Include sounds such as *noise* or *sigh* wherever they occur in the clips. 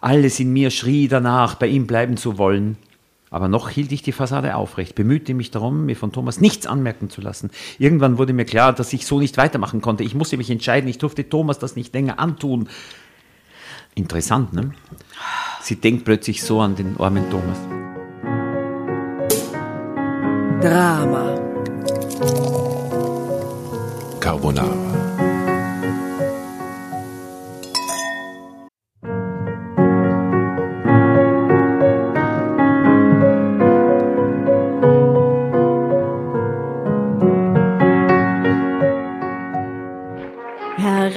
Alles in mir schrie danach, bei ihm bleiben zu wollen. Aber noch hielt ich die Fassade aufrecht, bemühte mich darum, mir von Thomas nichts anmerken zu lassen. Irgendwann wurde mir klar, dass ich so nicht weitermachen konnte. Ich musste mich entscheiden, ich durfte Thomas das nicht länger antun. Interessant, ne? Sie denkt plötzlich so an den armen Thomas. Drama. Carbonara.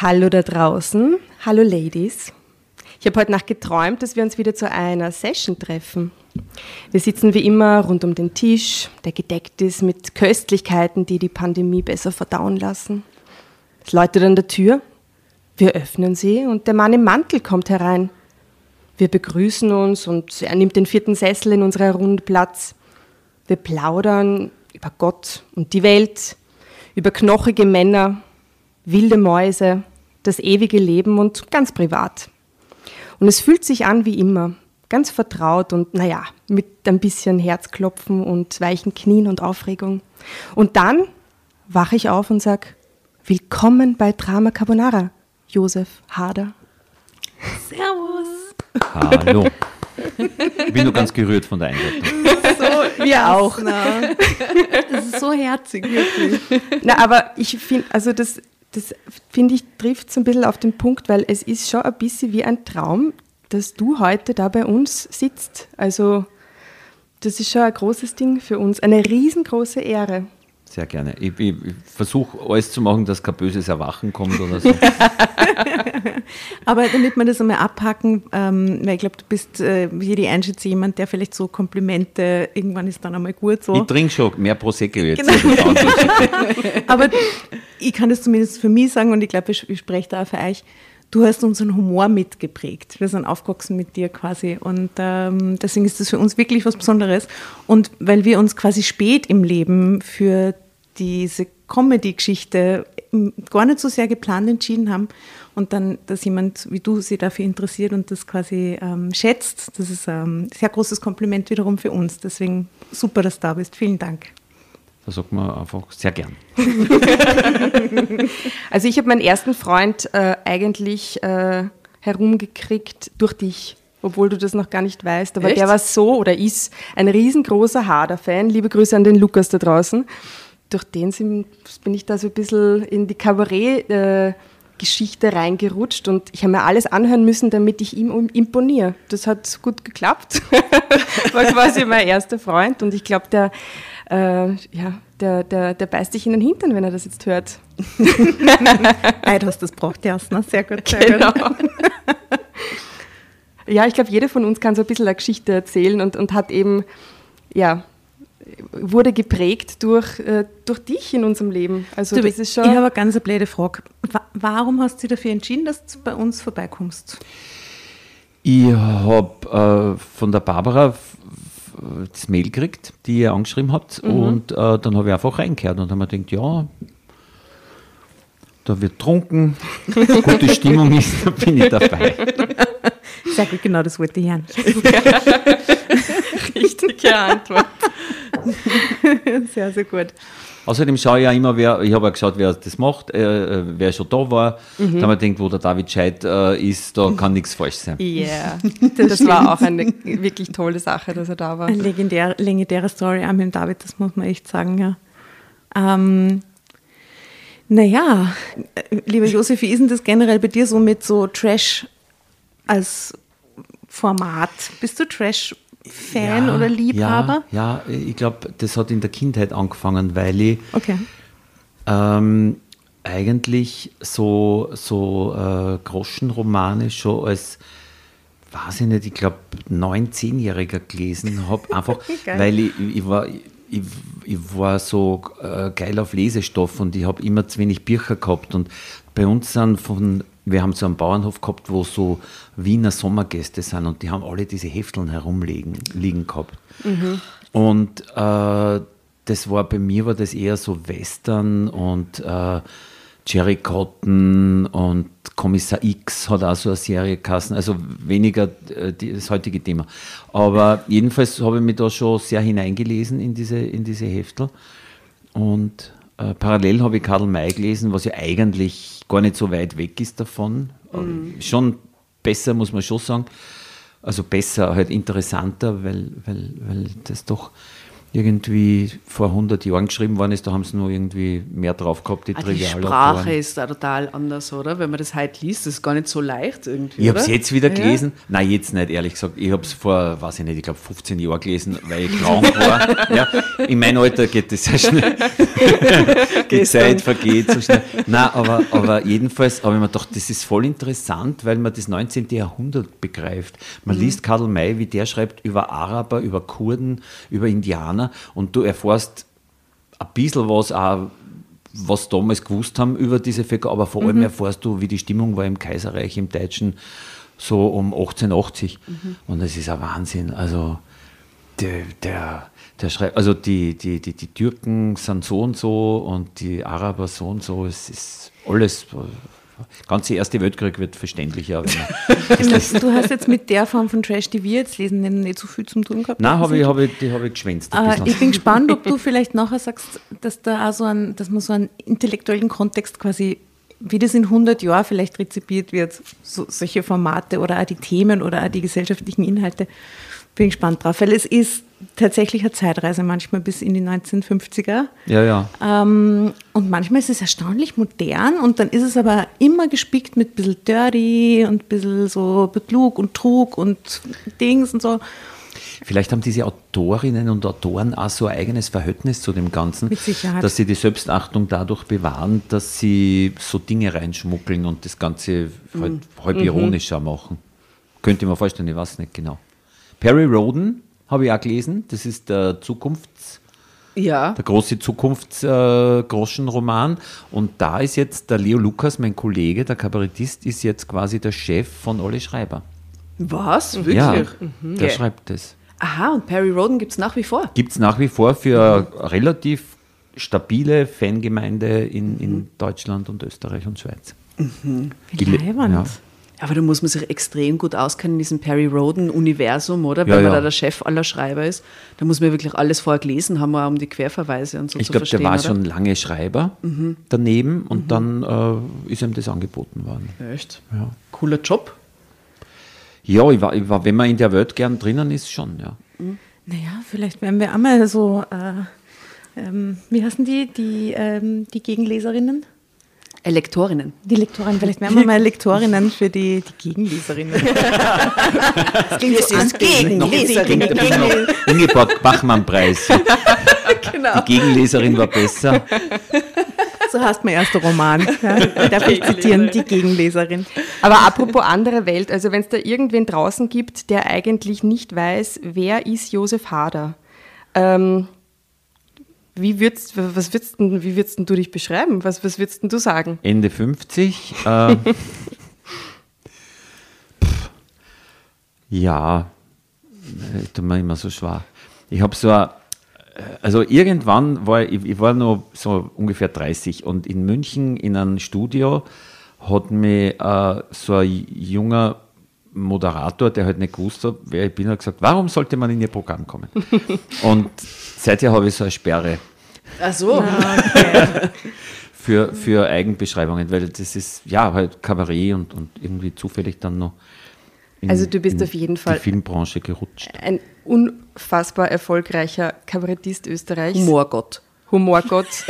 Hallo da draußen, hallo Ladies. Ich habe heute Nacht geträumt, dass wir uns wieder zu einer Session treffen. Wir sitzen wie immer rund um den Tisch, der gedeckt ist mit Köstlichkeiten, die die Pandemie besser verdauen lassen. Es läutet an der Tür, wir öffnen sie und der Mann im Mantel kommt herein. Wir begrüßen uns und er nimmt den vierten Sessel in unserer Runde Platz. Wir plaudern über Gott und die Welt, über knochige Männer, wilde Mäuse, das ewige Leben und ganz privat. Und es fühlt sich an wie immer, ganz vertraut und naja, mit ein bisschen Herzklopfen und weichen Knien und Aufregung. Und dann wache ich auf und sage, willkommen bei Drama Carbonara, Josef Hader. Servus. Hallo. Ich bin nur ganz gerührt von der Einleitung. So, wir auch. Das ist so herzig, wirklich. Na, aber ich finde, also das das finde ich trifft so ein bisschen auf den Punkt, weil es ist schon ein bisschen wie ein Traum, dass du heute da bei uns sitzt. Also das ist schon ein großes Ding für uns, eine riesengroße Ehre. Sehr gerne. Ich, ich, ich versuche alles zu machen, dass kein böses Erwachen kommt oder so. *laughs* Aber damit wir das einmal abhaken, ähm, weil ich glaube, du bist äh, hier die Einschätze jemand, der vielleicht so Komplimente, irgendwann ist dann einmal gut so. Ich trinke schon mehr Prosecco jetzt. Genau. *laughs* Aber ich kann das zumindest für mich sagen und ich glaube, ich, ich spreche da auch für euch. Du hast unseren Humor mitgeprägt. Wir sind aufgewachsen mit dir quasi. Und ähm, deswegen ist das für uns wirklich was Besonderes. Und weil wir uns quasi spät im Leben für diese Comedy-Geschichte gar nicht so sehr geplant entschieden haben und dann, dass jemand wie du sich dafür interessiert und das quasi ähm, schätzt, das ist ein sehr großes Kompliment wiederum für uns. Deswegen super, dass du da bist. Vielen Dank. Da sagt man einfach sehr gern. *laughs* also ich habe meinen ersten Freund äh, eigentlich äh, herumgekriegt durch dich. obwohl du das noch gar nicht weißt. Aber Echt? der war so oder ist ein riesengroßer Hader-Fan. Liebe Grüße an den Lukas da draußen. Durch den sind, bin ich da so ein bisschen in die Kabarett-Geschichte reingerutscht und ich habe mir alles anhören müssen, damit ich ihm imponiere. Das hat gut geklappt. *laughs* war quasi mein erster Freund und ich glaube, der, äh, ja, der, der, der beißt dich in den Hintern, wenn er das jetzt hört. *laughs* Ei, du hast das braucht erst, ne? Sehr gut, sehr Genau. gut. *laughs* Ja, ich glaube, jeder von uns kann so ein bisschen eine Geschichte erzählen und, und hat eben, ja, wurde geprägt durch, äh, durch dich in unserem Leben. Also Du, das ist schon. Ich habe eine ganz blöde Frage. Wa- Warum hast du dich dafür entschieden, dass du bei uns vorbeikommst? Ich habe äh, von der Barbara das Mail gekriegt, die ihr angeschrieben habt, und äh, dann habe ich einfach reingehört und habe mir gedacht, ja, da wird trunken, gute Stimmung ist, da bin ich dabei. *laughs* Sehr gut, genau das wollte ich hören. *laughs* richtige Antwort. *laughs* Sehr, sehr gut. Außerdem schaue ich ja immer, wer, ich habe ja geschaut, wer das macht, äh, äh, wer schon da war. Da habe ich gedacht, wo der David Scheid äh, ist, da kann nichts falsch sein. Ja, das war auch eine wirklich tolle Sache, dass er da war. Eine legendäre, legendäre Story auch mit dem David, das muss man echt sagen, ja. Ähm, naja, lieber Josef, wie ist denn das generell bei dir so mit so Trash als Format? Bist du Trash-Fan oder Liebhaber? Ja, ja ich glaube, das hat in der Kindheit angefangen, weil ich Okay. ähm, eigentlich so, so äh, Groschenromane schon als, weiß ich nicht, ich glaube, 19-Jähriger gelesen habe, einfach *laughs* weil ich, ich war. Ich, ich war so äh, geil auf Lesestoff und ich habe immer zu wenig Bücher gehabt. Und bei uns sind von, wir haben so einen Bauernhof gehabt, wo so Wiener Sommergäste sind und die haben alle diese Hefteln herumliegen liegen gehabt. Und äh, das war bei mir war das eher so Western und äh, Jerry Cotton und Kommissar X hat auch so eine Serie geheißen, also weniger äh, die, das heutige Thema. Aber jedenfalls habe ich mich da schon sehr hineingelesen in diese, in diese Heftel. Und äh, parallel habe ich Karl May gelesen, was ja eigentlich gar nicht so weit weg ist davon. Äh, Schon besser, muss man schon sagen. Also besser, halt interessanter, weil, weil, weil das doch irgendwie vor 100 Jahren geschrieben worden ist. Da haben sie nur irgendwie mehr drauf gehabt, die Ah, die. Sprache ist da total anders, oder? Wenn man das heute liest, ist gar nicht so leicht irgendwie. Ich habe es jetzt wieder Ja. gelesen. Nein, jetzt nicht, ehrlich gesagt. Ich habe es vor, weiß ich nicht, ich glaube 15 Jahren gelesen, weil ich krank war. *laughs* ja, in meinem Alter geht das sehr schnell. *laughs* Die Zeit vergeht so schnell. Nein, aber, aber jedenfalls habe ich mir gedacht, das ist voll interessant, weil man das 19. Jahrhundert begreift. Man liest Karl May, wie der schreibt über Araber, über Kurden, über Indianer und du erfährst ein bisschen was auch, was damals gewusst haben über diese Völker, aber vor allem erfährst du, wie die Stimmung war im Kaiserreich, im Deutschen, so um 1880. Und das ist ein Wahnsinn. Also der, der, der schreibt, also die, die, die, die Türken sind so und so und die Araber so und so. Es ist alles, ganze Erste Weltkrieg wird verständlicher. *laughs* Du hast jetzt mit der Form von Trash, die wir jetzt lesen, nicht so viel zum tun gehabt. Nein, habe ich, hab ich, die habe ich geschwänzt. Äh, ich bin *laughs* gespannt, ob du vielleicht nachher sagst, dass da auch so ein, dass man so einen intellektuellen Kontext quasi, wie das in 100 Jahren vielleicht rezipiert wird, so, solche Formate oder auch die Themen oder auch die gesellschaftlichen Inhalte. Bin gespannt drauf, weil es ist tatsächlich eine Zeitreise manchmal bis in die 1950er. ja, ja. Ähm, und manchmal ist es erstaunlich modern und dann ist es aber immer gespickt mit ein bisschen Dirty und ein bisschen so Betrug und Trug und Dings und so. Vielleicht haben diese Autorinnen und Autoren auch so ein eigenes Verhältnis zu dem Ganzen, Mit Sicherheit. dass sie die Selbstachtung dadurch bewahren, dass sie so Dinge reinschmuggeln und das Ganze halt Mhm. halb ironischer machen. Könnte ich mir vorstellen, ich weiß nicht genau. Perry Roden habe ich auch gelesen, das ist der Zukunfts- Ja. der große Zukunftsgroschenroman. und da ist jetzt der Leo Lukas, mein Kollege, der Kabarettist, ist jetzt quasi der Chef von Olli Schreiber. Was? Wirklich? Ja, Mhm. der Okay. schreibt das. Aha, und Perry Roden gibt es nach wie vor. Gibt es nach wie vor für relativ stabile Fangemeinde in, in Mhm. Deutschland und Österreich und Schweiz. Wie Gele- leibend. ja. Aber da muss man sich extrem gut auskennen in diesem Perry Roden-Universum, oder? Ja, Wenn man ja. da der Chef aller Schreiber ist. Da muss man wirklich alles vorher gelesen haben, auch um die Querverweise und so Ich zu glaube, der verstehen. war oder? Mhm. schon lange Schreiber daneben und dann äh, ist ihm das angeboten worden. Echt? Ja. Cooler Job. Ja, ich war, ich war, wenn man in der Welt gern drinnen ist, schon, ja. Naja, vielleicht werden wir einmal so, äh, ähm, wie heißen die, die, ähm, die Gegenleserinnen? Elektorinnen. Die Lektorinnen, vielleicht werden wir mal Lektorinnen für die, die Gegenleserinnen. *laughs* das klingt so an Gegenleserin. Ingeborg Bachmann-Preis. *laughs* Genau. Die Gegenleserin war besser. So heißt mein erster Roman. Ja, darf ich zitieren, die Gegenleserin. Aber apropos andere Welt, also wenn es da irgendwen draußen gibt, der eigentlich nicht weiß, wer ist Josef Hader, ähm, wie würdest, was würdest, wie würdest du dich beschreiben? Was, was würdest du sagen? Ende 50. Äh, *laughs* pff, ja, ich tue mir immer so schwer. Ich habe so ein, also irgendwann war ich, ich war noch so ungefähr 30 und in München in einem Studio hat mir äh, so ein junger Moderator, der halt nicht gewusst hat, wer ich bin, hat gesagt, warum sollte man in ihr Programm kommen? *laughs* und seither habe ich so eine Sperre Ach so. *laughs* für, für Eigenbeschreibungen, weil das ist ja halt Kabarett und, und irgendwie zufällig dann noch in, Also du bist in auf jeden Fall- die Filmbranche gerutscht. Ein unfassbar erfolgreicher Kabarettist Österreichs. Humorgott. Humorgott. *laughs*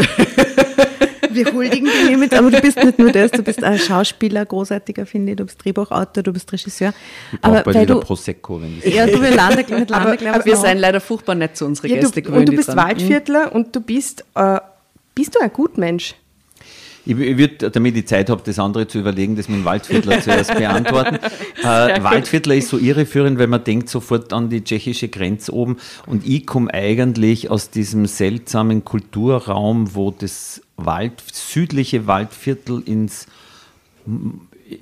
Wir huldigen dir hiermit, aber du bist nicht nur das, du bist ein Schauspieler, großartiger, finde ich, du bist Drehbuchautor, du bist Regisseur. Ich Aber bald weil wieder du, Prosecco, wenn ich ja, du wir landen mit Aber, aber wir sind leider furchtbar nett zu unseren ja, Gästen du, und du bist dran. Waldviertler und du bist, äh, bist du ein Gutmensch? Ich, ich würde, damit ich Zeit habe, das andere zu überlegen, das mit dem Waldviertler zuerst *laughs* beantworten. Äh, Waldviertler ist so irreführend, weil man denkt sofort an die tschechische Grenze oben. Und ich komme eigentlich aus diesem seltsamen Kulturraum, wo das Wald, südliche Waldviertel ins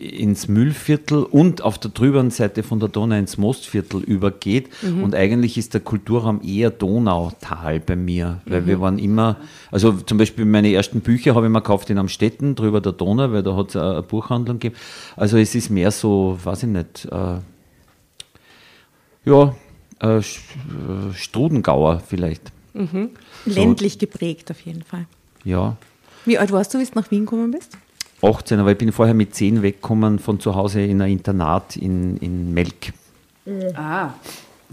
ins Müllviertel und auf der drüberen Seite von der Donau ins Mostviertel übergeht. Und eigentlich ist der Kulturraum eher Donautal bei mir, weil wir waren immer, also zum Beispiel meine ersten Bücher habe ich mir gekauft in Amstetten, drüber der Donau, weil da hat es eine Buchhandlung gegeben. Also es ist mehr so, weiß ich nicht, äh, ja, äh, äh, Strudengauer vielleicht. ländlich geprägt auf jeden Fall. Ja. Wie alt warst du, wie du nach Wien gekommen bist? 18, aber ich bin vorher mit 10 weggekommen von zu Hause in ein Internat in, in Melk. Ah.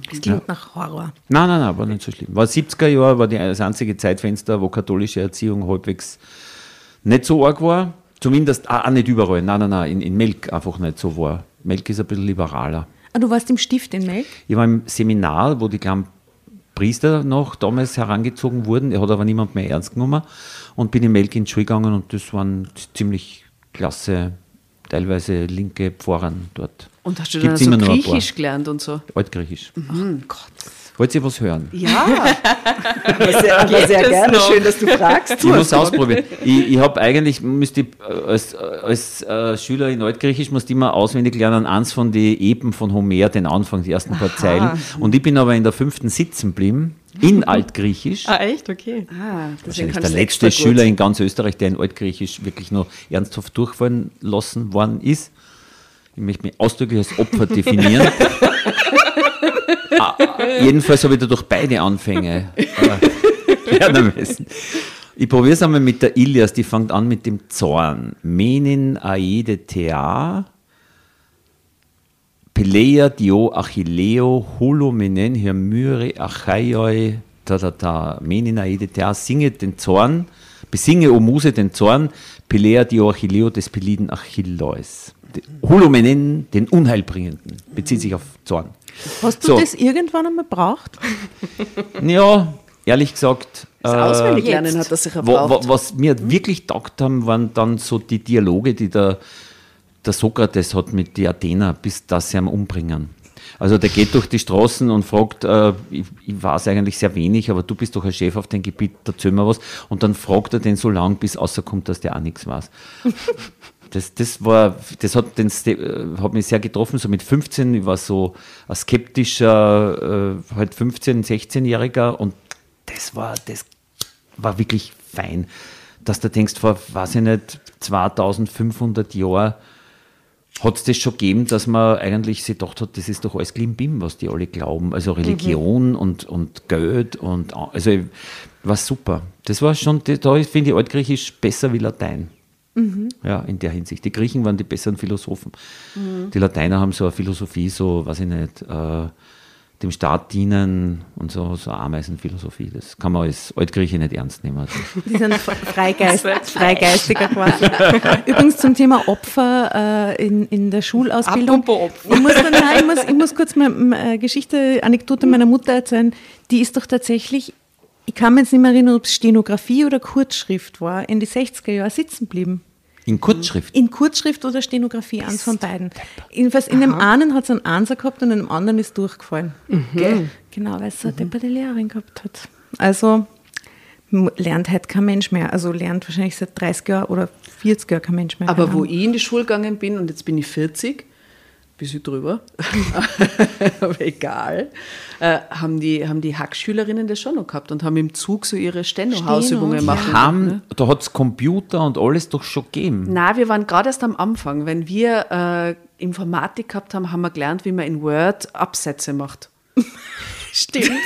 Das klingt nach Horror. Nein, nein, nein, war nicht so schlimm. War 70er Jahre, war die, das einzige Zeitfenster, wo katholische Erziehung halbwegs nicht so arg war. Zumindest auch auch nicht überall. Nein, nein, nein, in, in Melk einfach nicht so war. Melk ist ein bisschen liberaler. Ah, du warst im Stift in Melk? Ich war im Seminar, wo die kleinen Priester noch damals herangezogen wurden. Er hat aber niemand mehr ernst genommen. Und bin in Melk in die Schule gegangen und das waren ziemlich klasse, teilweise linke Pfarrern dort. Und hast du Gibt's dann so immer nur ein paar. Griechisch gelernt und so? Altgriechisch. Mhm. Wollt ihr was hören? Ja. *laughs* aber sehr, aber sehr gerne. noch? Schön, dass du fragst. Ich muss ausprobieren. Ich, ich habe eigentlich, müsste ich, äh, als, äh, als äh, Schüler in Altgriechisch, musste ich immer auswendig lernen, eins von den Epen von Homer, den Anfang, die ersten paar Zeilen. Und ich bin aber in der fünften sitzen geblieben, in *laughs* Altgriechisch. Ah, echt? Okay. Ah, Wahrscheinlich der letzte. Schüler in ganz Österreich, der in Altgriechisch wirklich noch ernsthaft durchfallen lassen worden ist. Ich möchte mich ausdrücklich als Opfer definieren. *laughs* *laughs* jedenfalls habe ich dadurch beide Anfänge äh, *laughs* lernen müssen. Ich probiere es einmal mit der Ilias, die fängt an mit dem Zorn. Menin aede thea, Peleia dio Achilleo, holomenen Hermyre achaioi, da da da, Menin aede thea, singe den Zorn, besinge, o Muse, den Zorn, Peleia dio Achilleo des Peliden Achilleus. Holomenen, den Unheilbringenden, bezieht sich auf Zorn. Hast du So. das irgendwann einmal braucht? Ja, ehrlich gesagt. Das äh, auswendig lernen hat das sicher Wa- wa- braucht. was mir wirklich taugt haben, waren dann so die Dialoge, die der, der Sokrates hat mit den Athener, bis dass sie ihn umbringen. Also der geht durch die Straßen und fragt, äh, ich, ich weiß eigentlich sehr wenig, aber du bist doch ein Chef auf dem Gebiet, erzähl mir was. Und dann fragt er den so lang, bis rauskommt, dass der auch nichts weiß. Das, das war, das hat, den, äh, hat mich sehr getroffen, so mit 15, ich war so ein skeptischer, äh, halt 15-, 16-Jähriger und das war, das war wirklich fein, dass du denkst, vor, weiß ich nicht, 2500 Jahren hat es das schon gegeben, dass man eigentlich sich gedacht hat, das ist doch alles Klimbim, was die alle glauben. Also Religion und, und Geld und also war super. Das war schon, da finde ich Altgriechisch besser wie Latein. Ja, in der Hinsicht. Die Griechen waren die besseren Philosophen. Die Lateiner haben so eine Philosophie, so, weiß ich nicht, äh, dem Staat dienen und so, so eine Ameisenphilosophie. Das kann man als Altgrieche nicht ernst nehmen. Also, *laughs* Die sind Freigeist, *laughs* Freigeistiger quasi. *laughs* Übrigens zum Thema Opfer äh, in, in der Schulausbildung. Opfer. Ich muss, dann, nein, ich, muss, ich muss kurz mal eine Geschichte, Anekdote meiner Mutter erzählen. Die ist doch tatsächlich, ich kann mir jetzt nicht mehr erinnern, ob es Stenografie oder Kurzschrift war, in die 60er Jahre sitzen geblieben. In Kurzschrift. In Kurzschrift oder Stenografie, eins von beiden. Jedenfalls in dem einen hat es einen Einser gehabt und in dem anderen ist durchgefallen. Gell? Genau, weil es eine depperte Lehrerin gehabt hat. Also lernt halt kein Mensch mehr. Also lernt wahrscheinlich seit 30 Jahren oder 40 Jahren kein Mensch mehr. Aber wo ich in die Schule gegangen bin, und jetzt bin ich 40, bisschen drüber, *laughs* aber egal, äh, haben, die, haben die Hackschülerinnen das schon noch gehabt und haben im Zug so ihre Steno-Hausübungen Steno, machen. Haben, Ne? da hat es Computer und alles doch schon gegeben. Na, wir waren gerade erst am Anfang. Wenn wir äh, Informatik gehabt haben, haben wir gelernt, wie man in Word Absätze macht. *laughs* Stimmt. *laughs*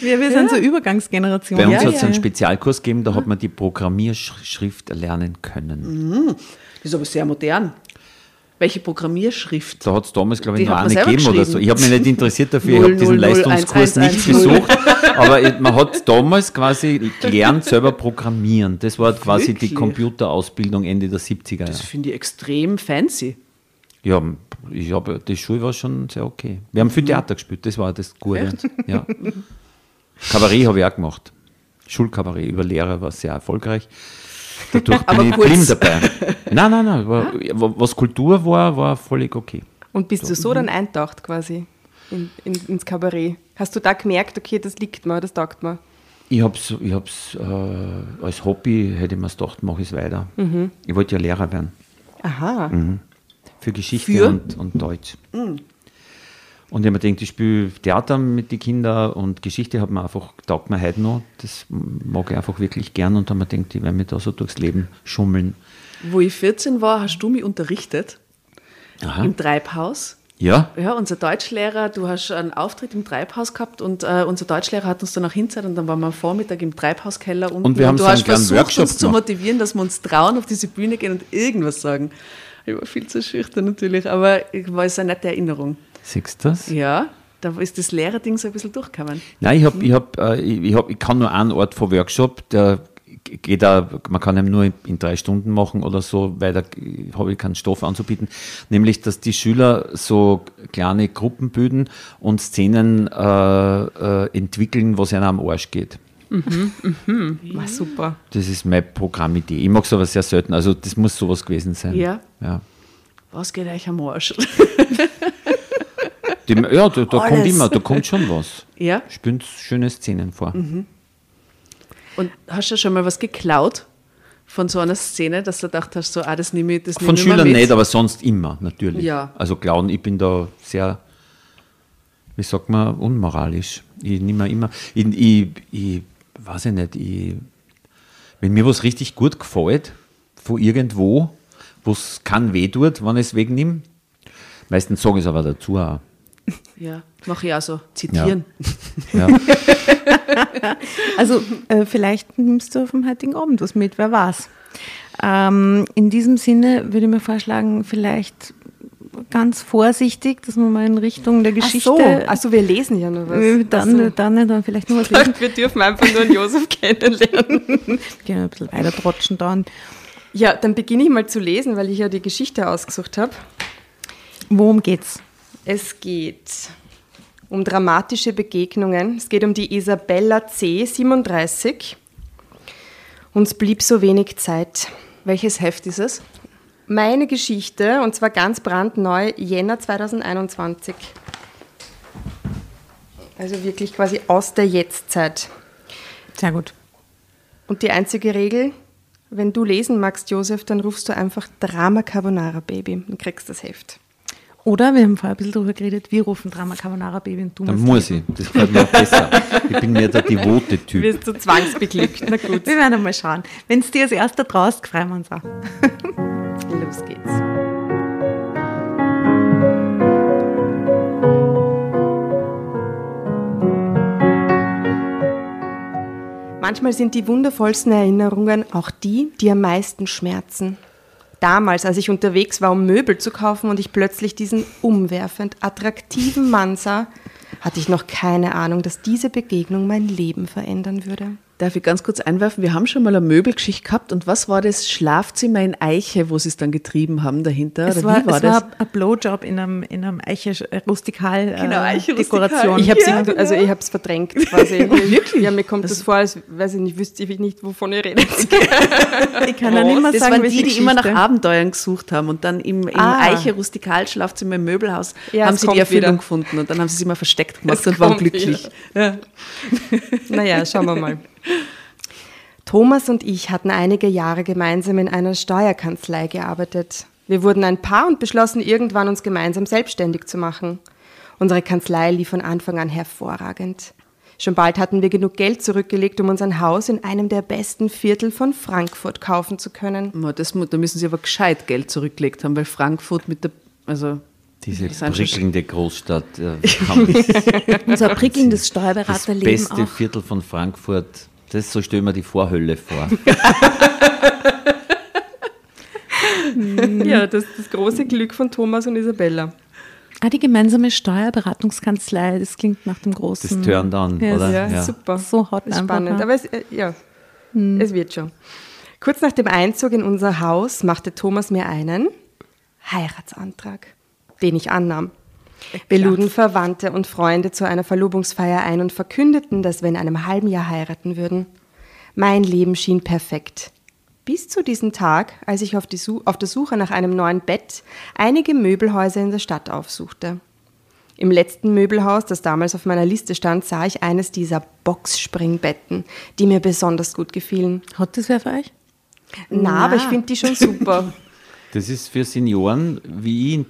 wir, wir sind so Übergangsgeneration. Bei uns Ja, hat es ja. einen Spezialkurs gegeben, da hat man die Programmierschrift lernen können. Das ist aber sehr modern. Welche Programmierschrift? Da hat es damals, glaube ich, Die noch eine gegeben oder so. Ich habe mich nicht interessiert dafür, ich Null, habe diesen null, null, Leistungskurs eins, nicht besucht. Aber ich- man hat damals quasi gelernt, selber programmieren. Das war quasi die Wirklich? Computerausbildung Ende der 70er Das Jahre. finde ich extrem fancy. Ja, ich habe, die Schule war schon sehr okay. Wir haben viel Theater gespielt, das war das Gute. Ja. Kabarett habe ich auch gemacht. Schulkabarett über Lehrer war sehr erfolgreich. Dadurch *laughs* Aber bin ich blind dabei. *laughs* Nein, nein, nein. War, was Kultur war, war völlig okay. Und bist du so dann eintaucht quasi in, in, ins Kabarett? Hast du da gemerkt, okay, das liegt mir, das taugt mir? Ich habe es ich hab's, äh, als Hobby, hätte ich mir gedacht, mache ich es weiter. Ich wollte ja Lehrer werden. Aha. Für Geschichte Für? Und, und Deutsch. Und ich habe mir gedacht, ich spiele Theater mit den Kindern und Geschichte hat mir einfach, taugt mir heute noch. Das mag ich einfach wirklich gern und dann habe ich mir gedacht, ich werde mich da so durchs Leben schummeln. Wo ich 14 war, hast du mich unterrichtet Aha. im Treibhaus. Ja, Ja, unser Deutschlehrer, du hast einen Auftritt im Treibhaus gehabt und äh, unser Deutschlehrer hat uns dann auch und dann waren wir am Vormittag im Treibhauskeller unten Und wir haben du so hast versucht, Workshop uns zu gemacht. motivieren, dass wir uns trauen, auf diese Bühne gehen und irgendwas sagen. Ich war viel zu schüchtern natürlich, aber es war eine nette Erinnerung. Siehst du das? Ja, da ist das Lehrerding so ein bisschen durchgekommen. Nein, ich, hab, ich, hab, äh, ich, hab, ich kann nur einen Ort von Workshop, der geht da, man kann ihn nur in, drei Stunden machen oder so, weil da habe ich keinen Stoff anzubieten. Nämlich, dass die Schüler so kleine Gruppen bilden und Szenen äh, äh, entwickeln, was ihnen am Arsch geht. War super. Das ist meine Programmidee. Ich mag sowas sehr selten, also das muss sowas gewesen sein. Ja. Ja, Was geht euch am Arsch? *laughs* Die, ja da, da kommt immer, da kommt schon was. ja. Spielt schöne Szenen vor. Und hast du schon mal was geklaut von so einer Szene, dass du gedacht hast, so, ah, das nehme ich, das nehme Von ich Schülern mit? nicht, aber sonst immer, natürlich. Ja. Also klauen, ich bin da sehr, wie sagt man, unmoralisch. Ich nehme immer, ich, ich, ich weiß ich nicht, ich, wenn mir was richtig gut gefällt, von irgendwo, wo es kein weh tut, wenn ich es wegnehme, meistens sage ich es aber dazu auch. *laughs* Ja, mache ich auch so. Zitieren. Ja. *laughs* Also äh, vielleicht nimmst du vom heutigen Abend was mit, wer weiß. Ähm, in diesem Sinne würde ich mir vorschlagen, vielleicht ganz vorsichtig, dass man mal in Richtung der Ach Geschichte... so, also wir lesen ja noch was. äh, dann, Ach so. dann, dann vielleicht noch was *laughs* lesen. Wir dürfen einfach nur einen Josef kennenlernen. Gehen wir ein bisschen weiter trotschen dann. Ja, dann beginne ich mal zu lesen, weil ich ja die Geschichte ausgesucht habe. Worum geht's? Es geht um dramatische Begegnungen. Es geht um die Isabella C. 37. Uns blieb so wenig Zeit. Welches Heft ist es? Meine Geschichte, und zwar ganz brandneu, Jänner 2021. Also wirklich quasi aus der Jetztzeit. Sehr gut. Und die einzige Regel, wenn du lesen magst, Josef, dann rufst du einfach Drama Carbonara Baby und kriegst das Heft. Oder wir haben vorher ein bisschen darüber geredet, wir rufen Drama Carbonara Baby und du Dann muss ich. Das gefällt mir auch besser. Ich bin mehr der devote *laughs* Typ. wirst du zwangsbeglückt. Na gut, Wir werden mal schauen. Wenn es dir als erster traust, freuen wir uns auch. *laughs* los geht's. Manchmal sind die wundervollsten Erinnerungen auch die, die am meisten schmerzen. Damals, als ich unterwegs war, um Möbel zu kaufen und ich plötzlich diesen umwerfend attraktiven Mann sah, hatte ich noch keine Ahnung, dass diese Begegnung mein Leben verändern würde. Darf ich ganz kurz einwerfen? Wir haben schon mal eine Möbelgeschichte gehabt. Und was war das Schlafzimmer in Eiche, wo sie es dann getrieben haben dahinter? Es Oder war, wie war es das? war ein Blowjob in einem, in einem Eiche rustikal äh, Genau, Eiche Dekoration. rustikal. Ich habe Ja, also genau. ich habe es verdrängt quasi. *laughs* Wirklich? Ja, mir kommt das, vor, als weiß ich nicht, wüsste ich nicht, wovon ihr redet. *laughs* ich kann ja nicht mehr das sagen, waren die, die immer nach. Abenteuern gesucht haben und dann im, im Ah. Eiche Rustikal Schlafzimmer im Möbelhaus Ja, haben sie die Erfüllung wieder. gefunden und dann haben sie es immer versteckt gemacht Es und waren glücklich. Ja. *laughs* Naja, schauen wir mal. Thomas und ich hatten einige Jahre gemeinsam in einer Steuerkanzlei gearbeitet. Wir wurden ein Paar und beschlossen irgendwann uns gemeinsam selbstständig zu machen. Unsere Kanzlei lief von Anfang an hervorragend. Schon bald hatten wir genug Geld zurückgelegt, um uns ein Haus in einem der besten Viertel von Frankfurt kaufen zu können. Das, da müssen sie aber gescheit Geld zurückgelegt haben, weil Frankfurt mit der, also Diese das prickelnde Großstadt. Äh, *laughs* Unser *laughs* prickelndes das Steuerberaterleben beste auch. Viertel von Frankfurt. Das so stellen wir die Vorhölle vor. *laughs* Ja, das ist das große Glück von Thomas und Isabella. Ah, die gemeinsame Steuerberatungskanzlei, das klingt nach dem großen. Das turned on, Ja, oder? Ja, Ja. super. So hot ist einfach, spannend. Aber es, äh, ja, es wird schon. Kurz nach dem Einzug in unser Haus machte Thomas mir einen Heiratsantrag, den ich annahm. Wir luden Verwandte und Freunde zu einer Verlobungsfeier ein und verkündeten, dass wir in einem halben Jahr heiraten würden. Mein Leben schien perfekt. Bis zu diesem Tag, als ich auf, auf der Suche nach einem neuen Bett einige Möbelhäuser in der Stadt aufsuchte. Im letzten Möbelhaus, das damals auf meiner Liste stand, sah ich eines dieser Boxspringbetten, die mir besonders gut gefielen. Hat das wer für euch? Na, aber ich finde die schon super. *laughs* Das ist für Senioren wie ich,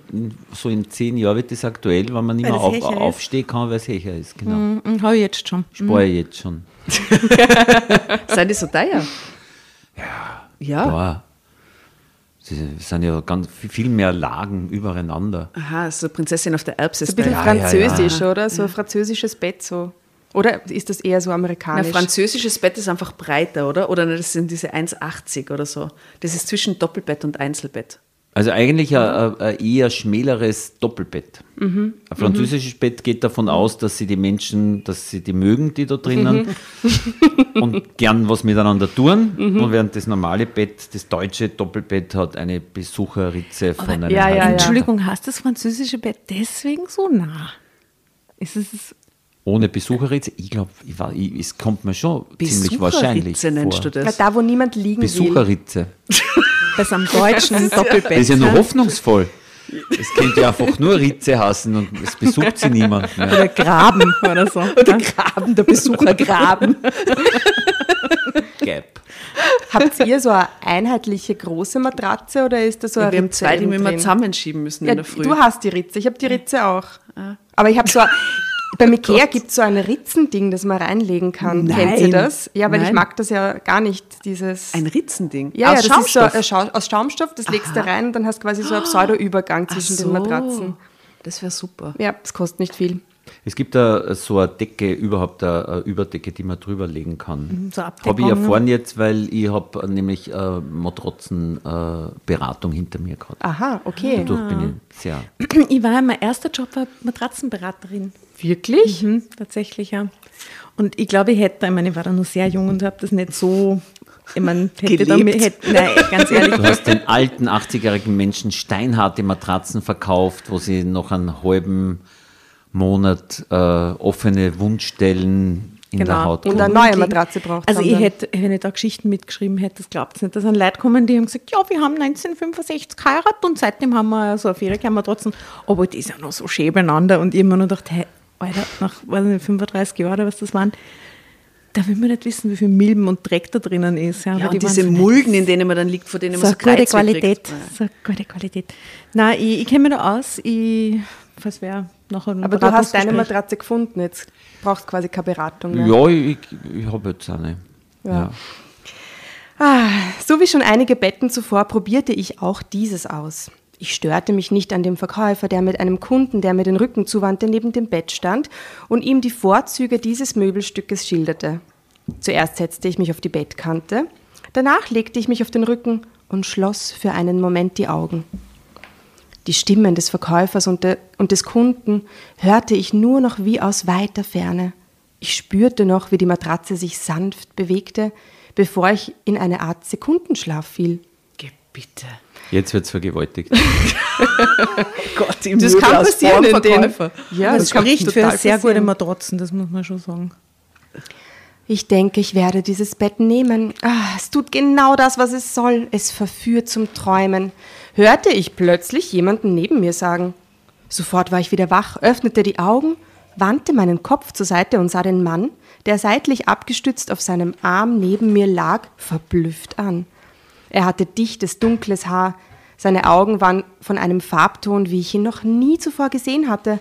so in zehn Jahren wird das aktuell, wenn man nicht mehr auf, ist. aufstehen kann, weil es Hecher ist. Genau. Mhm, Habe ich jetzt schon. Spare ich jetzt schon. *laughs* Seid ihr so teuer? Ja. Boah. Das sind ja ganz viel mehr Lagen übereinander. Aha, so Prinzessin auf der Erbse. So ein bisschen Ja, ja, ja. französisch, oder? So ein französisches Bett so. Oder ist das eher so Ein amerikanisch? französisches Bett ist einfach breiter, oder? Oder das sind diese 1,80 oder so. Das ist zwischen Doppelbett und Einzelbett. Also eigentlich ein, ein, ein eher schmäleres Doppelbett. Mhm. Ein französisches Bett geht davon aus, dass sie die Menschen, dass sie die mögen, die da drinnen Mhm. *laughs* und gern was miteinander tun. Und während das normale Bett, das deutsche Doppelbett hat eine Besucherritze von einem ja, ja. Entschuldigung, hast das französische Bett deswegen so nah? Ist es Ohne Besucherritze? Ich glaube, es kommt mir schon ziemlich wahrscheinlich Besucherritze nennst vor. du Ja, das? da, wo niemand liegen will. Besucherritze. *laughs* besser am deutschen Doppelbett? Das ist ja nur hoffnungsvoll. Es könnte ja einfach nur Ritze hassen und es besucht sie niemand mehr. Oder Graben oder so. *laughs* Oder Graben, der Besuchergraben. *laughs* Gap. Habt ihr so eine einheitliche große Matratze oder ist das so eine Wir haben Ritze zwei, die wir immer zusammenschieben müssen Ja, in der Früh. du hast die Ritze, ich habe die Ritze auch. Aber ich habe so, ein- beim Ikea gibt es so ein Ritzending, das man reinlegen kann. Kennt ihr Nein. das? Ja, weil ich Nein. mag das ja gar nicht, dieses... Ein Ritzending. ja, Aus ja, das Schaumstoff. ist so Schau aus Schaumstoff, das legst du rein und dann hast du quasi so einen Pseudo-Übergang zwischen so. den Matratzen. Das wäre super. Ja, das kostet nicht viel. Es gibt da so eine Decke, überhaupt eine, Überdecke, die man drüber legen kann. so habe ich Abdeckung, erfahren jetzt, weil ich habe nämlich äh, Matratzenberatung äh, hinter mir gehabt. Aha, okay. Dadurch bin ich sehr. Ich war, mein erster Job war Matratzenberaterin. Wirklich? Mhm, tatsächlich, ja. Und ich glaube, ich hätte, ich meine, ich war da noch sehr jung und habe das nicht so, ich meine, hätte da, Gelebt. hätte, nein, ganz *laughs* ehrlich, Du hast den alten 80-jährigen Menschen steinharte Matratzen verkauft, wo sie noch einen halben Monat äh, offene Wundstellen in der Genau. Haut Und haben. eine neue Matratze braucht Also haben ich hätte, wenn ich da Geschichten mitgeschrieben hätte, das glaubt es nicht. Da sind Leute gekommen, die haben gesagt, ja, wir haben 1965 geheiratet und seitdem haben wir so eine Ferienmatratzen. Aber die ist ja noch so schön beieinander. Und ich habe mir nur gedacht, hey, Alter, nach weiß nicht, 35 Jahren oder was das waren, da will man nicht wissen, wie viel Milben und Dreck da drinnen ist. Ja, Ja, aber die und diese Mulden, in denen man dann liegt, vor denen so man eine so gute Qualität. kriegt. So eine gute Qualität. Nein, ich, ich kenne mich da aus. Ich, was wäre nachher ein Aber du hast deine. Matratze gefunden, jetzt brauchst quasi keine Beratung mehr. Ja, ich, ich habe jetzt eine. Ja. Ja. Ah, so wie schon einige Betten zuvor probierte ich auch dieses aus. Ich störte mich nicht an dem Verkäufer, der mit einem Kunden, der mir den Rücken zuwandte, neben dem Bett stand und ihm die Vorzüge dieses Möbelstückes schilderte. Zuerst setzte ich mich auf die Bettkante, danach legte ich mich auf den Rücken und schloss für einen Moment die Augen. Die Stimmen des Verkäufers und, de, und des Kunden hörte ich nur noch wie aus weiter Ferne. Ich spürte noch, wie die Matratze sich sanft bewegte, bevor ich in eine Art Sekundenschlaf fiel. Geh bitte. Jetzt wird es vergewaltigt. *laughs* Gott, im Das kann passieren in dem. Ja, das das spricht für sehr passieren. gute Matratzen, das muss man schon sagen. Ich denke, ich werde dieses Bett nehmen. Ah, es tut genau das, was es soll. Es verführt zum Träumen. Hörte ich plötzlich jemanden neben mir sagen. Sofort war ich wieder wach, öffnete die Augen, wandte meinen Kopf zur Seite und sah den Mann, der seitlich abgestützt auf seinem Arm neben mir lag, verblüfft an. Er hatte dichtes, dunkles Haar. Seine Augen waren von einem Farbton, wie ich ihn noch nie zuvor gesehen hatte.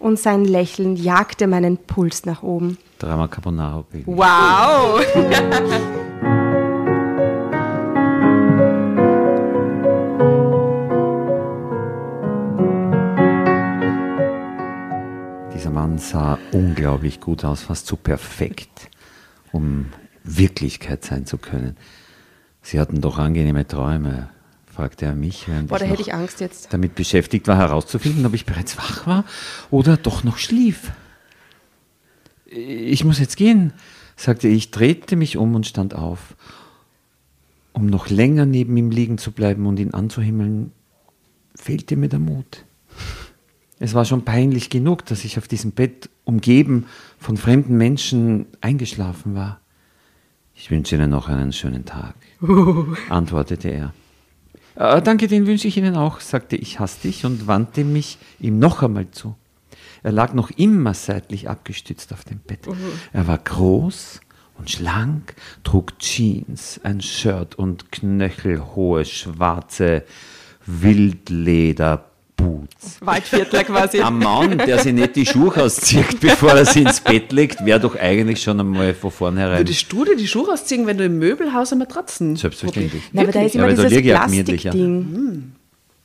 Und sein Lächeln jagte meinen Puls nach oben. Drama Carbonara. Baby. Wow! Dieser Mann sah unglaublich gut aus, fast zu perfekt, um Wirklichkeit sein zu können. Sie hatten doch angenehme Träume, fragte er mich, während Boah, da ich hätte ich Angst jetzt. damit beschäftigt war, herauszufinden, ob ich bereits wach war oder doch noch schlief. Ich muss jetzt gehen, sagte ich, drehte mich um und stand auf. Um noch länger neben ihm liegen zu bleiben und ihn anzuhimmeln, fehlte mir der Mut. Es war schon peinlich genug, dass ich auf diesem Bett umgeben von fremden Menschen eingeschlafen war. Ich wünsche Ihnen noch einen schönen Tag, antwortete er. "Äh, danke, den wünsche ich Ihnen auch, sagte ich hastig und wandte mich ihm noch einmal zu. Er lag noch immer seitlich abgestützt auf dem Bett. Er war groß und schlank, trug Jeans, ein Shirt und knöchelhohe schwarze Wildlederboots. Waldviertler quasi. Ein Mann, der sich nicht die Schuhe auszieht, *laughs* bevor er sie ins Bett legt, wäre doch eigentlich schon einmal von vornherein. Würdest du dir die Schuhe ausziehen, wenn du im Möbelhaus eine Matratzen Selbstverständlich. Na, aber da ist Ja, immer da dieses ja. Plastikding.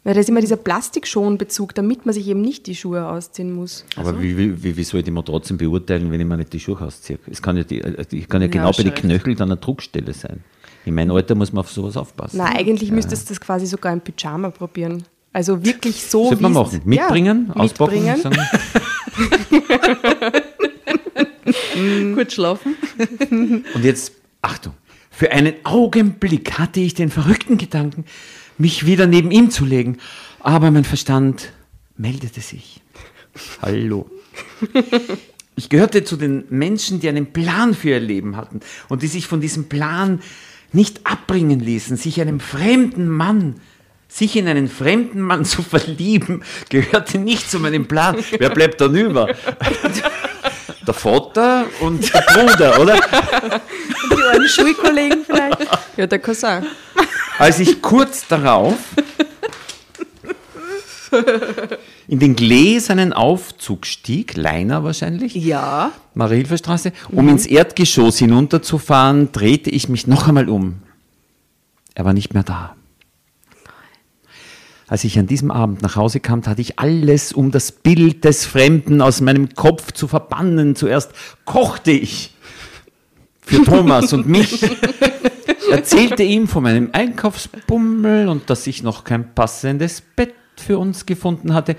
Weil da ist immer dieser Plastikschonbezug, damit man sich eben nicht die Schuhe ausziehen muss. Aber wie, wie, wie, wie soll ich die mal trotzdem beurteilen, wenn ich mir nicht die Schuhe ausziehe? Es kann ja, die, äh, ich kann ja genau bei den. Knöcheln dann eine Druckstelle sein. In meinem Alter muss man auf sowas aufpassen. Na, eigentlich müsstest du das quasi sogar im Pyjama probieren. Also wirklich so, Sollte man wie machen. Mitbringen, ja, auspacken, mitbringen. *laughs* Kurz schlafen. Und jetzt, Achtung, für einen Augenblick hatte ich den verrückten Gedanken, mich wieder neben ihm zu legen. Aber mein Verstand meldete sich. Hallo. Ich gehörte zu den Menschen, die einen Plan für ihr Leben hatten und die sich von diesem Plan nicht abbringen ließen, sich einem fremden Mann, sich in einen fremden Mann *laughs* zu verlieben, gehörte nicht zu meinem Plan. Wer bleibt dann über? *laughs* Der Vater und der Bruder, oder? Die alten Schulkollegen vielleicht. Ja, der Cousin. Als ich kurz darauf in den gläsernen Aufzug stieg, Leiner wahrscheinlich, Ja. Marie-Hilfer-Straße, um ins Erdgeschoss hinunterzufahren, drehte ich mich noch einmal um. Er war nicht mehr da. Als ich an diesem Abend nach Hause kam, tat ich alles, um das Bild des Fremden aus meinem Kopf zu verbannen. Zuerst kochte ich für *laughs* Thomas und mich, erzählte ihm von meinem Einkaufsbummel und dass ich noch kein passendes Bett für uns gefunden hatte.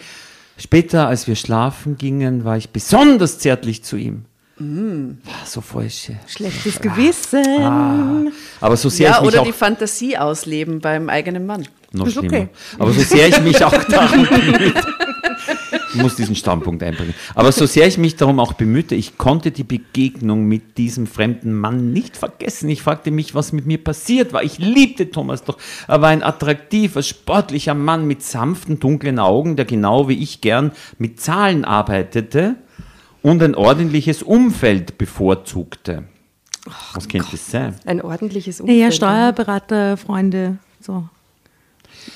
Später, als wir schlafen gingen, war ich besonders zärtlich zu ihm. War so falsche. Schlechtes Gewissen. Aber so sehr Ja, ich mich oder auch die Fantasie ausleben beim eigenen Mann. noch Ist schlimmer. okay. Aber so sehr ich mich auch *laughs* darum bemühte, ich muss diesen Standpunkt einbringen. Aber so sehr ich mich darum auch bemühte, ich konnte die Begegnung mit diesem fremden Mann nicht vergessen. Ich fragte mich, was mit mir passiert war. Ich liebte Thomas doch. Er war ein attraktiver, sportlicher Mann mit sanften, dunklen Augen, der genau wie ich gern mit Zahlen arbeitete und ein ordentliches Umfeld bevorzugte. Was könnte das sein? Ein ordentliches Umfeld. Ja, Steuerberater, Freunde, so.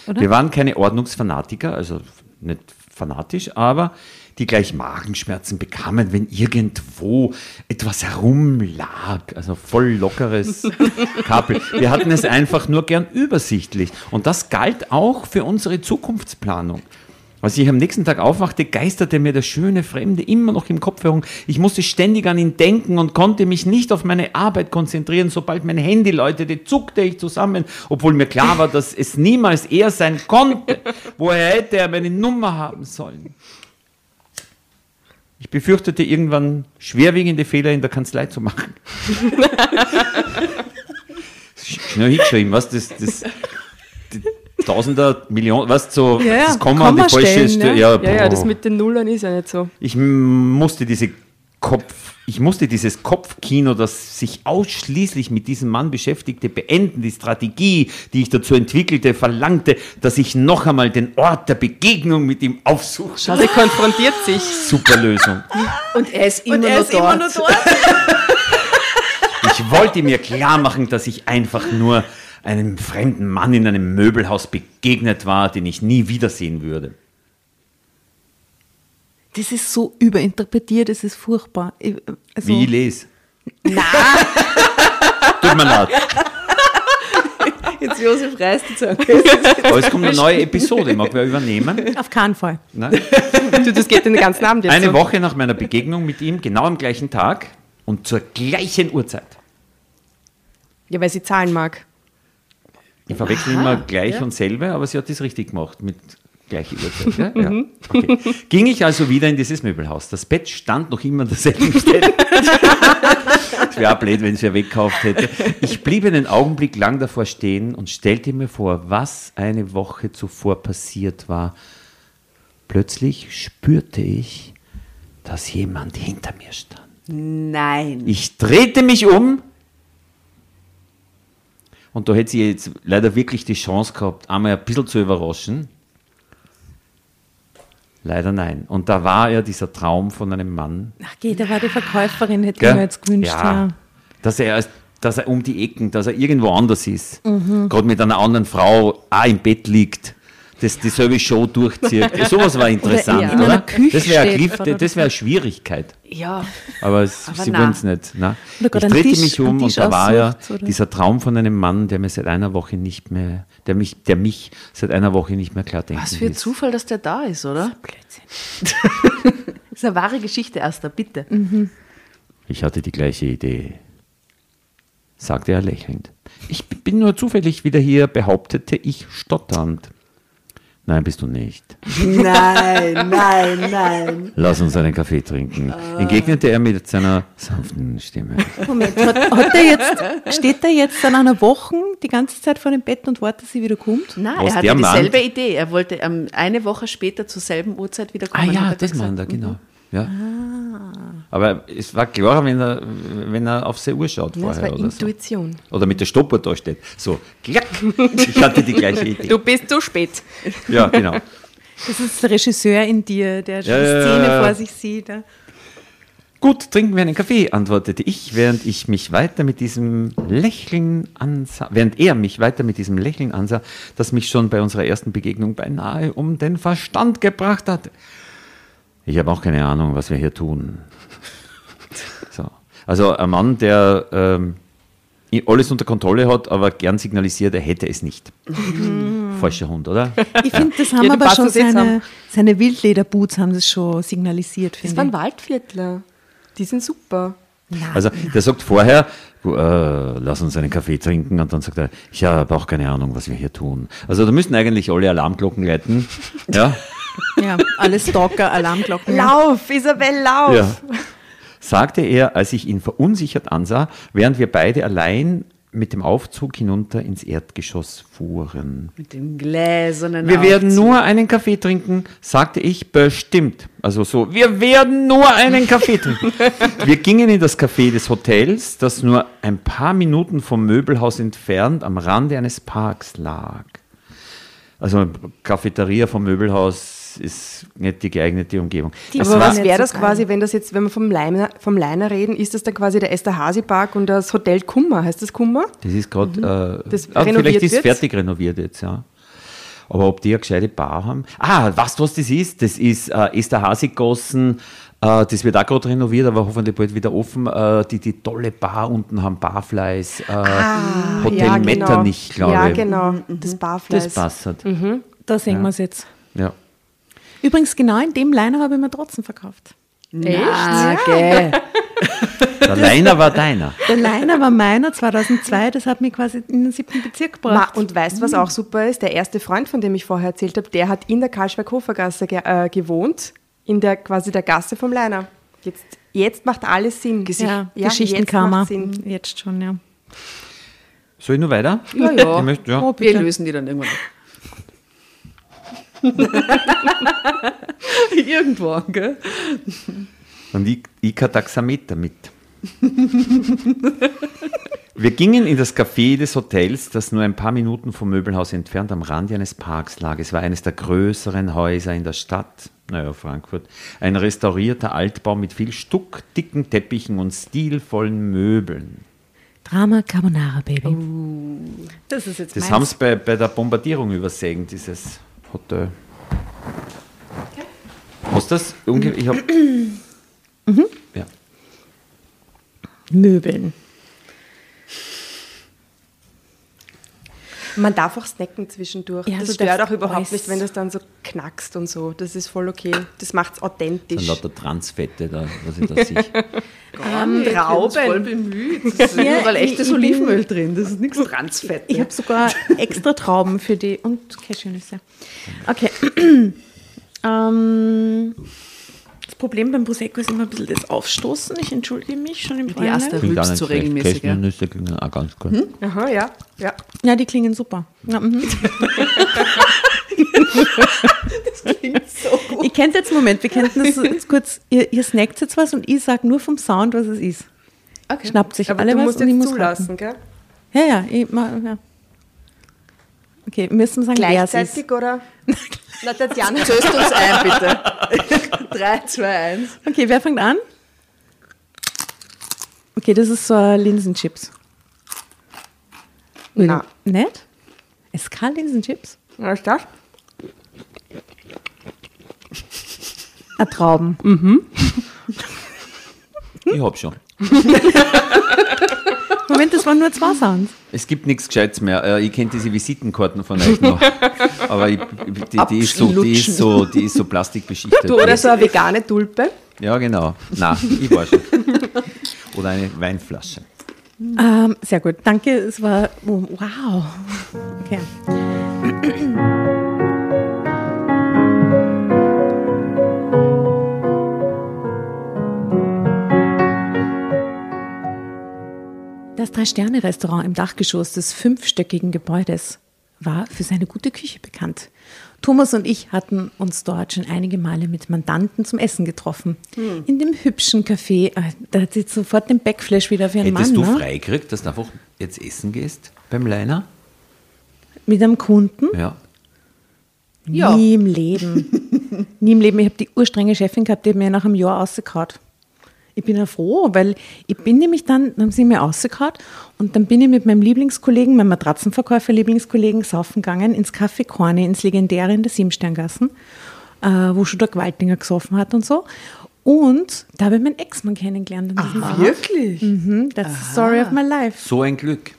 Oder? Wir waren keine Ordnungsfanatiker, also nicht fanatisch, aber die gleich Magenschmerzen bekamen, wenn irgendwo etwas herumlag. Also voll lockeres *laughs* Kabel. Wir hatten es einfach nur gern übersichtlich. Und das galt auch für unsere Zukunftsplanung. Als ich am nächsten Tag aufwachte, geisterte mir der schöne Fremde immer noch im Kopf herum. Ich musste ständig an ihn denken und konnte mich nicht auf meine Arbeit konzentrieren. Sobald mein Handy läutete, zuckte ich zusammen, obwohl mir klar war, dass es niemals er sein konnte. *laughs* Woher hätte er meine Nummer haben sollen? Ich befürchtete irgendwann schwerwiegende Fehler in der Kanzlei zu machen. *laughs* Schnell hingeschrieben, was das, das, Tausender, Millionen, was so, Ja, ja, das Komma und die falsche Kommastellen, ist, ja. ja, ja, ja, das mit den Nullern ist ja nicht so. Ich musste diese Kopf, ich musste dieses Kopfkino, das sich ausschließlich mit diesem Mann beschäftigte, beenden. Die Strategie, die ich dazu entwickelte, verlangte, dass ich noch einmal den Ort der Begegnung mit ihm aufsuche. Schau, sie konfrontiert sich. Super Lösung. Und er ist immer, Und er ist immer dort. nur dort. Ich wollte mir klar machen, dass ich einfach nur einem fremden Mann in einem Möbelhaus begegnet war, den ich nie wiedersehen würde. Das ist so überinterpretiert, das ist furchtbar. Ich- Also, Wie ich lese. Nein. *laughs* Tut mir leid. *laughs* Jetzt Josef reißt jetzt an. Aber es kommt eine neue Episode. Mag wer übernehmen? Auf keinen Fall. Nein? Du, das geht den ganzen Abend jetzt Eine so. Woche nach meiner Begegnung mit ihm, genau am gleichen Tag und zur gleichen Uhrzeit. Ja, weil sie zahlen mag. Ich verwechsel immer gleich und selbe, aber sie hat das richtig gemacht mit gleiche Uhrzeit. *laughs* Ja? Ja. Okay. Ging ich also wieder in dieses Möbelhaus. Das Bett stand noch immer an derselben *laughs* Stelle. Es wäre blöd, wenn sie ja wegkauft hätte. Ich blieb einen Augenblick lang davor stehen und stellte mir vor, was eine Woche zuvor passiert war. Plötzlich spürte ich, dass jemand hinter mir stand. Nein. Ich drehte mich um und da hätte sie jetzt leider wirklich die Chance gehabt, einmal ein bisschen zu überraschen. Leider nein. Und da war ja dieser Traum von einem Mann. Ach, geh, da war die Verkäuferin, hätte ich mir jetzt gewünscht. Ja. Dass, er, dass er um die Ecken, dass er irgendwo anders ist. Mhm. Gerade mit einer anderen Frau auch im Bett liegt. Das dieselbe Show durchzieht. *laughs* Sowas war interessant, in oder? einer Küche das wäre eine, Cliff- oder das wäre eine Schwierigkeit. Ja. Aber, es, Aber sie wollen es nicht. Oder Ich drehte Tisch- mich um und da war ja oder? dieser Traum von einem Mann, der mir seit einer Woche nicht mehr, der mich, der mich seit einer Woche nicht mehr klar denken Was für ein. Zufall, dass der da ist, oder? Blödsinn. *laughs* Das ist eine wahre Geschichte, Asta, bitte. Ich hatte die gleiche Idee, sagte er lächelnd. Ich bin nur zufällig wieder hier, behauptete ich stotternd. Nein, bist du nicht. Nein, nein, nein. Lass uns einen Kaffee trinken, entgegnete er mit seiner sanften Stimme. Moment, hat, hat der jetzt, steht der jetzt an einer Woche die ganze Zeit vor dem Bett und wartet, dass sie wieder kommt? Nein, Was er hatte dieselbe meint- Idee. Er wollte ähm, eine Woche später zur selben Uhrzeit wieder Ah kommen. ja, hat er das meint er, genau. Ja. Aber es war klar, wenn er, wenn er auf seine Uhr schaut Ja, das vorher war oder so. Intuition. Oder mit der Stoppuhr da steht. So, klack. Ich hatte die gleiche *laughs* Idee. Du bist zu spät. Ja, genau. Das ist der Regisseur in dir, der die ja, Szene ja, ja. vor sich sieht. Gut, trinken wir einen Kaffee, antwortete ich, während ich mich weiter mit diesem Lächeln ansah, während er mich weiter mit diesem Lächeln ansah, das mich schon bei unserer ersten Begegnung beinahe um den Verstand gebracht hatte. Ich habe auch keine Ahnung, was wir hier tun. So. Also ein Mann, der ähm, alles unter Kontrolle hat, aber gern signalisiert, er hätte es nicht. Falscher Hund, oder? Ich finde, das haben Ja, aber schon seine, seine Wildlederboots haben das schon signalisiert, Das waren ich. Waldviertler. Die sind super. Also der sagt vorher, äh, lass uns einen Kaffee trinken und dann sagt er, ich habe auch keine Ahnung, was wir hier tun. Also da müssten eigentlich alle Alarmglocken läuten. Ja, Ja, alle Stalker, Alarmglocken. Lauf, Isabel, lauf! ja. Sagte er, als ich ihn verunsichert ansah, während wir beide allein mit dem Aufzug hinunter ins Erdgeschoss fuhren. Mit dem gläsernen Wir werden Aufzug. nur einen Kaffee trinken, sagte ich bestimmt. Also so, wir werden nur einen Kaffee trinken. *laughs* wir gingen in das Café des Hotels, das nur ein paar Minuten vom Möbelhaus entfernt am Rande eines Parks lag. Also Cafeteria vom Möbelhaus ist nicht die geeignete Umgebung. Die war- was wäre das quasi, wenn das jetzt, wenn wir vom Leiner, vom Leiner reden, ist das dann quasi der Esterhazy-Park und das Hotel Kummer? Heißt das Kummer? Das ist gerade, äh, Das ah, vielleicht ist es fertig renoviert jetzt, ja. Aber ob die eine gescheite Bar haben? Ah, weißt du, was das ist? Das ist äh, Esterhazy-Gossen, äh, das wird auch gerade renoviert, aber hoffentlich bald wieder offen. Äh, die, die tolle Bar unten haben Barfleisch, äh, Hotel ja, Metternich, glaube Ja, ich. genau. Das Barfleisch. Das passt. Da sehen wir es jetzt. Ja. Übrigens, genau in dem Liner habe ich mir trotzdem verkauft. Ah, gell. *laughs* Der Leiner war deiner. Der Liner war meiner 2002, das hat mich quasi in den siebten Bezirk Ma, gebracht. und weißt du, was auch super ist? Der erste Freund, von dem ich vorher erzählt habe, der hat in der Karlsberg-Hofergasse ge äh, gewohnt, in der quasi der Gasse vom Leiner. Jetzt, jetzt macht alles Sinn. ja, Ja, Geschichtenkarma. jetzt Sinn. Jetzt schon, ja. Soll ich nur weiter? Ja, ja. Ich möchte, ja. Oh, Wir lösen die dann irgendwann. *laughs* Irgendwo, gell? Und ich, ich kein Taxameter mit. Wir gingen in das Café des Hotels, das nur ein paar Minuten vom Möbelhaus entfernt am Rande eines Parks lag. Es war eines der größeren Häuser in der Stadt, naja, Frankfurt. Ein restaurierter Altbau mit viel Stuck, dicken Teppichen und stilvollen Möbeln. Drama Carbonara, Baby. Das ist jetzt Das haben sie bei, bei der Bombardierung übersehen, dieses Hotel. Hast du das? Ich hab, ja. Möbeln. Man darf auch snacken zwischendurch. Ja, das du stört auch überhaupt alles- nicht, wenn das dann so knackst und so. Das ist voll okay. Das macht es Dann authentisch. lauter Transfette, da, was ich da sehe. *laughs* Ähm, uns voll Trauben. bemüht. Das *laughs* ist Ja, überall ich- echtes Olivenöl drin. Das ist nichts Transfett. Ich habe sogar *laughs* extra Trauben für die und Cashewnüsse. Okay. *clears throat* ähm, das Problem beim Prosecco ist immer ein bisschen das Aufstoßen. Ich entschuldige mich schon im Die Vorhinein. erste Klingt nicht so schlecht. regelmäßig. Ja. Cashewnüsse klingen auch ganz gut. Aha, ja. ja. Ja, die klingen super. Ja, mhm. *laughs* Klingt so gut. Ich kennt jetzt, Moment, wir könnten das *laughs* jetzt kurz, ihr, ihr snackt jetzt was und ich sage nur vom Sound, was es ist. Okay. Schnappt sich Aber alle du was musst und ich muss zulassen, raten. gell? Ja, ja, ich, ma, ja. Okay, müssen wir sagen, es. Gleichzeitig oder? *laughs* Na, Tatjana. Zöst uns ein, bitte. 3, 2, 1. Okay, wer fängt an? Okay, das ist so ein Linsenchips. Na. Nicht? SK-Linsenchips? Was ist das? Ah, Trauben. *laughs* Ich hab schon. *laughs* Moment, das waren nur zwei Sounds. Es gibt nichts Gescheites mehr. Äh, Ich kenne diese Visitenkarten von euch noch. *laughs* Aber ich, die, die, ist so, die, ist so, die ist so plastikbeschichtet. Oder so eine vegane Tulpe. Ja, genau. Na, ich war schon. Oder eine Weinflasche. Ähm, sehr gut, danke. Es war oh, wow. Okay. Das Drei-Sterne-Restaurant im Dachgeschoss des fünfstöckigen Gebäudes war für seine gute Küche bekannt. Thomas und ich hatten uns dort schon einige Male mit Mandanten zum Essen getroffen. In dem hübschen Café, äh, da hat sie sofort den Backflash wieder für einen Hättest Mann. du ne? freigekriegt, dass du einfach jetzt essen gehst beim Leiner? Mit einem Kunden? Ja. Ja. Nie im Leben. *laughs* Nie im Leben. Ich habe die urstrenge Chefin gehabt, die hat mir nach einem Jahr rausgehauen. Ich bin ja froh, weil ich bin nämlich dann, dann haben sie mir rausgehauen und dann bin ich mit meinem Lieblingskollegen, meinem Matratzenverkäufer Lieblingskollegen saufen gegangen ins Café Korne, ins Legendäre in der Siebensterngassen, äh, wo schon der Gewaltinger gesoffen hat und so. Und da habe ich meinen Ex-Mann kennengelernt. diesem Abend. Wirklich? Mhm, that's the story of my life. So ein Glück.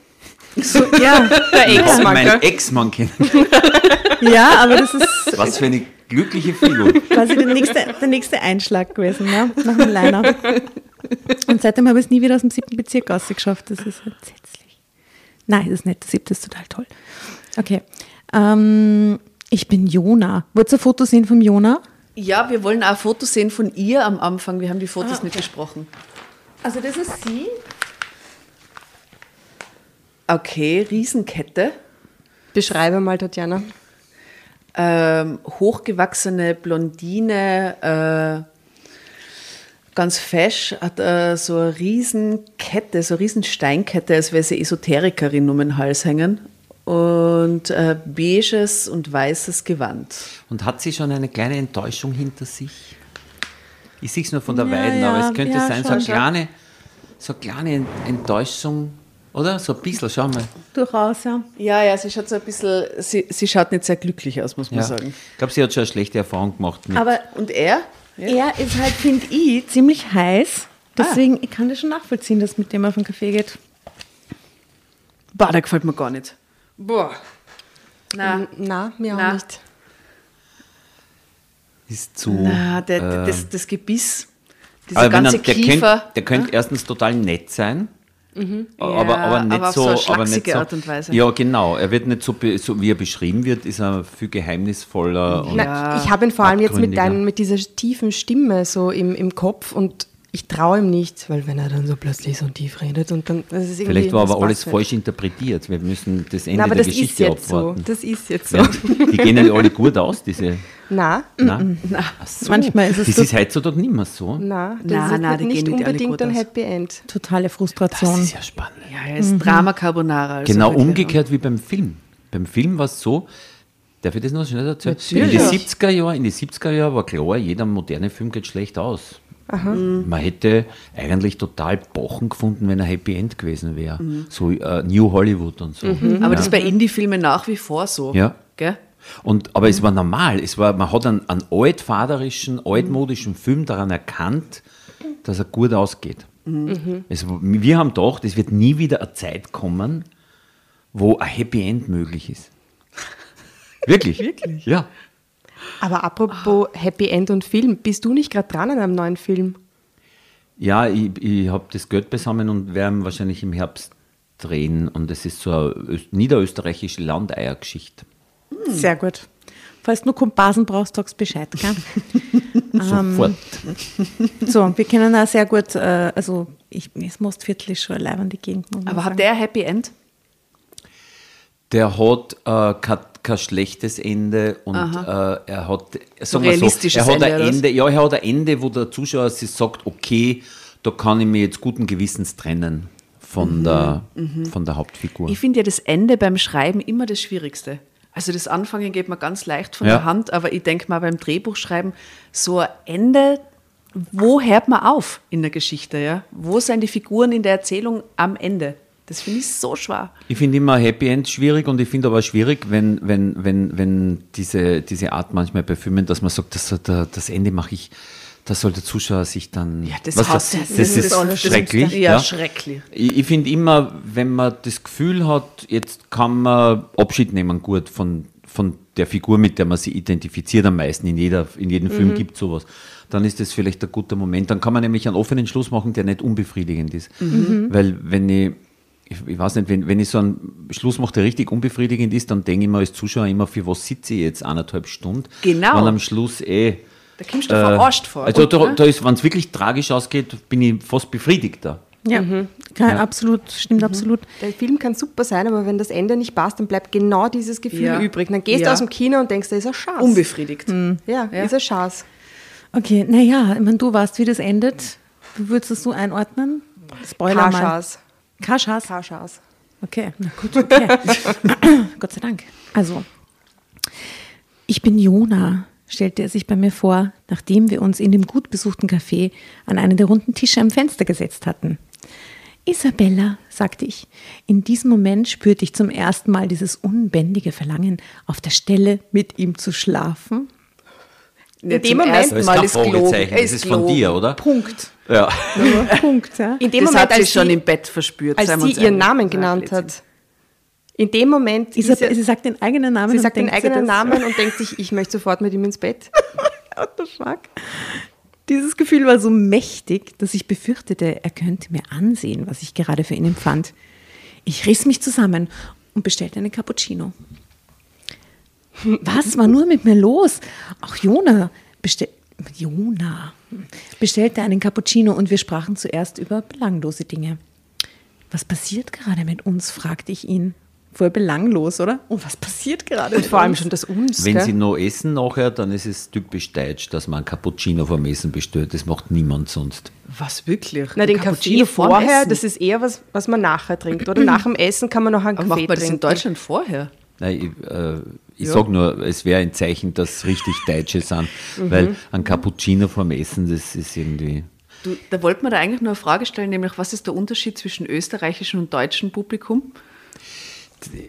So, ja, der Ex-Mann. gell? Ex-Mann kennen. *laughs* Ja, aber das ist Was für eine glückliche Figur. quasi der nächste, der nächste Einschlag gewesen, ne? nach dem Liner. Und seitdem habe ich es nie wieder aus dem siebten Bezirk rausgeschafft. Das ist entsetzlich. Nein, das ist nicht. Der siebte ist total toll. Okay. Ähm, ich bin Jona. Wollt ihr ein Foto sehen vom Jona? Ja, wir wollen auch ein Foto sehen von ihr am Anfang. Wir haben die Fotos Ah, nicht besprochen. Also das ist sie. Okay, Riesenkette. Beschreibe mal, Tatjana. Ähm, hochgewachsene Blondine, äh, ganz fesch, hat äh, so eine Riesenkette, so eine Riesensteinkette, als wäre sie Esoterikerin um den Hals hängen. Und äh, beiges und weißes Gewand. Und hat sie schon eine kleine Enttäuschung hinter sich? Ich sehe es nur von der Ja, Weiden, ja, aber es könnte ja, sein, so schon, eine schon. kleine, so eine kleine Ent- Enttäuschung, oder? So ein bisschen, schau mal. Durchaus, ja. Ja, ja, sie schaut so ein bisschen, sie, sie schaut nicht sehr glücklich aus, muss man Ja. sagen. Ich glaube, sie hat schon eine schlechte Erfahrung gemacht. Mit. Aber Und er? er ist halt, finde ich, ziemlich heiß. Deswegen, ich kann das schon nachvollziehen, dass mit dem auf den Kaffee geht. Boah, der gefällt mir gar nicht. Boah. Na, Na, mir Na. auch nicht. ist zu. Na, der, äh, das, das Gebiss, dieser aber wenn ganze er, der Kiefer. Könnte, der könnte erstens total nett sein. Aber, Ja, aber nicht aber so, so aber nicht so, Art und Weise. Ja, genau. Er wird nicht so, so wie er beschrieben wird, ist er viel geheimnisvoller. Und Na, ich habe ihn vor allem jetzt mit, deinen, mit dieser tiefen Stimme so im, im Kopf und ich traue ihm nicht, weil wenn er dann so plötzlich so tief redet und dann. Das ist irgendwie, Vielleicht war das aber alles falsch interpretiert. Wir müssen das Ende Na, aber der das ist Geschichte jetzt so. abwarten. Das ist jetzt so. Ja, die gehen ja alle gut aus, diese. Na, Nein? Ach so. Manchmal ist es Das so- ist heutzutage nicht mehr so. na, das Na, ist na, die nicht gehen nicht alle unbedingt ein. Happy End. Totale Das Frustration. ist ja spannend. Ja, er ist Drama Carbonara. also Genau umgekehrt wie beim Film. Beim Film war es so, darf ich das noch schnell erzählen? In Natürlich. die 70er Jahren, in die 70er Jahren war klar, jeder moderne Film geht schlecht aus. Man hätte eigentlich total Bochen gefunden, wenn er Happy End gewesen wäre. So äh, New Hollywood und so. Aber das ist bei Indie-Filmen nach wie vor so. Ja. Gell? Und, aber es war normal. Es war, man hat einen, einen altvaterischen, altmodischen Film daran erkannt, dass er gut ausgeht. Es, wir haben gedacht, es wird nie wieder eine Zeit kommen, wo ein Happy End möglich ist. *laughs* Wirklich? Wirklich? Ja. Aber apropos Happy End und Film, bist du nicht gerade dran an einem neuen Film? Ja, ich, ich habe das Geld beisammen und werde ihn wahrscheinlich im Herbst drehen. Und es ist so eine öst- niederösterreichische Landeiergeschichte. Sehr gut. Falls du Komparsen brauchst, sagst du Bescheid, gell? *laughs* Sofort. So, wir kennen auch sehr gut, äh, also ich, das Mostviertel ist schon eine leibende Gegend. muss man Aber sagen. hat der ein Happy End? Der hat äh, kein, kein schlechtes Ende und äh, er hat sagen wir so, er hat ein? Ende, ja, er hat ein Ende, wo der Zuschauer sich sagt, okay, da kann ich mir jetzt guten Gewissens trennen von, der, von der Hauptfigur. Ich finde ja das Ende beim Schreiben immer das Schwierigste. Also das Anfangen geht mir ganz leicht von Ja. der Hand, aber ich denke mal beim Drehbuchschreiben, so ein Ende, wo hört man auf in der Geschichte? Ja? Wo sind die Figuren in der Erzählung am Ende? Das finde ich so schwer. Ich finde immer Happy End schwierig und ich finde aber schwierig, wenn, wenn, wenn, wenn diese, diese Art manchmal bei Filmen, dass man sagt, das, das, das Ende mache ich, da soll der Zuschauer sich dann. Ja, das Was das, das, Das ist ist das schrecklich. Ja, schrecklich. Ich, ich finde immer, wenn man das Gefühl hat, jetzt kann man Abschied nehmen gut von, von der Figur, mit der man sich identifiziert am meisten. In, jeder, in jedem Film gibt es sowas. Dann ist das vielleicht ein guter Moment. Dann kann man nämlich einen offenen Schluss machen, der nicht unbefriedigend ist. Weil wenn ich, ich, ich weiß nicht, wenn, wenn ich so einen Schluss mache, der richtig unbefriedigend ist, dann denke ich mir als Zuschauer immer, für was sitze ich jetzt eineinhalb Stunden? Genau. Wenn am Schluss eh. Da kommst du verarscht vor. Also Und, da, da ist, wenn es wirklich tragisch ausgeht, bin ich fast befriedigter. Ja, kann, absolut, stimmt absolut. Der Film kann super sein, aber wenn das Ende nicht passt, dann bleibt genau dieses Gefühl Ja. übrig. Dann gehst Ja. du aus dem Kino und denkst, da ist ein Schatz. Unbefriedigt. Ja, Ja. ist ein Schatz. Okay, naja, ich meine, du weißt, wie das endet. Wie würdest du es so einordnen? Spoiler mal. Kaschas. Kein Schatz. Okay, na gut, okay. *laughs* Gott sei Dank. Also, ich bin Jona, stellte er sich bei mir vor, nachdem wir uns in dem gut besuchten Café an einen der runden Tische am Fenster gesetzt hatten. Isabella, sagte ich, in diesem Moment spürte ich zum ersten Mal dieses unbändige Verlangen, auf der Stelle mit ihm zu schlafen. Nicht dem zum Moment- ersten Das ist Mal ist gelogen. Fragezeichen, das ist von dir, oder? Punkt. Ja. Punkt, ja. In dem Das Moment, hat sie als schon sie, im Bett verspürt. als sie ihren ehrlich. Namen genannt hat. In dem Moment, ist Isabella, sie, sie sagt den eigenen Namen. sie und sagt den denkt sich eigenen das- Namen und denkt sich, ich möchte sofort mit ihm ins Bett. *laughs* What the fuck? Dieses Gefühl war so mächtig, dass ich befürchtete, er könnte mir ansehen, was ich gerade für ihn empfand. Ich riss mich zusammen und bestellte einen Cappuccino. Was war nur mit mir los? Auch Jona bestell Jona bestellte einen Cappuccino und wir sprachen zuerst über belanglose Dinge. Was passiert gerade mit uns? fragte ich ihn. Voll belanglos, oder? Und was passiert gerade? Und vor allem uns? schon das uns. Wenn gell? sie noch essen nachher, dann ist es typisch deutsch, dass man ein Cappuccino vom Essen bestellt. Das macht niemand sonst. Was wirklich? Na, den Cappuccino Kaffee vorm vorher, das ist eher was, was man nachher trinkt. Oder nach dem Essen kann man noch einen Aber Kaffee macht man das in trinken. Deutschland vorher? Nein, ich äh, ich sage nur, es wäre ein Zeichen, dass richtig Deutsche sind, *laughs* Mhm. weil ein Cappuccino vom Essen, das ist irgendwie. Du, da wollte man da eigentlich nur eine Frage stellen, nämlich was ist der Unterschied zwischen österreichischem und deutschem Publikum?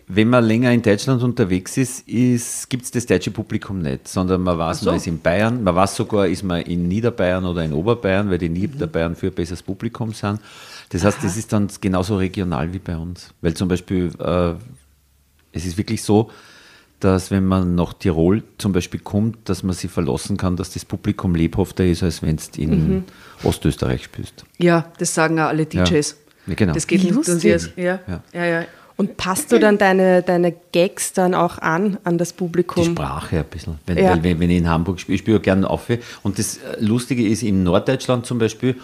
Wenn man länger in Deutschland unterwegs ist, ist gibt es das deutsche Publikum nicht, sondern man weiß, so. man ist in Bayern, man weiß sogar, ist man in Niederbayern oder in Oberbayern, weil die Niederbayern für ein besseres Publikum sind. Das heißt, das ist dann genauso regional wie bei uns. Weil zum Beispiel, äh, es ist wirklich so, dass wenn man nach Tirol zum Beispiel kommt, dass man sich verlassen kann, dass das Publikum lebhafter ist, als wenn du in Ostösterreich spielst. Ja, das sagen auch alle DJs. Ja, genau. Das geht nicht lustig. uns ja, Ja. ja, ja. Und passt du dann deine, deine Gags dann auch an, an das Die Publikum? Sprache ein bisschen. Wenn, Ja. weil, wenn, wenn ich in Hamburg spiele, ich spiele ja gerne auf. Und das Lustige ist, in Norddeutschland zum Beispiel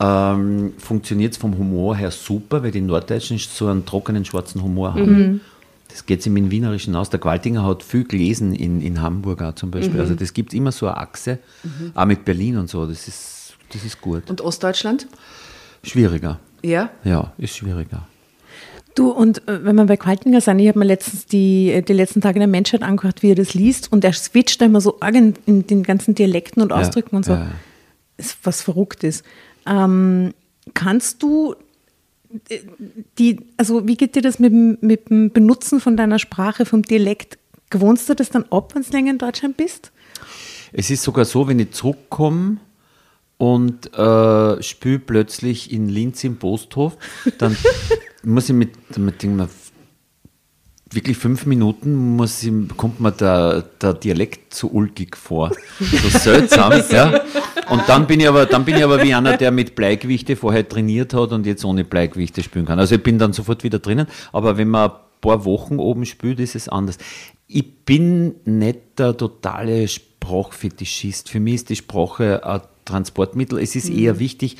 ähm, funktioniert es vom Humor her super, weil die Norddeutschen so einen trockenen schwarzen Humor haben. Das geht sich mit dem Wienerischen aus. Der Gewaltinger hat viel gelesen in, in Hamburg auch zum Beispiel. Also das gibt immer so eine Achse, auch mit Berlin und so. Das ist, das ist gut. Und Ostdeutschland? Schwieriger. Ja. Ja, ist schwieriger. Du, und äh, wenn wir bei Qualtinger sind, ich habe mir letztens die, äh, die letzten Tage der Menschheit angehört, wie er das liest, und er switcht da immer so arg in, in den ganzen Dialekten und Ausdrücken und so. ja, ja. Ist was Verrücktes. Ähm, kannst du die, also wie geht dir das mit, dem- mit dem Benutzen von deiner Sprache, vom Dialekt? Gewohnst du das dann ab, wenn du länger in Deutschland bist? Es ist sogar so, wenn ich zurückkomme und äh, spiele plötzlich in Linz im Posthof, dann *laughs* muss ich mit, damit denke ich mir, wirklich fünf Minuten muss ich, kommt mir der, der Dialekt zu ulkig vor. So seltsam, *laughs* ja. Und dann bin ich aber, dann bin ich aber wie einer, der mit Bleigewichte vorher trainiert hat und jetzt ohne Bleigewichte spielen kann. Also ich bin dann sofort wieder drinnen. Aber wenn man ein paar Wochen oben spielt, ist es anders. Ich bin nicht der totale Sprachfetischist. Für mich ist die Sprache ein Transportmittel. Es ist eher wichtig,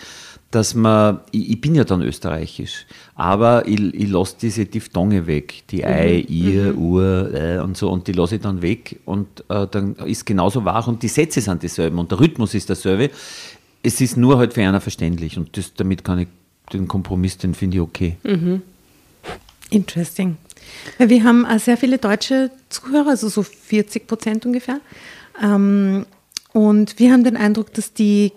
dass man, ich, ich bin ja dann österreichisch, aber ich, ich lasse diese Diphthonge weg, die Ei, ihr, Ur äh, und so, und die lasse ich dann weg und äh, dann ist genauso wahr und die Sätze sind dieselben und der Rhythmus ist derselbe. Es ist nur halt für einer verständlich und das, damit kann ich den Kompromiss, den finde ich okay. Interesting. Weil wir haben auch sehr viele deutsche Zuhörer, also so 40 Prozent ungefähr. Ähm, und wir haben den Eindruck, dass die,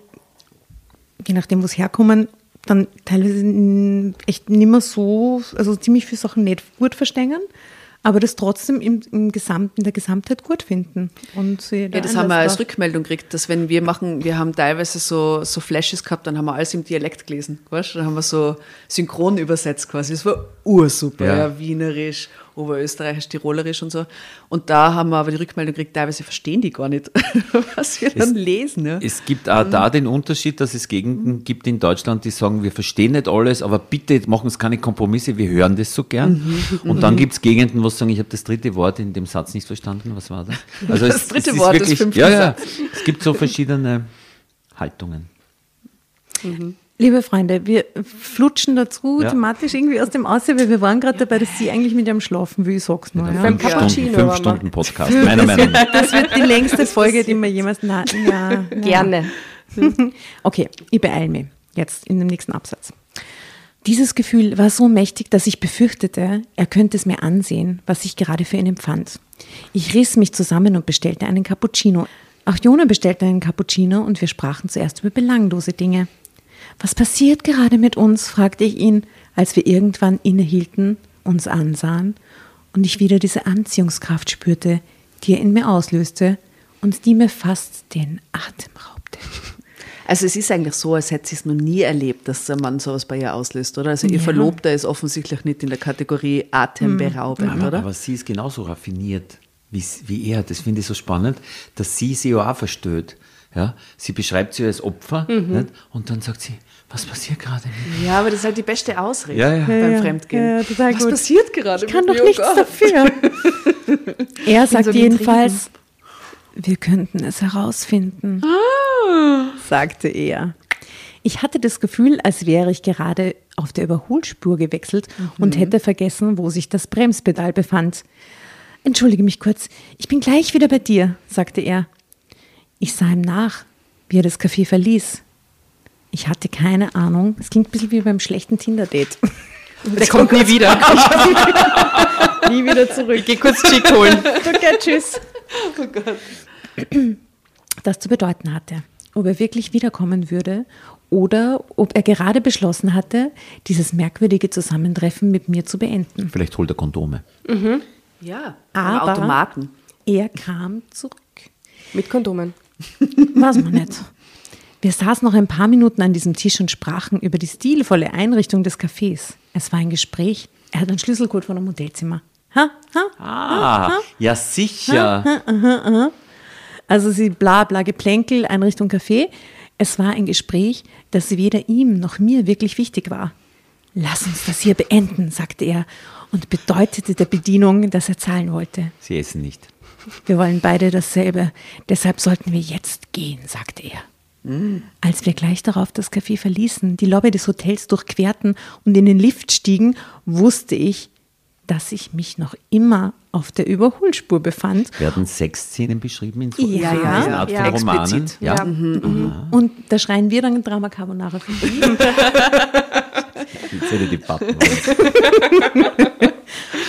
je nachdem, wo sie herkommen, dann teilweise echt nicht mehr so, also ziemlich viele Sachen nicht gut verstehen, aber das trotzdem im, im Gesamt, in der Gesamtheit gut finden. Und sie da Ja, das haben wir als Rückmeldung gekriegt, dass wenn wir machen, wir haben teilweise so, so Flashes gehabt, dann haben wir alles im Dialekt gelesen, weißt du? Dann haben wir so synchron übersetzt quasi. Das war ursuper, Ja. ja. Wienerisch, Oberösterreichisch, Tirolerisch und so. Und da haben wir aber die Rückmeldung gekriegt, teilweise verstehen die gar nicht, *laughs* was wir dann lesen. Ja. Es gibt auch da den Unterschied, dass es Gegenden gibt in Deutschland, die sagen, wir verstehen nicht alles, aber bitte machen uns keine Kompromisse, wir hören das so gern. Und dann gibt es Gegenden, wo sie sagen, ich habe das dritte Wort in dem Satz nicht verstanden. Was war das? *laughs* Also Das dritte Wort des fünften ja, ja, Es gibt so verschiedene Haltungen. Liebe Freunde, wir flutschen dazu Ja. thematisch irgendwie aus dem Aussehen, weil wir waren gerade dabei, dass sie eigentlich mit ihrem schlafen will, ich sag's nur. Ja. Beim Fünf Cappuccino Stunden, fünf. *laughs* Stunden Podcast, meiner Meinung nach. Das wird die längste Folge, die wir jemals na, ja, *laughs* ja. Gerne. Okay, ich beeile mich jetzt in dem nächsten Absatz. Dieses Gefühl war so mächtig, dass ich befürchtete, er könnte es mir ansehen, was ich gerade für ihn empfand. Ich riss mich zusammen und bestellte einen Cappuccino. Auch Jona bestellte einen Cappuccino und wir sprachen zuerst über belanglose Dinge. Was passiert gerade mit uns? fragte ich ihn, als wir irgendwann innehielten, uns ansahen und ich wieder diese Anziehungskraft spürte, die er in mir auslöste und die mir fast den Atem raubte. Also es ist eigentlich so, als hätte sie es noch nie erlebt, dass der Mann sowas bei ihr auslöst, oder? Also ihr Ja. Verlobter ist offensichtlich nicht in der Kategorie atemberaubend, Aber, oder? aber sie ist genauso raffiniert wie, wie er. Das finde ich so spannend, dass sie sie auch versteht. Ja? Sie beschreibt sie als Opfer nicht? und dann sagt sie, was passiert gerade? Ja, aber das ist halt die beste Ausrede Ja, ja. beim Ja, Fremdgehen. Was gut. passiert gerade Ich kann mit doch mir? Oh nichts Gott. dafür. *laughs* Er sagt so jedenfalls, wir könnten es herausfinden, sagte er. Ich hatte das Gefühl, als wäre ich gerade auf der Überholspur gewechselt und hätte vergessen, wo sich das Bremspedal befand. Entschuldige mich kurz, ich bin gleich wieder bei dir, sagte er. Ich sah ihm nach, wie er das Café verließ. Ich hatte keine Ahnung. Es klingt ein bisschen wie beim schlechten Tinder-Date. Der kommt nie wieder. *laughs* Nie wieder zurück. Ich geh kurz Chick holen. Okay, tschüss. Das zu bedeuten hatte, ob er wirklich wiederkommen würde oder ob er gerade beschlossen hatte, dieses merkwürdige Zusammentreffen mit mir zu beenden. Vielleicht holt er Kondome. Ja, am Aber- Automaten. Er kam zurück. Mit Kondomen. Weiß man nicht. Wir saßen noch ein paar Minuten an diesem Tisch und sprachen über die stilvolle Einrichtung des Cafés. Es war ein Gespräch. Er hat einen Schlüssel geholt von einem Modellzimmer. Ha, ha, Ah, ja sicher. Also sie bla bla Geplänkel, Einrichtung Café. Es war ein Gespräch, das weder ihm noch mir wirklich wichtig war. Lass uns das hier beenden, sagte er und bedeutete der Bedienung, dass er zahlen wollte. Sie essen nicht. Wir wollen beide dasselbe, deshalb sollten wir jetzt gehen, sagte er. Als wir gleich darauf das Café verließen, die Lobby des Hotels durchquerten und in den Lift stiegen, wusste ich, dass ich mich noch immer auf der Überholspur befand Werden Sexszenen beschrieben in so Ja, in ja, diesen Art ja, von Romanen? explizit. Ja. und da schreien wir dann Drama Carbonara von ihm. *laughs* Die Zelle Debatten. *laughs*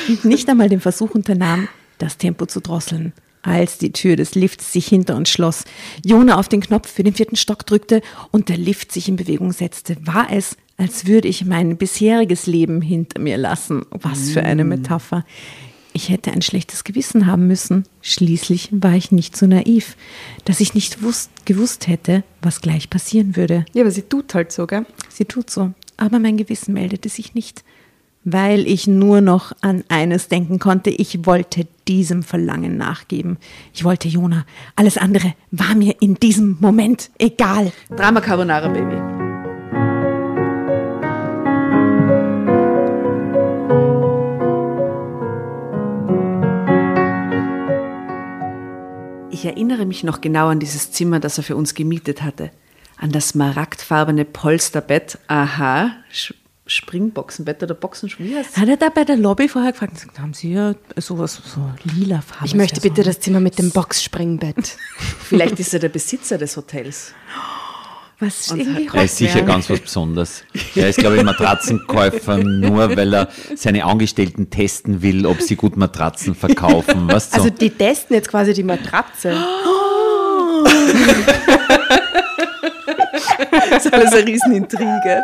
und nicht einmal den Versuch unternahm, das Tempo zu drosseln. Als die Tür des Lifts sich hinter uns schloss, Jona auf den Knopf für den vierten Stock drückte und der Lift sich in Bewegung setzte, war es, als würde ich mein bisheriges Leben hinter mir lassen. Was für eine Metapher. Ich hätte ein schlechtes Gewissen haben müssen. Schließlich war ich nicht so naiv, dass ich nicht wusst, gewusst hätte, was gleich passieren würde. Ja, aber sie tut halt so, gell? Sie tut so, aber mein Gewissen meldete sich nicht, weil ich nur noch an eines denken konnte. Ich wollte diesem Verlangen nachgeben. Ich wollte Jona. Alles andere war mir in diesem Moment egal. Drama Carbonara Baby. Ich erinnere mich noch genau an dieses Zimmer, das er für uns gemietet hatte. An das smaragdfarbene Polsterbett. Aha, Springboxenbett oder heißt's? Hat er da bei der Lobby vorher gefragt, gesagt, haben Sie ja sowas, so lila Farbe? Ich möchte bitte das Zimmer mit dem Boxspringbett. *laughs* Vielleicht ist er der Besitzer des Hotels. Was ist irgendwie Er ist sicher ganz was Besonderes. Er ist, glaube ich, Matratzenkäufer, nur weil er seine Angestellten testen will, ob sie gut Matratzen verkaufen. Was so? Also die testen jetzt quasi die Matratze. *laughs* *laughs* Das ist alles eine Riesenintrige.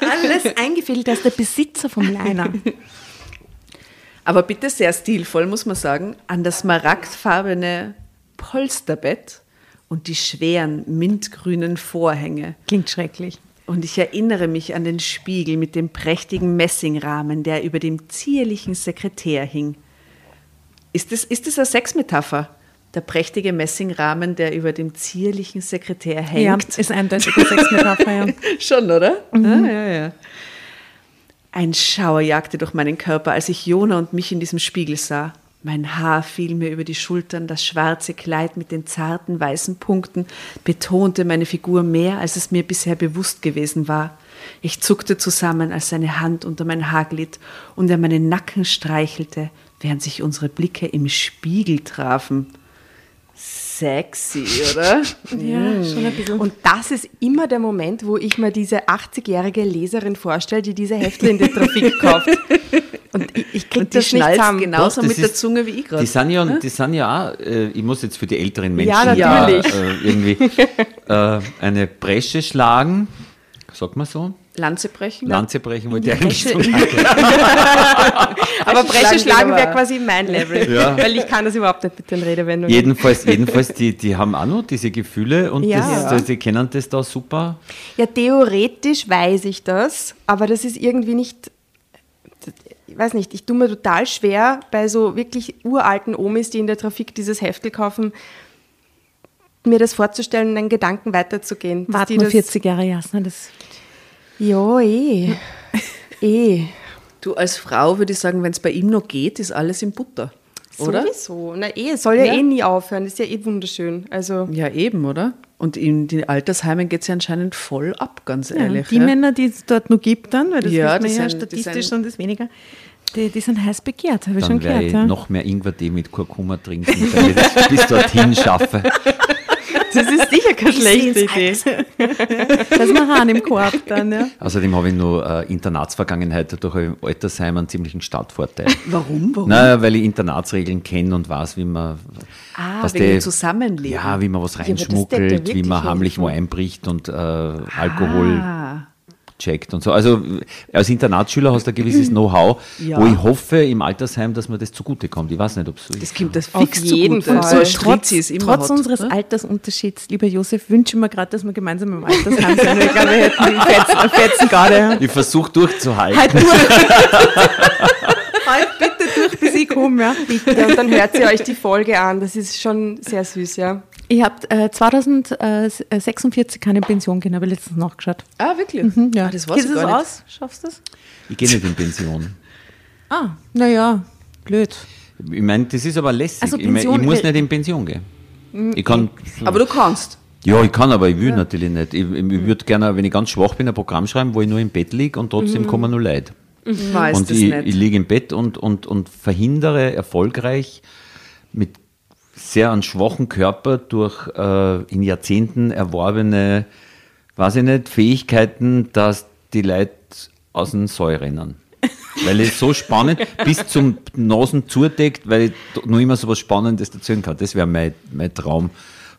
alles eingefädelt als der Besitzer vom Liner. *laughs* Aber bitte sehr stilvoll, muss man sagen, an das smaragdfarbene Polsterbett und die schweren mintgrünen Vorhänge. Klingt schrecklich. Und ich erinnere mich an den Spiegel mit dem prächtigen Messingrahmen, der über dem zierlichen Sekretär hing. Ist das, ist das eine Sexmetapher? Der prächtige Messingrahmen, der über dem zierlichen Sekretär Ja, hängt. ist eindeutig eine Sexmetapher, ja. *laughs* Schon, oder? Ah, ja, ja. Ein Schauer jagte durch meinen Körper, als ich Jona und mich in diesem Spiegel sah. Mein Haar fiel mir über die Schultern, das schwarze Kleid mit den zarten weißen Punkten betonte meine Figur mehr, als es mir bisher bewusst gewesen war. Ich zuckte zusammen, als seine Hand unter mein Haar glitt und er meinen Nacken streichelte, während sich unsere Blicke im Spiegel trafen. Sexy, oder? Ja, schon ein bisschen. Und das ist immer der Moment, wo ich mir diese 80-jährige Leserin vorstelle, die diese Hefte in der Trafik kauft. Und ich, ich krieg Und die das nicht zusammen. genauso Das mit der ist- Zunge wie ich gerade. Die sind ja, die sind ja auch, äh, ich muss jetzt für die älteren Menschen Ja, äh, irgendwie äh, eine Bresche schlagen, sagt man so? Lanze brechen? Lanze brechen wollte ich eigentlich sagen. *laughs* Aber Bresche schlagen wäre quasi mein *laughs* Level. Ja. Weil ich kann das überhaupt nicht mit den Redewendungen. Jedenfalls, jedenfalls die, die haben auch noch diese Gefühle und Ja. das, das, die kennen das da super. Ja, theoretisch weiß ich das, aber das ist irgendwie nicht. Ich weiß nicht, ich tue mir total schwer bei so wirklich uralten Omis, die in der Trafik dieses Heftel kaufen, mir das vorzustellen und einen Gedanken weiterzugehen. Warten die wir das- 40 Jahre, Jasna. Das Ja, eh. *laughs* eh. Du als Frau würde ich sagen, wenn es bei ihm noch geht, ist alles in Butter. Oder? Sowieso. Na eh, es soll ja, Ja. eh nie aufhören. Ist ja eh wunderschön. Also, Ja, eben, oder? Und in den Altersheimen geht es ja anscheinend voll ab, ganz ja, ehrlich. die ja. Männer, die es dort noch gibt, dann, weil das Ja, wissen wir ja statistisch und das weniger, die, die sind heiß begehrt, habe ich schon werde gehört. ich Ja. noch mehr Ingwertee mit Kurkuma trinken, damit ich das bis dorthin schaffe. *laughs* das ist sicher keine schlechte Idee. Da ist noch Hahn im Korb dann, ja. Außerdem habe ich nur äh, Internatsvergangenheit durch ein Altersheim einen ziemlichen Startvorteil. Warum? Warum? Naja, weil ich Internatsregeln kenne und weiß, wie man ah, was wegen die- dem Zusammenleben. Ja, wie man was deckt ja reinschmuggelt, wie man heimlich wo einbricht und äh, Alkohol Ah, checkt und so. Also als Internatsschüler hast du ein gewisses Know-how, Ja. wo ich hoffe im Altersheim, dass mir das zugutekommt. Ich weiß nicht, ob es so das ist. kommt das Auf fix jeden zugute. Fall. So Trotz- Trotz hot, unseres ne? Altersunterschieds, lieber Josef, wünschen wir gerade, dass wir gemeinsam im Altersheim sind. Ich glaube, wir hätten einen fetzen, einen fetzen gerade. Ich versuche durchzuhalten. Halt durch. *laughs* halt bitte durch, bis komm, ja. Bitte. Und dann hört sie euch die Folge an. Das ist schon sehr süß, ja. Ich habe äh, 2046 keine Pension gehen, habe ich letztens nachgeschaut. Ah, wirklich? Mhm, ja. Ah, das weiß Geht ich das gar nicht. aus? Schaffst du das? Ich gehe nicht in Pension. Ah, naja, blöd. Ich meine, das ist aber lässig. Also ich, mein, ich Pension- muss nicht in Pension gehen. Ich kann. Aber du kannst. Ja, ich kann, aber ich will natürlich nicht. Ich, ich würde gerne, wenn ich ganz schwach bin, ein Programm schreiben, wo ich nur im Bett liege und trotzdem kommen nur Leute. Ich weiß und ich, nicht. ich liege im Bett und, und, und verhindere erfolgreich mit sehr an schwachen Körper durch äh, in Jahrzehnten erworbene, weiß ich nicht, Fähigkeiten, dass die Leute aus dem Saal rennen. *laughs* Weil es so spannend bis zum Nasen zudeckt, weil ich nur immer so was Spannendes erzählen kann. Das wäre mein, mein Traum.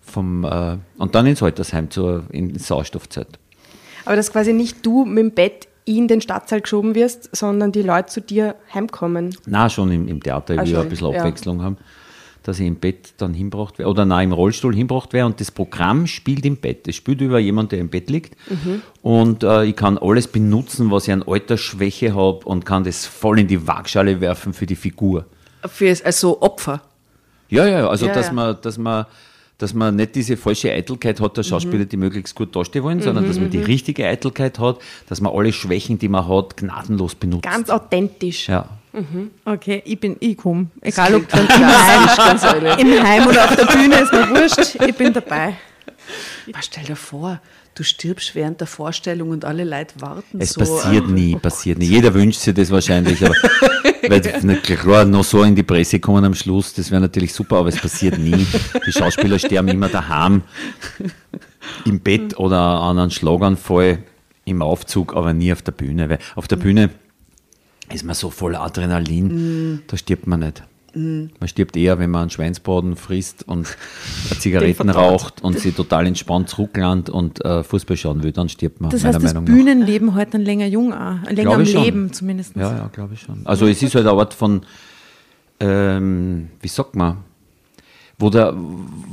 Vom, äh, und dann ins Altersheim zur, in Sauerstoffzeit. Aber dass quasi nicht du mit dem Bett in den Stadtsaal geschoben wirst, sondern die Leute zu dir heimkommen. Na, schon im, im Theater, ich Ah, will schon, ein bisschen ja. Abwechslung haben, dass ich im Bett dann hinbracht werde oder nein, im Rollstuhl hinbracht werde und das Programm spielt im Bett. Es spielt über jemanden, der im Bett liegt Mhm. und äh, ich kann alles benutzen, was ich an Altersschwäche habe und kann das voll in die Waagschale werfen für die Figur. Für also Opfer. Ja, ja, also Ja, dass ja. man, dass man dass man nicht diese falsche Eitelkeit hat, der Mhm. Schauspieler, die möglichst gut dastehen wollen, sondern dass man die richtige Eitelkeit hat, dass man alle Schwächen, die man hat, gnadenlos benutzt. Ganz authentisch. ja. Okay, ich bin, ich komme. Egal ob klingt im Heim, ganz *laughs* ehrlich. im Heim oder auf der Bühne, ist mir wurscht. Ich bin dabei. Aber stell dir vor, du stirbst während der Vorstellung und alle Leute warten Es so. äh, passiert nie, passiert nie. Jeder wünscht sich das wahrscheinlich, aber *laughs* weil klar noch so in die Presse kommen am Schluss, das wäre natürlich super, aber es passiert nie. Die Schauspieler sterben immer daheim, im Bett oder an einem Schlaganfall, im Aufzug, aber nie auf der Bühne. Weil auf der Bühne ist man so voll Adrenalin, da stirbt man nicht. Man stirbt eher, wenn man einen Schweinsbraten frisst und *laughs* Zigaretten raucht und sich total entspannt zurücklandet und äh, Fußball schauen will, dann stirbt man. Das meiner heißt, das Meinung. Bühnenleben heute dann länger jung auch. Länger Glaube am. Leben zumindest. Ja, ja, glaube ich schon. Also es ist halt eine Art von, ähm, wie sagt man, wo der,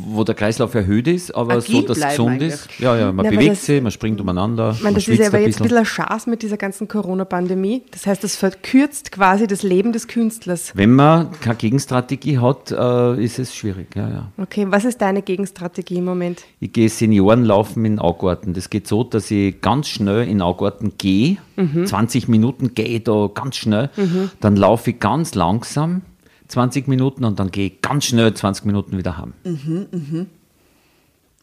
wo der Kreislauf erhöht ist, aber Agil so, dass es gesund eigentlich. ist. Ja, ja, man Na, weil bewegt das- sich, man springt umeinander, Ich meine, man das ist aber ein jetzt ein bisschen. ein Chance mit dieser ganzen Corona-Pandemie. Das heißt, das verkürzt quasi das Leben des Künstlers. Wenn man keine Gegenstrategie hat, äh, ist es schwierig. Ja, ja. Okay, was ist deine Gegenstrategie im Moment? Ich gehe Senioren laufen in Augarten. Das geht so, dass ich ganz schnell in Augarten gehe. 20 Minuten gehe ich da ganz schnell. Dann laufe ich ganz langsam 20 Minuten und dann gehe ich ganz schnell 20 Minuten wieder heim.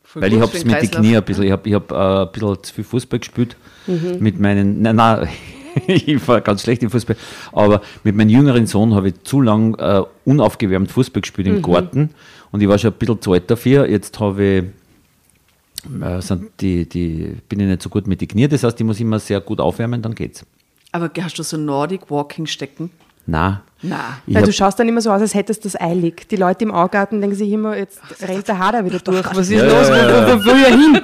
Voll Weil ich habe es mit den. Knie ein bisschen, ich habe ich hab, äh, ein bisschen zu viel Fußball gespielt. Mit meinen, nein, nein, *laughs* ich war ganz schlecht im Fußball, aber mit meinem jüngeren Sohn habe ich zu lang äh, unaufgewärmt Fußball gespielt im Garten und ich war schon ein bisschen zu alt dafür. Jetzt habe ich, äh, sind die, die, bin ich nicht so gut mit den Knie, das heißt, ich muss immer sehr gut aufwärmen, dann geht's. Aber hast du so Nordic Walking stecken? Nein. Na. Ich Weil hab- du schaust dann immer so aus, als hättest du das eilig. Die Leute im Augarten denken sich immer, jetzt rennt der Hader wieder durch. Was ist Ja, los? ja, ja. Wo, wo will er hin?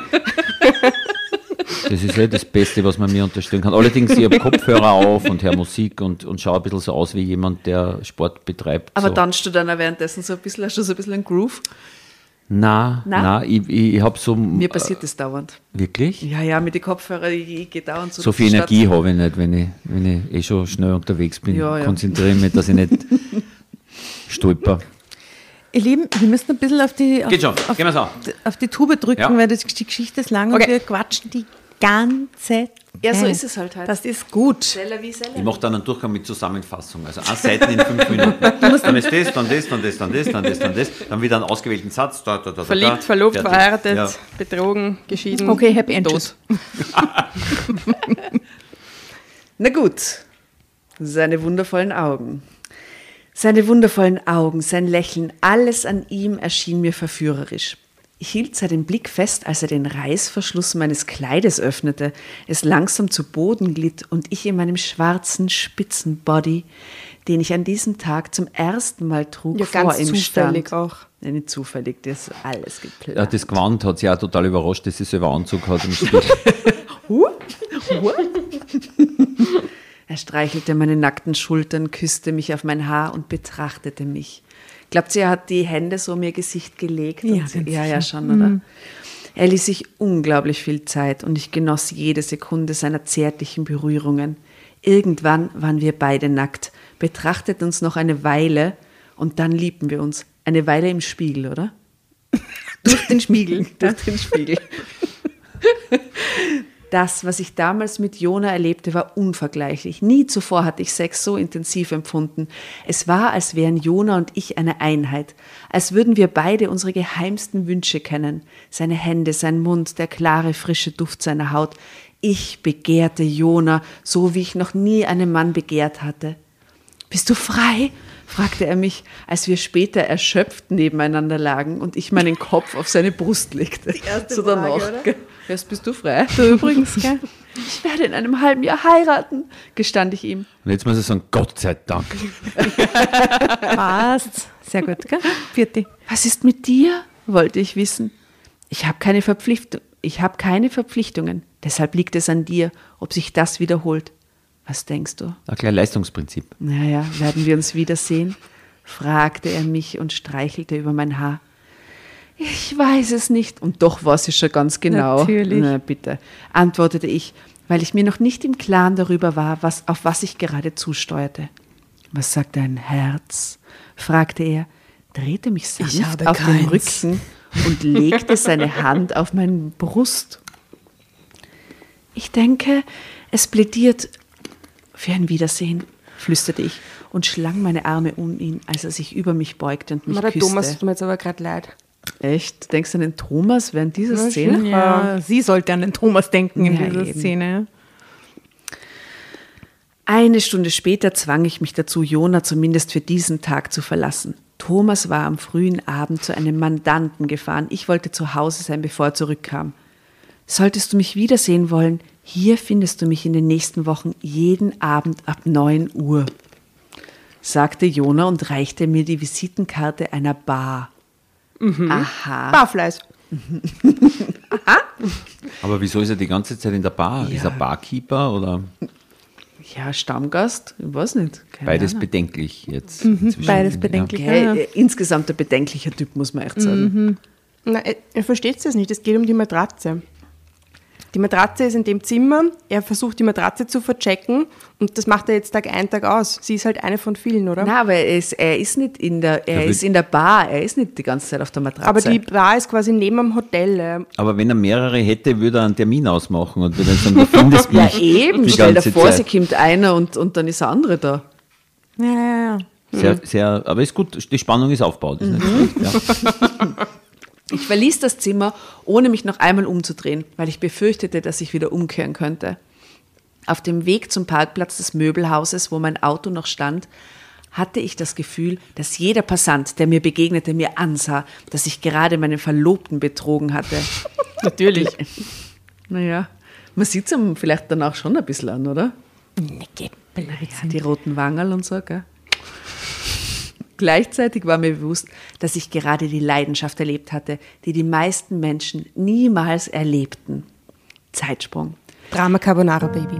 Das ist eh das Beste, was man mir unterstellen kann. Allerdings, ich habe Kopfhörer auf und höre Musik und, und schaue ein bisschen so aus wie jemand, der Sport betreibt. Aber so. tanzt du dann auch währenddessen so ein bisschen, hast du so ein bisschen einen Groove? Na, Na? na, ich, ich, habe so. Mir passiert das dauernd. Wirklich? Ja, ja, mit den Kopfhörern, ich, ich gehe dauernd so So viel Energie habe ich nicht, wenn ich, wenn ich eh schon schnell unterwegs bin. Ja, ja. Konzentriere mich, dass ich nicht *laughs* stolper. Ihr Lieben, wir müssen ein bisschen auf die, auf, Geht schon, auf, gehen wir's auf die Tube drücken, Ja. weil das, die Geschichte ist lang und Okay. wir quatschen die ganze Zeit. Ja, so ist es halt halt. Das ist gut. Ich mache dann einen Durchgang mit Zusammenfassung. Also eine Seite in fünf Minuten. *laughs* Dann ist das, dann das, dann das, dann das, dann das, dann das. Dann wieder einen ausgewählten Satz. Da, da, da. Verliebt, verlobt, Fertig. verheiratet, Ja. betrogen, geschieden. Okay, Happy End. tot. *laughs* Na gut, seine wundervollen Augen. Seine wundervollen Augen, sein Lächeln, alles an ihm erschien mir verführerisch. Ich hielt seinen Blick fest, als er den Reißverschluss meines Kleides öffnete, es langsam zu Boden glitt und ich in meinem schwarzen Spitzenbody, den ich an diesem Tag zum ersten Mal trug, Ja, vor ganz ihm zufällig stand. auch. Ja, nicht zufällig, das ist alles geplant. Ja, das Gewand hat sie auch total überrascht, dass sie selber Anzug hat. im Spiel. *laughs* *laughs* Er streichelte meine nackten Schultern, küsste mich auf mein Haar und betrachtete mich. Glaubt sie, er hat die Hände so um ihr Gesicht gelegt? Ja, und ja, ja, schon, oder? Er ließ sich unglaublich viel Zeit und ich genoss jede Sekunde seiner zärtlichen Berührungen. Irgendwann waren wir beide nackt, betrachteten uns noch eine Weile Und dann liebten wir uns. Eine Weile im Spiegel, oder? *laughs* Durch den Spiegel. *laughs* Durch den Spiegel. *laughs* Das, was ich damals mit Jona erlebte, war unvergleichlich. Nie zuvor hatte ich Sex so intensiv empfunden. Es war, als wären Jona und ich eine Einheit, als würden wir beide unsere geheimsten Wünsche kennen. Seine Hände, sein Mund, der klare, frische Duft seiner Haut. Ich begehrte Jona, so wie ich noch nie einen Mann begehrt hatte. Bist du frei? fragte er mich, als wir später erschöpft nebeneinander lagen und ich meinen Kopf auf seine Brust legte. Die erste so danach. Frage, oder? Erst bist du frei. Du übrigens, *laughs* gell? Ich werde in einem halben Jahr heiraten, gestand ich ihm. Und jetzt muss ich sagen, Gott sei Dank. *laughs* Passt. Sehr gut, gell? Vierte. Was ist mit dir? wollte ich wissen. Ich habe keine Verpflichtung. Ich habe keine Verpflichtungen. Deshalb liegt es an dir, ob sich das wiederholt. Was denkst du? Ein kleines Leistungsprinzip. Naja, werden wir uns wiedersehen? fragte er mich und streichelte über mein Haar. Ich weiß es nicht. Und doch weiß ich schon ganz genau. Natürlich. Na, bitte, antwortete ich, weil ich mir noch nicht im Klaren darüber war, was, auf was ich gerade zusteuerte. Was sagt dein Herz? fragte er, drehte mich sanft auf keins. den Rücken und legte seine Hand auf meine Brust. Ich denke, es plädiert für ein Wiedersehen, flüsterte ich und schlang meine Arme um ihn, als er sich über mich beugte und mich Na, küsste. Thomas tut mir jetzt aber gerade leid. Echt? Denkst du an den Thomas während dieser Szene? Ja, sie sollte an den Thomas denken in ja, dieser eben. Szene. Eine Stunde später zwang ich mich dazu, Jona zumindest für diesen Tag zu verlassen. Thomas war am frühen Abend zu einem Mandanten gefahren. Ich wollte zu Hause sein, bevor er zurückkam. Solltest du mich wiedersehen wollen, hier findest du mich in den nächsten Wochen jeden Abend ab 9 Uhr, sagte Jona und reichte mir die Visitenkarte einer Bar. Mhm. Aha. Barfleiß. Aha. *laughs* Aber wieso ist er die ganze Zeit in der Bar? Ja. Ist er Barkeeper oder? Ja, Stammgast, ich weiß nicht. Keine Beides Ahnung. bedenklich jetzt. Mhm. Beides bedenklich. Ja. Okay. Äh, insgesamt ein bedenklicher Typ, muss man echt sagen. Mhm. Na, er versteht es nicht, es geht um die Matratze. Die Matratze ist in dem Zimmer, er versucht die Matratze zu verchecken und das macht er jetzt Tag ein, Tag aus. Sie ist halt eine von vielen, oder? Nein, aber er ist, er ist nicht in der, er, er ist in der Bar, er ist nicht die ganze Zeit auf der Matratze. Aber die Bar ist quasi neben dem Hotel. Aber wenn er mehrere hätte, würde er einen Termin ausmachen und würde sagen, du findest mich. *laughs* ja, eben, stell dir vor, Zeit. sie kommt einer und, und dann ist der andere da. Ja, ja, ja. Sehr, sehr, aber ist gut, die Spannung ist aufgebaut. Ist mhm. ja. *laughs* Ich verließ das Zimmer, ohne mich noch einmal umzudrehen, weil ich befürchtete, dass ich wieder umkehren könnte. Auf dem Weg zum Parkplatz des Möbelhauses, wo mein Auto noch stand, hatte ich das Gefühl, dass jeder Passant, der mir begegnete, mir ansah, dass ich gerade meinen Verlobten betrogen hatte. *laughs* Natürlich. Naja, man sieht es ihm vielleicht danach schon ein bisschen an, oder? Naja, die roten Wangerl und so, gell? Gleichzeitig war mir bewusst, dass ich gerade die Leidenschaft erlebt hatte, die die meisten Menschen niemals erlebten. Zeitsprung. Drama Carbonara Baby.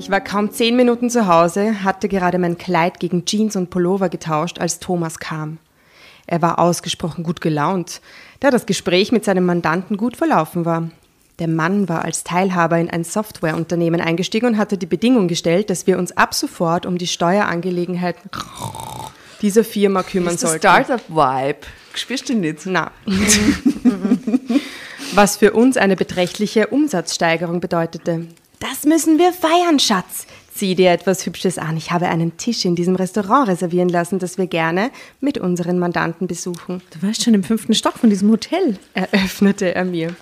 Ich war kaum zehn Minuten zu Hause, hatte gerade mein Kleid gegen Jeans und Pullover getauscht, als Thomas kam. Er war ausgesprochen gut gelaunt, da das Gespräch mit seinem Mandanten gut verlaufen war. Der Mann war als Teilhaber in ein Softwareunternehmen eingestiegen und hatte die Bedingung gestellt, dass wir uns ab sofort um die Steuerangelegenheiten dieser Firma kümmern ist sollten. Startup-Vibe. Spürst du nicht? Na. *laughs* Was für uns eine beträchtliche Umsatzsteigerung bedeutete. Das müssen wir feiern, Schatz. Zieh dir etwas Hübsches an. Ich habe einen Tisch in diesem Restaurant reservieren lassen, das wir gerne mit unseren Mandanten besuchen. Du warst schon im fünften Stock von diesem Hotel. Eröffnete er mir.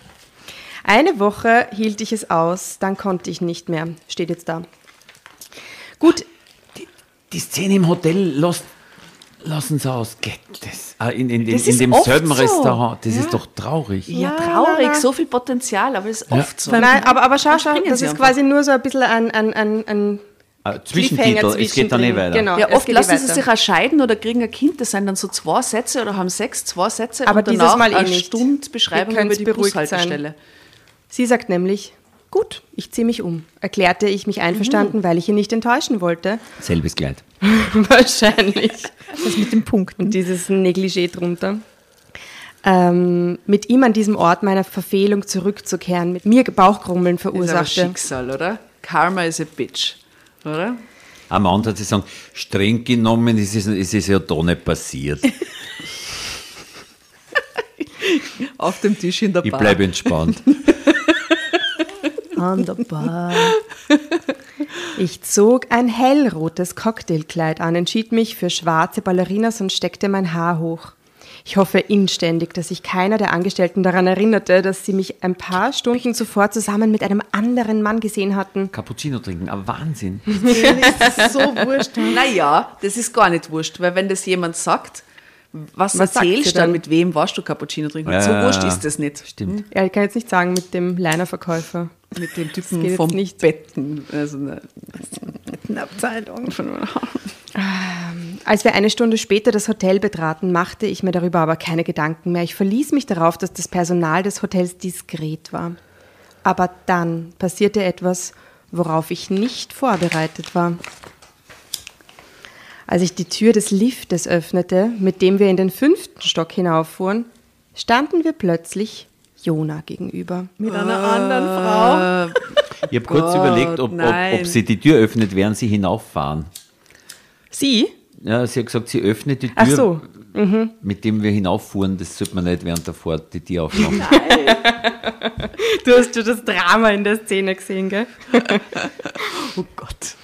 Eine Woche hielt ich es aus, dann konnte ich nicht mehr. Steht jetzt da. Gut, Die Szene im Hotel lässt, lassen sie aus. Geht das? Ah, in, in, in, Das in ist dem oft selben so. Restaurant. Das ist doch traurig. Ja, traurig, so viel Potenzial, aber es ist oft so. Nein, aber, aber schau, Dann schau, das ist einfach. quasi nur so ein bisschen ein, ein, ein, ein Ah, Zwischentitel, es geht da nicht zwischendrin. weiter. Genau, Ja, oft geht lassen nicht sie sich auch scheiden oder kriegen ein Kind. Das sind dann so zwei Sätze oder haben sechs, zwei Sätze. Aber und dieses danach Mal eh eine nicht. Stunde Beschreibung über die beruhigt sein. Bushaltestelle. Sie sagt nämlich, gut, ich ziehe mich um. Erklärte ich mich einverstanden, weil ich ihn nicht enttäuschen wollte. Selbes Kleid. *laughs* Wahrscheinlich. Das mit dem Punkt. Und dieses Negligé drunter. Ähm, mit ihm an diesem Ort meiner Verfehlung zurückzukehren, mit mir Bauchgrummeln Das ist aber verursachte. Schicksal, oder? Karma is a bitch, oder? Am hat sie sagen, streng genommen ist es, ist es ja da nicht passiert. *laughs* Auf dem Tisch in der Ich Bar. bleibe entspannt. *laughs* An der Bar. Ich zog ein hellrotes Cocktailkleid an, entschied mich für schwarze Ballerinas und steckte mein Haar hoch. Ich hoffe inständig, dass sich keiner der Angestellten daran erinnerte, dass sie mich ein paar Stunden zuvor zusammen mit einem anderen Mann gesehen hatten. Cappuccino trinken, aber Wahnsinn. Das ist so wurscht. Naja, das ist gar nicht wurscht, weil wenn das jemand sagt, was, Was erzählst du dann, mit wem warst du Cappuccino trinken? Ja, so wurscht ist das nicht. Stimmt. Ja, ich kann jetzt nicht sagen mit dem Leinerverkäufer. Mit dem geht Typen jetzt vom nicht. Betten. Also, ne. Abteilung. Als wir eine Stunde später das Hotel betraten, machte ich mir darüber aber keine Gedanken mehr. Ich verließ mich darauf, dass das Personal des Hotels diskret war. Aber dann passierte etwas, worauf ich nicht vorbereitet war. Als ich die Tür des Liftes öffnete, mit dem wir in den fünften Stock hinauffuhren, standen wir plötzlich Jona gegenüber. Mit einer anderen Frau. Ich habe kurz überlegt, ob, ob, nein. ob sie die Tür öffnet, während sie hinauffahren. Sie? Ja, sie hat gesagt, sie öffnet die Tür, Ach so. mit dem wir hinauffuhren. Das sollte man nicht während der Fahrt die Tür aufmachen. Du hast schon das Drama in der Szene gesehen, gell? *laughs* Oh Gott.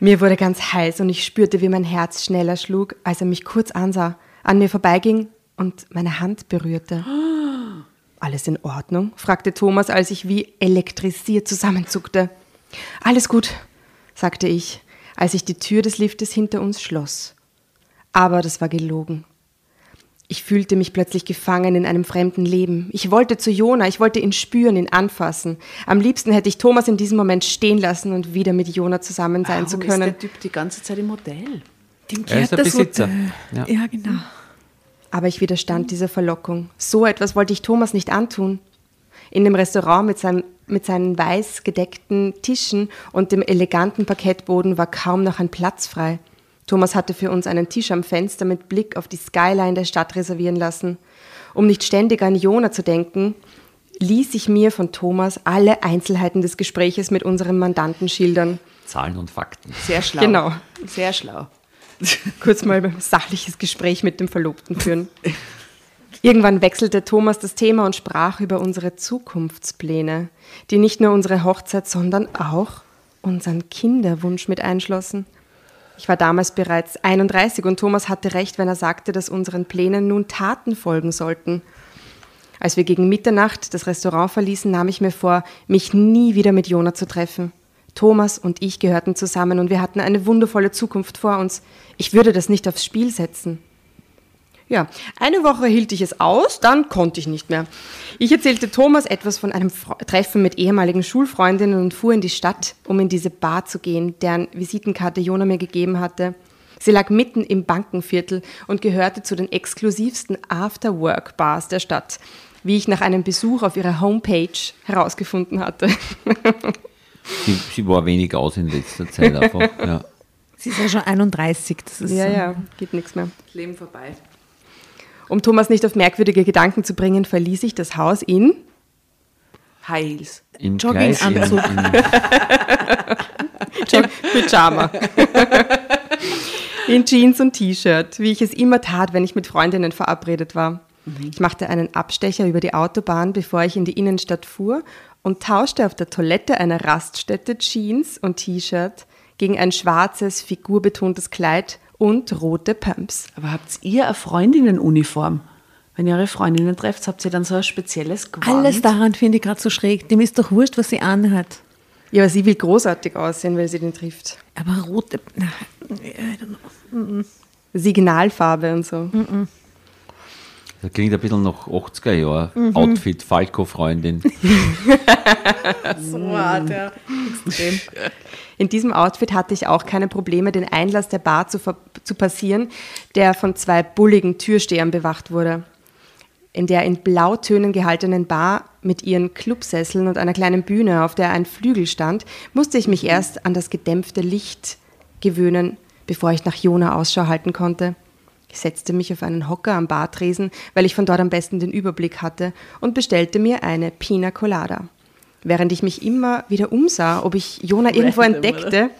Mir wurde ganz heiß und ich spürte, wie mein Herz schneller schlug, als er mich kurz ansah, an mir vorbeiging und meine Hand berührte. *gasps* Alles in Ordnung? fragte Thomas, als ich wie elektrisiert zusammenzuckte. Alles gut, sagte ich, als ich die Tür des Liftes hinter uns schloss. Aber das war gelogen. Ich fühlte mich plötzlich gefangen in einem fremden Leben. Ich wollte zu Jona, ich wollte ihn spüren, ihn anfassen. Am liebsten hätte ich Thomas in diesem Moment stehen lassen und wieder mit Jona zusammen sein Warum zu ist können. der Typ die ganze Zeit im Hotel? Dem Er ist der das Besitzer. Ja. Ja, genau. Aber ich widerstand dieser Verlockung. So etwas wollte ich Thomas nicht antun. In dem Restaurant mit, seinem, mit seinen weiß gedeckten Tischen und dem eleganten Parkettboden war kaum noch ein Platz frei. Thomas hatte für uns einen Tisch am Fenster mit Blick auf die Skyline der Stadt reservieren lassen. Um nicht ständig an Jona zu denken, ließ ich mir von Thomas alle Einzelheiten des Gespräches mit unserem Mandanten schildern. Zahlen und Fakten. Sehr schlau. Genau. Sehr schlau. kurz mal ein sachliches Gespräch mit dem Verlobten führen. Irgendwann wechselte Thomas das Thema und sprach über unsere Zukunftspläne, die nicht nur unsere Hochzeit, sondern auch unseren Kinderwunsch mit einschlossen. Ich war damals bereits 31 und Thomas hatte recht, wenn er sagte, dass unseren Plänen nun Taten folgen sollten. Als wir gegen Mitternacht das Restaurant verließen, nahm ich mir vor, mich nie wieder mit Jona zu treffen. Thomas und ich gehörten zusammen und wir hatten eine wundervolle Zukunft vor uns. Ich würde das nicht aufs Spiel setzen. Ja, eine Woche hielt ich es aus, dann konnte ich nicht mehr. Ich erzählte Thomas etwas von einem Fre Treffen mit ehemaligen Schulfreundinnen und fuhr in die Stadt, um in diese Bar zu gehen, deren Visitenkarte Jona mir gegeben hatte. Sie lag mitten im Bankenviertel und gehörte zu den exklusivsten After-Work-Bars der Stadt, wie ich nach einem Besuch auf ihrer Homepage herausgefunden hatte. Sie, sie war wenig aus in letzter Zeit einfach. *laughs* Ja. Sie ist ja schon 31. Das ist Ja, so. ja, geht nichts mehr. Leben vorbei. Um Thomas nicht auf merkwürdige Gedanken zu bringen, verließ ich das Haus in High Heels. Im Jogginganzug. Im- *laughs* Pyjama. In Jeans und T-Shirt, wie ich es immer tat, wenn ich mit Freundinnen verabredet war. Ich machte einen Abstecher über die Autobahn, bevor ich in die Innenstadt fuhr und tauschte auf der Toilette einer Raststätte Jeans und T-Shirt gegen ein schwarzes, figurbetontes Kleid und rote Pumps. Aber habt ihr eine Freundinnenuniform? Wenn ihr eure Freundinnen trefft, habt ihr dann so ein spezielles Gewand? Alles daran finde ich gerade so schräg. Dem ist doch wurscht, was sie anhat. Ja, aber sie will großartig aussehen, weil sie den trifft. Aber rote. Na, Signalfarbe und so. Das klingt ein bisschen nach 80er Jahren. Outfit, Falco-Freundin. *laughs* *laughs* In diesem Outfit hatte ich auch keine Probleme, den Einlass der Bar zu, zu passieren, der von zwei bulligen Türstehern bewacht wurde. In der in Blautönen gehaltenen Bar mit ihren Clubsesseln und einer kleinen Bühne, auf der ein Flügel stand, musste ich mich erst an das gedämpfte Licht gewöhnen, bevor ich nach Jona Ausschau halten konnte. Ich setzte mich auf einen Hocker am Bartresen, weil ich von dort am besten den Überblick hatte, und bestellte mir eine Pina Colada. Während ich mich immer wieder umsah, ob ich Jona irgendwo entdeckte,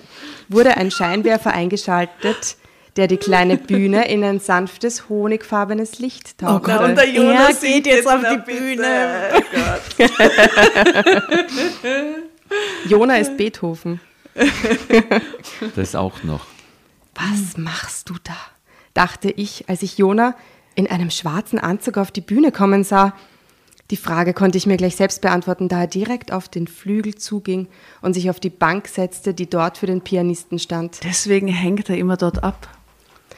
wurde ein Scheinwerfer eingeschaltet, der die kleine Bühne in ein sanftes, honigfarbenes Licht tauchte. er geht jetzt auf die Bühne. *laughs* Jona ist Beethoven. *laughs* Das auch noch. Was machst du da? dachte ich, als ich Jona in einem schwarzen Anzug auf die Bühne kommen sah. Die Frage konnte ich mir gleich selbst beantworten, da er direkt auf den Flügel zuging und sich auf die Bank setzte, die dort für den Pianisten stand. Deswegen hängt er immer dort ab.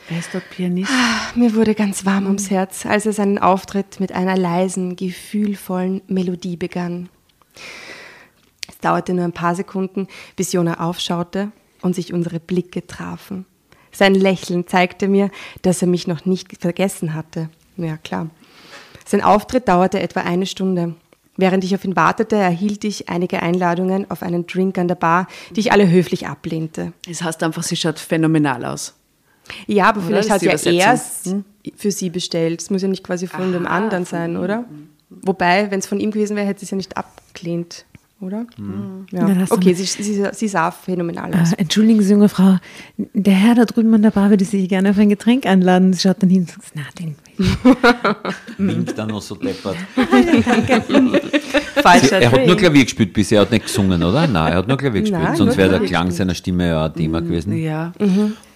Wer ist dort Pianist? Mir wurde ganz warm ums Herz, als er seinen Auftritt mit einer leisen, gefühlvollen Melodie begann. Es dauerte nur ein paar Sekunden, bis Jona aufschaute und sich unsere Blicke trafen. Sein Lächeln zeigte mir, dass er mich noch nicht vergessen hatte. Ja, klar. Sein Auftritt dauerte etwa eine Stunde. Während ich auf ihn wartete, erhielt ich einige Einladungen auf einen Drink an der Bar, die ich alle höflich ablehnte. Das heißt einfach, sie schaut phänomenal aus. Ja, aber Oder? vielleicht hat er Übersetzung. es für sie bestellt. Es muss ja nicht quasi von dem Aha, anderen sein, oder? Wobei, wenn es von ihm gewesen wäre, hätte sie es ja nicht abgelehnt, oder? Ja. Na, das Okay, sie, sie, sie sah phänomenal aus. Äh, entschuldigen Sie, junge Frau, der Herr da drüben an der Bar würde Sie gerne auf ein Getränk einladen. Sie schaut dann hin und sagt, na, den. Winkt *laughs* dann noch so deppert. *laughs* *laughs* Falscher Er hat nur. Klavier gespielt bisher, er hat nicht gesungen, oder? Nein, er hat nur Klavier gespielt. Nein, Sonst wäre der Klang gespielt. seiner Stimme ja ein Thema gewesen. Ja.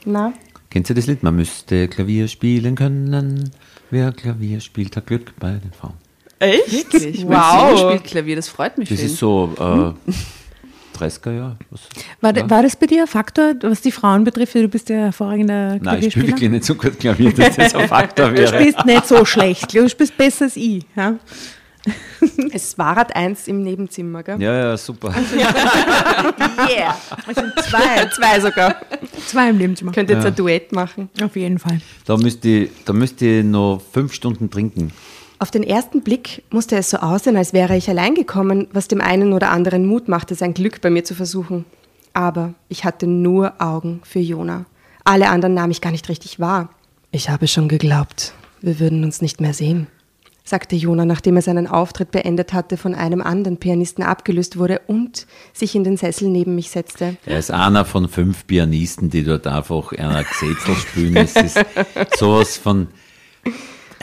Na, Kennt ihr das Lied? Man müsste Klavier spielen können. Wer Klavier spielt, hat Glück bei den Frauen. Echt? Wirklich? Wow. Mein Sohn spielt Klavier, das freut mich Das ihn. ist so äh, 30er Jahre. Was? War, Ja. war das bei dir ein Faktor, was die Frauen betrifft? Du bist ja hervorragender Nein, ich spiele Klavierspieler. wirklich nicht so gut Klavier, dass das ein Faktor Du wäre. spielst nicht so schlecht. Du spielst besser als ich. Ja? Es war Rad eins im Nebenzimmer, gell? Ja, ja, super. *laughs* Yeah. Also zwei. zwei sogar. Zwei im Nebenzimmer. Könnt jetzt ein Duett machen. Auf jeden Fall. Da müsst ihr, da müsst ihr noch fünf Stunden trinken. Auf den ersten Blick musste es so aussehen, als wäre ich allein gekommen, was dem einen oder anderen Mut machte, sein Glück bei mir zu versuchen. Aber ich hatte nur Augen für Jona. Alle anderen nahm ich gar nicht richtig wahr. Ich habe schon geglaubt, wir würden uns nicht mehr sehen, sagte Jona, nachdem er seinen Auftritt beendet hatte, von einem anderen Pianisten abgelöst wurde und sich in den Sessel neben mich setzte. Er ist einer von fünf Pianisten, die dort einfach einer Gesetzel spielen. Es ist sowas von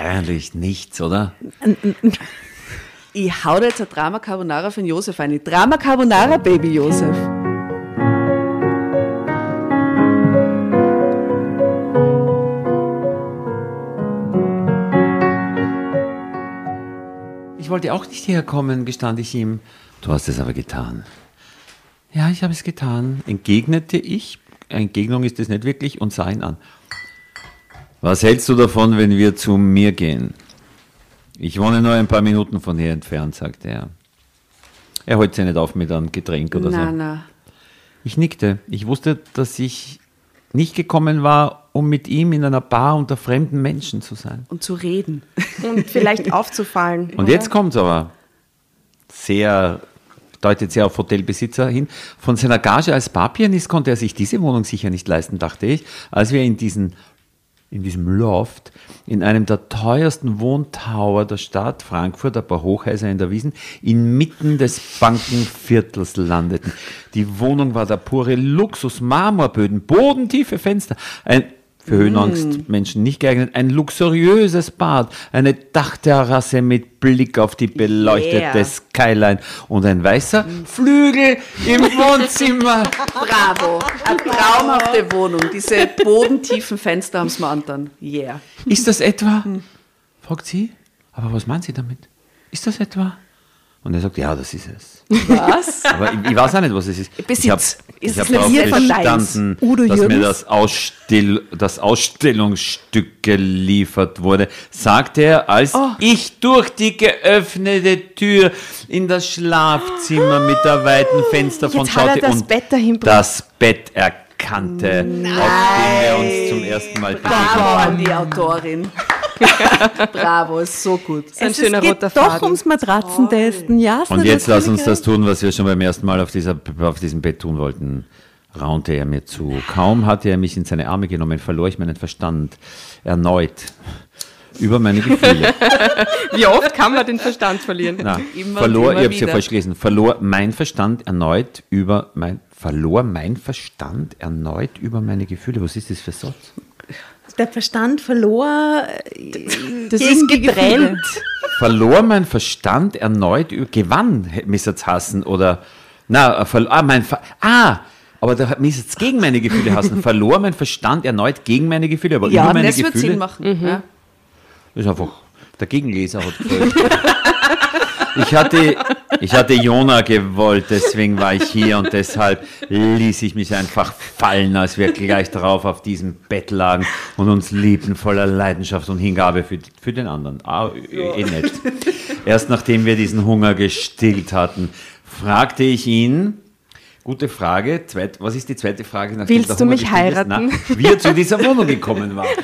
ehrlich nichts, oder? Ich hau dir jetzt ein Drama Carbonara für den Josef ein. Drama Carbonara, Baby Josef. Ich wollte auch nicht herkommen, gestand ich ihm. Du hast es aber getan. Ja, ich habe es getan, entgegnete ich. Entgegnung ist es nicht wirklich und sah ihn an. Was hältst du davon, wenn wir zu mir gehen? Ich wohne nur ein paar Minuten von hier entfernt, sagte er. Er holt sich nicht auf mit einem Getränk oder Na, so. na. Ich nickte. Ich wusste, dass ich nicht gekommen war, um mit ihm in einer Bar unter fremden Menschen zu sein. Und zu reden. *laughs* Und vielleicht aufzufallen. Und jetzt kommt aber sehr, deutet sehr auf Hotelbesitzer hin. Von seiner Gage als Barpianist konnte er sich diese Wohnung sicher nicht leisten, dachte ich, als wir in diesen in diesem Loft, in einem der teuersten Wohntower der Stadt Frankfurt, ein paar Hochhäuser in der Wiesen, inmitten des Bankenviertels landeten. Die Wohnung war der pure Luxus, Marmorböden, bodentiefe Fenster, ein für Höhenangstmenschen nicht geeignet. Ein luxuriöses Bad, eine Dachterrasse mit Blick auf die beleuchtete Yeah. Skyline und ein weißer Flügel im *laughs* Wohnzimmer. Bravo. Eine traumhafte Wohnung. Diese bodentiefen Fenster haben es mir angetan. Yeah. Ist das etwa? fragt sie. Aber was meint sie damit? Ist das etwa? Und er sagt, ja, das ist es. Was? *laughs* Aber ich, ich weiß auch nicht, was es ist. Besitz. Ich habe Ist ich es hab bestanden, Udo dass mir das, Ausstill, das Ausstellungsstück geliefert wurde, sagte er, als Oh. ich durch die geöffnete Tür in das Schlafzimmer mit der weiten Fensterfront Jetzt hat er schaute das und Bett das Bett erkannte, auf dem wir uns zum ersten Mal begegnet Bravo haben. an die Autorin. *laughs* Bravo, ist so gut. ein Es schöner geht roter doch Faden. ums Matratzentesten. Ja, Und jetzt lass uns das tun, was wir schon beim ersten Mal auf, dieser, auf diesem Bett tun wollten. Raunte er mir zu. Kaum hatte er mich in seine Arme genommen, verlor ich meinen Verstand erneut über meine Gefühle. *laughs* Wie oft kann man den Verstand verlieren? Na, Immer verlor, immer ich habe es ja falsch gelesen, verlor mein Verstand erneut über mein, verlor mein Verstand erneut über meine Gefühle. Was ist das für Satz? Der Verstand verlor. Das gegen ist getrennt. Verlor mein Verstand erneut, über- gewann, müsste es hassen, oder, na, äh, ah, mein, Ver ah, aber da müsste es gegen meine Gefühle hassen. Verlor mein Verstand erneut gegen meine Gefühle, aber Ja, über meine das wird Gefühle. Sinn machen. Ja. Das ist einfach, der Gegenleser hat *laughs* gefällt. Ich hatte, ich hatte Jona gewollt, deswegen war ich hier und deshalb ließ ich mich einfach fallen, als wir gleich darauf auf diesem Bett lagen und uns liebten voller Leidenschaft und Hingabe für, für den anderen. Ah, eh nicht. Erst nachdem wir diesen Hunger gestillt hatten, fragte ich ihn, gute Frage, zweit, was ist die zweite Frage? Willst du mich gestillt ist? heiraten? Na, wie er zu dieser Wohnung gekommen war. *laughs*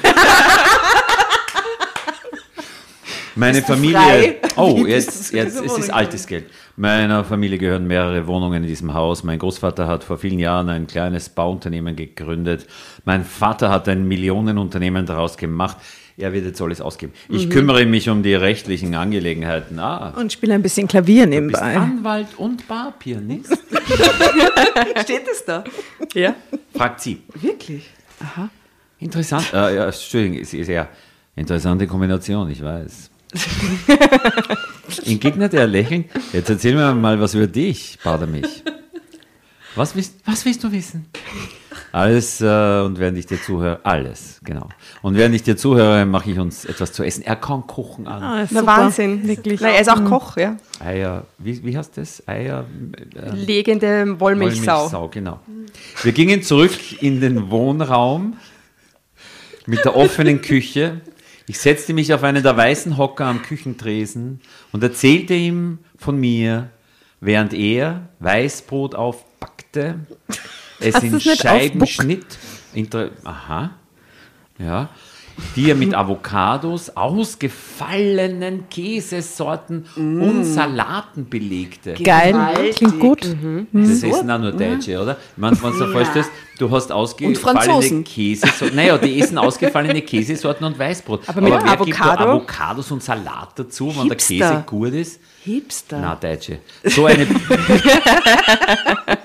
Meine Familie. frei? Oh, *laughs* jetzt, jetzt es ist altes Geld. Meiner Familie gehören mehrere Wohnungen in diesem Haus. Mein Großvater hat vor vielen Jahren ein kleines Bauunternehmen gegründet. Mein Vater hat ein Millionenunternehmen daraus gemacht. Er wird jetzt alles ausgeben. Ich Mhm. kümmere mich um die rechtlichen Angelegenheiten. Ah, Und spiele ein bisschen Klavier du bist nebenbei. Anwalt und Barpianist? *laughs* Steht es da? Ja. Fragt sie. Wirklich? Aha. Interessant. Äh, ja, Entschuldigung, es ist ja interessante Kombination, ich weiß. *laughs* Entgegnete er lächelnd. Jetzt erzähl mir mal was über dich, Bademich. Was willst, was willst du wissen? Alles, äh, und während ich dir zuhöre, alles, genau. Und während ich dir zuhöre, mache ich uns etwas zu essen. Er kann kochen an. Ah, Na, super. Wahnsinn, wirklich. Na, er ist auch Koch, ja. Eier, wie, wie heißt das? Eier, äh, Legende Wollmilchsau. Wollmilchsau, genau. Wir gingen zurück in den Wohnraum mit der offenen Küche. Ich setzte mich auf einen der weißen Hocker am Küchentresen und erzählte ihm von mir, während er Weißbrot aufbackte, es Hast in Scheiben schnitt. Aha. Ja. Die er mit Avocados, ausgefallenen Käsesorten und Salaten belegte. Geil, Gewaltig. klingt gut. Das essen auch nur Deutsche, oder? Ich meine, wenn du dir vorstellst, du hast ausgefallene. Käsesorten. Naja, die essen ausgefallene Käsesorten und Weißbrot. Aber mit wer gibt da Avocado? Avocados und Salat dazu, wenn der Hipster. Käse gut ist? Hipster. Na, Deutsche. So eine. *laughs*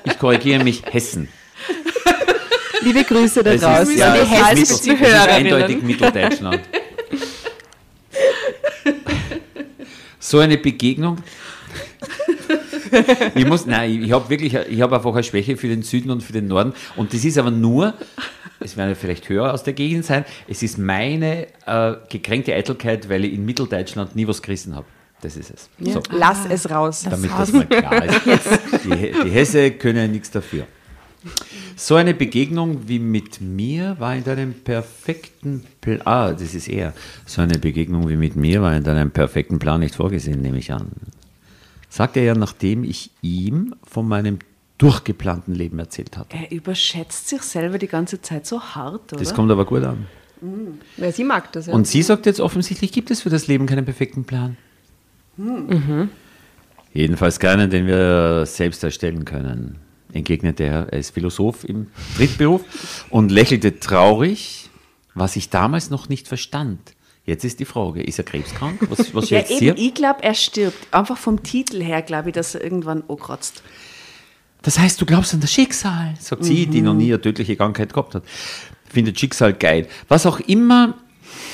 ich korrigiere mich, Hessen. Liebe Grüße da Das draußen. ist, ja, die das hessischen Mittel, das ist eindeutig. Mitteldeutschland. So eine Begegnung. Ich muss, nein, ich habe wirklich, ich habe einfach eine Schwäche für den Süden und für den Norden. Und das ist aber nur, es werden vielleicht Hörer aus der Gegend sein, es ist meine äh, gekränkte Eitelkeit, weil ich in Mitteldeutschland nie was gerissen habe. Das ist es. So, Lass es raus. damit das mal klar ist. *laughs* Die, die Hesse können ja nichts dafür. So eine Begegnung wie mit mir war in deinem perfekten Plan. Ah, das ist er. So eine Begegnung wie mit mir war in deinem perfekten Plan nicht vorgesehen, nehme ich an. Sagte er, nachdem ich ihm von meinem durchgeplanten Leben erzählt hatte. Er überschätzt sich selber die ganze Zeit so hart, oder? Das kommt aber gut an. Ja, sie mag das ja. Und sie sagt jetzt offensichtlich, gibt es für das Leben keinen perfekten Plan. Jedenfalls keinen, den wir selbst erstellen können, entgegnete er. Er ist Philosoph im Drittberuf und lächelte traurig was ich damals noch nicht verstand. Jetzt ist die Frage, ist er krebskrank? Was, was *laughs* Ja, schätzt eben, ihr? ich glaube, er stirbt. Einfach vom Titel her glaube ich, dass er irgendwann ankratzt. Das heißt, du glaubst an das Schicksal, sagt sie, die noch nie eine tödliche Krankheit gehabt hat. Findet Schicksal geil. Was auch immer,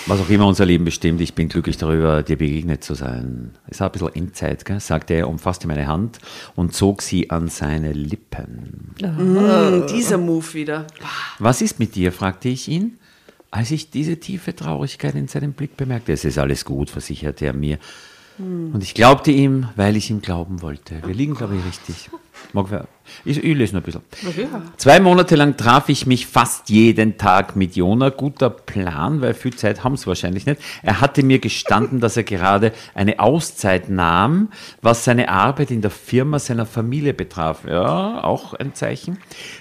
was auch immer unser Leben bestimmt, ich bin glücklich darüber, dir begegnet zu sein. Es war ein bisschen Endzeit, gell? sagte er, umfasste meine Hand und zog sie an seine Lippen. Mm, dieser Move wieder. Was ist mit dir? fragte ich ihn, als ich diese tiefe Traurigkeit in seinem Blick bemerkte. Es ist alles gut, versicherte er mir. Und ich glaubte ihm, weil ich ihm glauben wollte. Wir liegen, glaube ich, richtig. Ich, ich lese noch ein bisschen. Zwei Monate lang traf ich mich fast jeden Tag mit Jona. Guter Plan, weil viel Zeit haben sie wahrscheinlich nicht. Er hatte mir gestanden, dass er gerade eine Auszeit nahm, was seine Arbeit in der Firma seiner Familie betraf. Ja, auch ein Zeichen.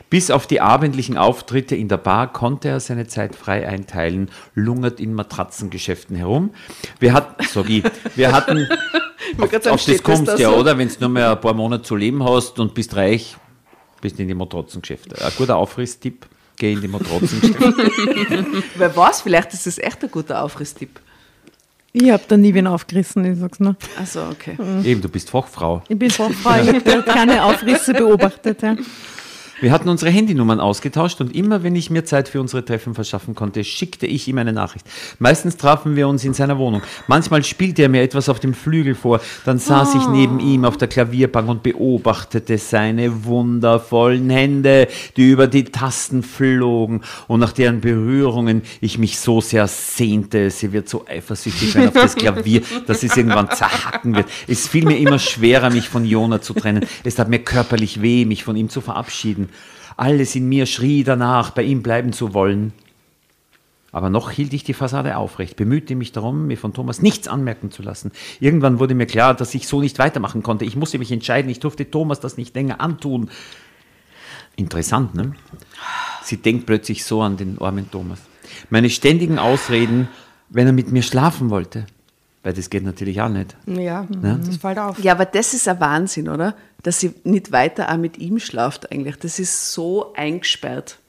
Bis auf die abendlichen Auftritte in der Bar konnte er seine Zeit frei einteilen, lungert in Matratzengeschäften herum. Wir hatten, so wie, wir hatten, *laughs* auf, sagen, auf das das kommst da ja, so? oder? Wenn du nur mehr ein paar Monate zu leben hast und bist reich, bist in die Matratzengeschäfte. Ein guter Aufrisstipp, geh in die Matratzengeschäfte. *laughs* Wer weiß, vielleicht ist das echt ein guter Aufrisstipp. Ich habe da nie wen aufgerissen, ich sag's nur. Also okay. Eben, du bist Fachfrau. Ich bin Fachfrau, *laughs* ich habe keine Aufrisse beobachtet. Ja. Wir hatten unsere Handynummern ausgetauscht und immer, wenn ich mir Zeit für unsere Treffen verschaffen konnte, schickte ich ihm eine Nachricht. Meistens trafen wir uns in seiner Wohnung. Manchmal spielte er mir etwas auf dem Flügel vor. Dann saß ich neben ihm auf der Klavierbank und beobachtete seine wundervollen Hände, die über die Tasten flogen und nach deren Berührungen ich mich so sehr sehnte. Sie wird so eifersüchtig sein auf das Klavier, dass es irgendwann zerhacken wird. Es fiel mir immer schwerer, mich von Jona zu trennen. Es tat mir körperlich weh, mich von ihm zu verabschieden. Alles in mir schrie danach, bei ihm bleiben zu wollen. Aber noch hielt ich die Fassade aufrecht, bemühte mich darum, mir von Thomas nichts anmerken zu lassen. Irgendwann wurde mir klar, dass ich so nicht weitermachen konnte. Ich musste mich entscheiden, ich durfte Thomas das nicht länger antun. Interessant, ne? Sie denkt plötzlich so an den armen Thomas. Meine ständigen Ausreden, wenn er mit mir schlafen wollte. Weil das geht natürlich auch nicht. Ja, Ja. das fällt auf. Ja, aber das ist ein Wahnsinn, oder? Dass sie nicht weiter auch mit ihm schlaft eigentlich. Das ist so eingesperrt.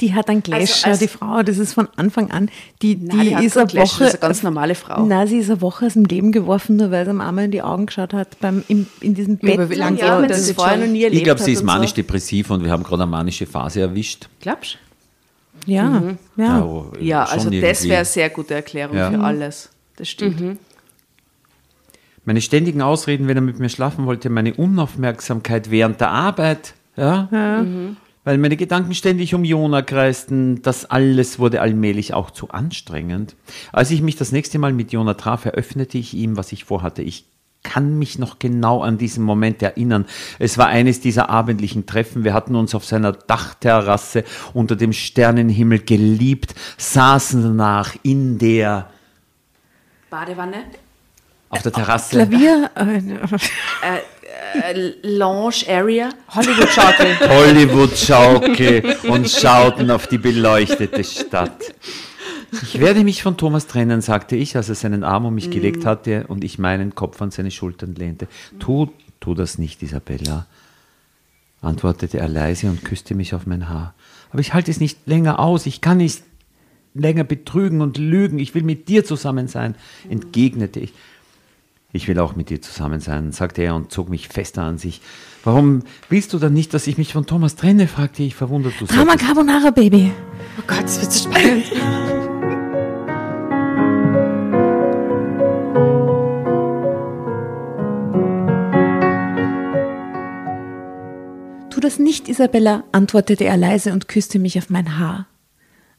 Die hat einen Gläscher, als- die Frau, das ist von Anfang an. Die, Nein, die, die hat ist eine Clash, Woche. das ist eine ganz normale Frau. Nein, sie ist eine Woche aus dem Leben geworfen, nur weil sie am einmal in die Augen geschaut hat beim, im, in diesem Bett. aber wie lange ja, das jetzt vorher noch nie erlebt Ich glaube, sie ist manisch-depressiv und wir haben gerade eine manische Phase erwischt. Glaubst Ja, ja. oh, du? Ja, also das wäre eine sehr gute Erklärung Ja. für alles. Das stimmt. Meine ständigen Ausreden, wenn er mit mir schlafen wollte, meine Unaufmerksamkeit während der Arbeit, ja, weil meine Gedanken ständig um Jona kreisten, das alles wurde allmählich auch zu anstrengend. Als ich mich das nächste Mal mit Jona traf, eröffnete ich ihm, was ich vorhatte. Ich kann mich noch genau an diesen Moment erinnern. Es war eines dieser abendlichen Treffen. Wir hatten uns auf seiner Dachterrasse unter dem Sternenhimmel geliebt, saßen danach in der, Badewanne, auf der Terrasse. Klavier. Äh, äh, Lounge Area. Hollywood-Schaukel. Hollywood-Schaukel und schauten auf die beleuchtete Stadt. Ich werde mich von Thomas trennen, sagte ich, als er seinen Arm um mich gelegt hatte und ich meinen Kopf an seine Schultern lehnte. Tu, tu das nicht, Isabella, antwortete er leise und küsste mich auf mein Haar. Aber ich halte es nicht länger aus, ich kann nicht länger betrügen und lügen, ich will mit dir zusammen sein, entgegnete ich. Ich will auch mit dir zusammen sein, sagte er und zog mich fester an sich. Warum willst du dann nicht, dass ich mich von Thomas trenne? fragte ich verwundert. Du Drama Carbonara, Baby. Oh Gott, das wird so spannend. *laughs* Tu das nicht, Isabella, antwortete er leise und küsste mich auf mein Haar.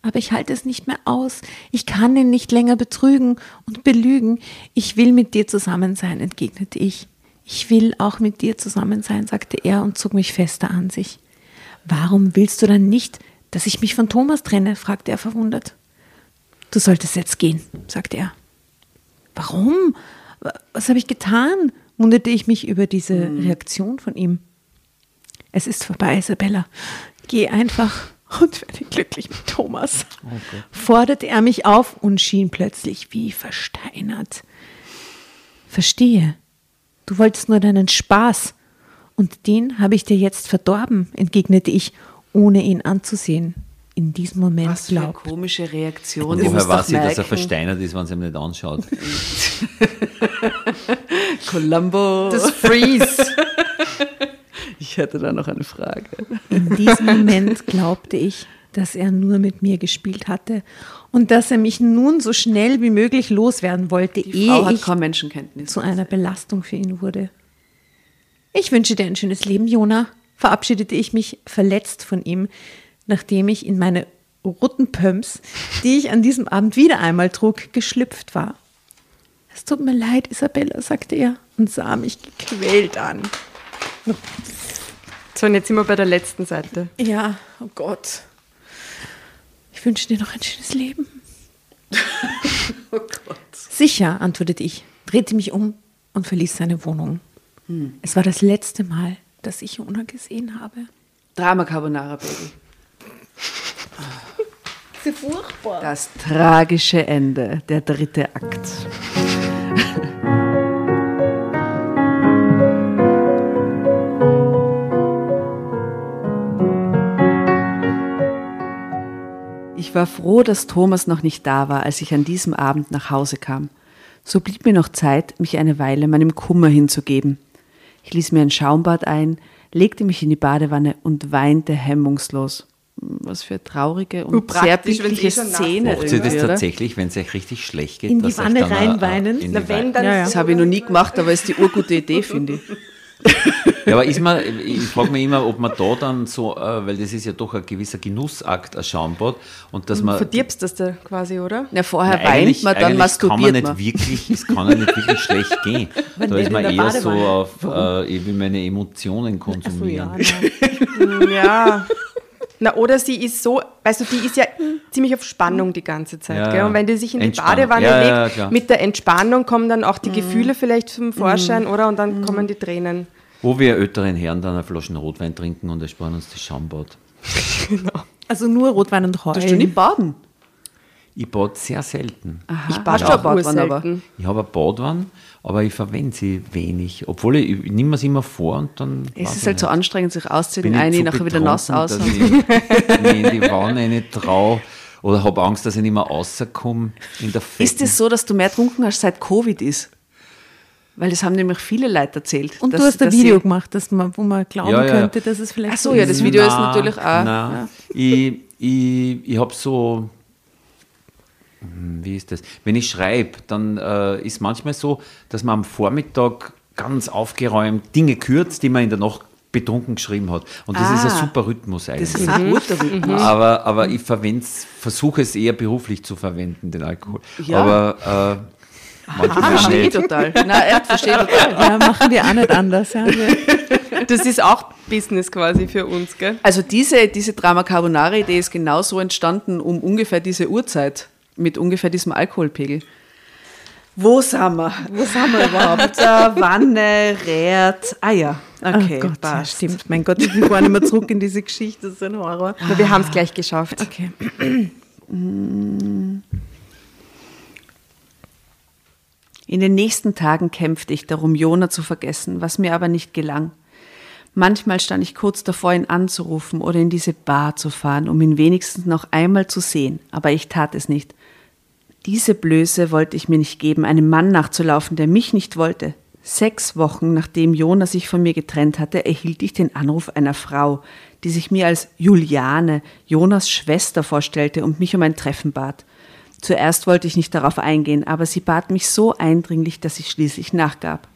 Aber ich halte es nicht mehr aus. Ich kann ihn nicht länger betrügen und belügen. Ich will mit dir zusammen sein, entgegnete ich. Ich will auch mit dir zusammen sein, sagte er und zog mich fester an sich. Warum willst du dann nicht, dass ich mich von Thomas trenne? fragte er verwundert. Du solltest jetzt gehen, sagte er. Warum? Was habe ich getan? wunderte ich mich über diese Reaktion von ihm. Es ist vorbei, Isabella. Geh einfach und werde glücklich mit Thomas. Forderte er mich auf und schien plötzlich wie versteinert. Verstehe. Du wolltest nur deinen Spaß. Und den habe ich dir jetzt verdorben, entgegnete ich, ohne ihn anzusehen. in diesem Moment Was für eine glaubt. komische Reaktion. Und woher weiß sie, dass er versteinert ist, wenn sie ihm nicht anschaut? *laughs* Columbo. Das Freeze. *laughs* ich hätte da noch eine Frage. In diesem Moment glaubte ich, dass er nur mit mir gespielt hatte und dass er mich nun so schnell wie möglich loswerden wollte, Die Frau ehe hat ich keine Menschenkenntnis. zu einer Belastung für ihn wurde. Ich wünsche dir ein schönes Leben, Jona, verabschiedete ich mich verletzt von ihm, nachdem ich in meine roten Pumps, die ich an diesem Abend wieder einmal trug, geschlüpft war. Es tut mir leid, Isabella, sagte er und sah mich gequält an. So, und jetzt sind wir bei der letzten Seite. Ja, oh Gott. Ich wünsche dir noch ein schönes Leben. *laughs* Oh Gott. Sicher, antwortete ich, drehte mich um und verließ seine Wohnung. Es war das letzte Mal, dass ich Jona gesehen habe. Drama Carbonara Baby. *laughs* Sehr furchtbar. Das tragische Ende, der dritte Akt. *laughs* Ich war froh, dass Thomas noch nicht da war, als ich an diesem Abend nach Hause kam. So blieb mir noch Zeit, mich eine Weile meinem Kummer hinzugeben. Ich ließ mir ein Schaumbad ein, legte mich in die Badewanne und weinte hemmungslos. Was für eine traurige und Uh, sehr wenn's bildliche eh Szene. Macht sie das tatsächlich, wenn es euch richtig schlecht geht? In die Wanne äh, reinweinen? in Na, wenn, dann Ja, ja. Das habe ich noch nie gemacht, aber ist die urgute Idee, finde ich. Ja, aber ist man, ich frage mich immer, ob man da dann so, äh, weil das ist ja doch ein gewisser Genussakt, ein Schaumbad, und dass man. Verdirbst das da quasi, oder? Ja, vorher Na, weint man, dann masturbiert kann man. man. Nicht wirklich, es kann ja nicht wirklich schlecht gehen. *laughs* Wenn da ist man eher so Badewanne. auf, äh, ich will meine Emotionen konsumieren. *laughs* Ja. Na, oder sie ist so, weißt du, die ist ja ziemlich auf Spannung die ganze Zeit. Ja, gell? Und wenn die sich in die. Badewanne Ja, ja, legt, klar. mit der Entspannung kommen dann auch die Gefühle vielleicht zum Vorschein, oder? Und dann kommen die Tränen. Wo wir älteren Herren dann eine Flasche Rotwein trinken und ersparen uns das Schaumbad. *laughs* Also nur Rotwein und Heu. Du nicht baden? Ich bad sehr selten. Ich bade Hast auch eine Badwanne, aber. Ich habe eine Badwanne, aber ich verwende sie wenig. Obwohl ich, ich nehme es immer vor und dann. Es ist halt so nicht. anstrengend, sich ich eine nachher wieder nass betrunken, aus. dass ich in die Wanne nicht traue oder habe Angst, dass ich nicht mehr rauskomme in der Fetten. Ist es so, dass du mehr trunken hast, seit Covid ist? Weil das haben nämlich viele Leute erzählt. Und dass- du hast ein Video gemacht, dass man, wo man glauben Ja, ja. könnte, dass es vielleicht Ach so, ja, das Video ist natürlich auch. Nein, ich, ich, ich habe so. Hm, Wie ist das? Wenn ich schreibe, dann äh, ist manchmal so, dass man am Vormittag ganz aufgeräumt Dinge kürzt, die man in der Nacht betrunken geschrieben hat. Und das ist Ah. ein super Rhythmus eigentlich. Das ist ein guter Rhythmus. Aber, aber ich versuche es eher beruflich zu verwenden, den Alkohol. Ja. Aber äh, manchmal auch Verstehe total. Nein, er verstehe total. Ja, machen wir auch nicht anders. Ja. *laughs* Das ist auch Business quasi für uns, gell? Also diese, diese Drama Carbonara-Idee ist genau so entstanden um ungefähr diese Uhrzeit mit ungefähr diesem Alkoholpegel. Wo sind wir? Wo sind wir überhaupt? *laughs* Wanne, Rät. Ah ja, okay, oh Gott, ja, stimmt. Mein Gott, ich will gar nicht mehr zurück in diese Geschichte. Das ist ein Horror. Aber wir haben es gleich geschafft. Okay. In den nächsten Tagen kämpfte ich darum, Jona zu vergessen, was mir aber nicht gelang. Manchmal stand ich kurz davor, ihn anzurufen oder in diese Bar zu fahren, um ihn wenigstens noch einmal zu sehen, aber ich tat es nicht. Diese Blöße wollte ich mir nicht geben, einem Mann nachzulaufen, der mich nicht wollte. Sechs Wochen nachdem Jona sich von mir getrennt hatte, erhielt ich den Anruf einer Frau, die sich mir als Juliane, Jonas Schwester, vorstellte und mich um ein Treffen bat. Zuerst wollte ich nicht darauf eingehen, aber sie bat mich so eindringlich, dass ich schließlich nachgab.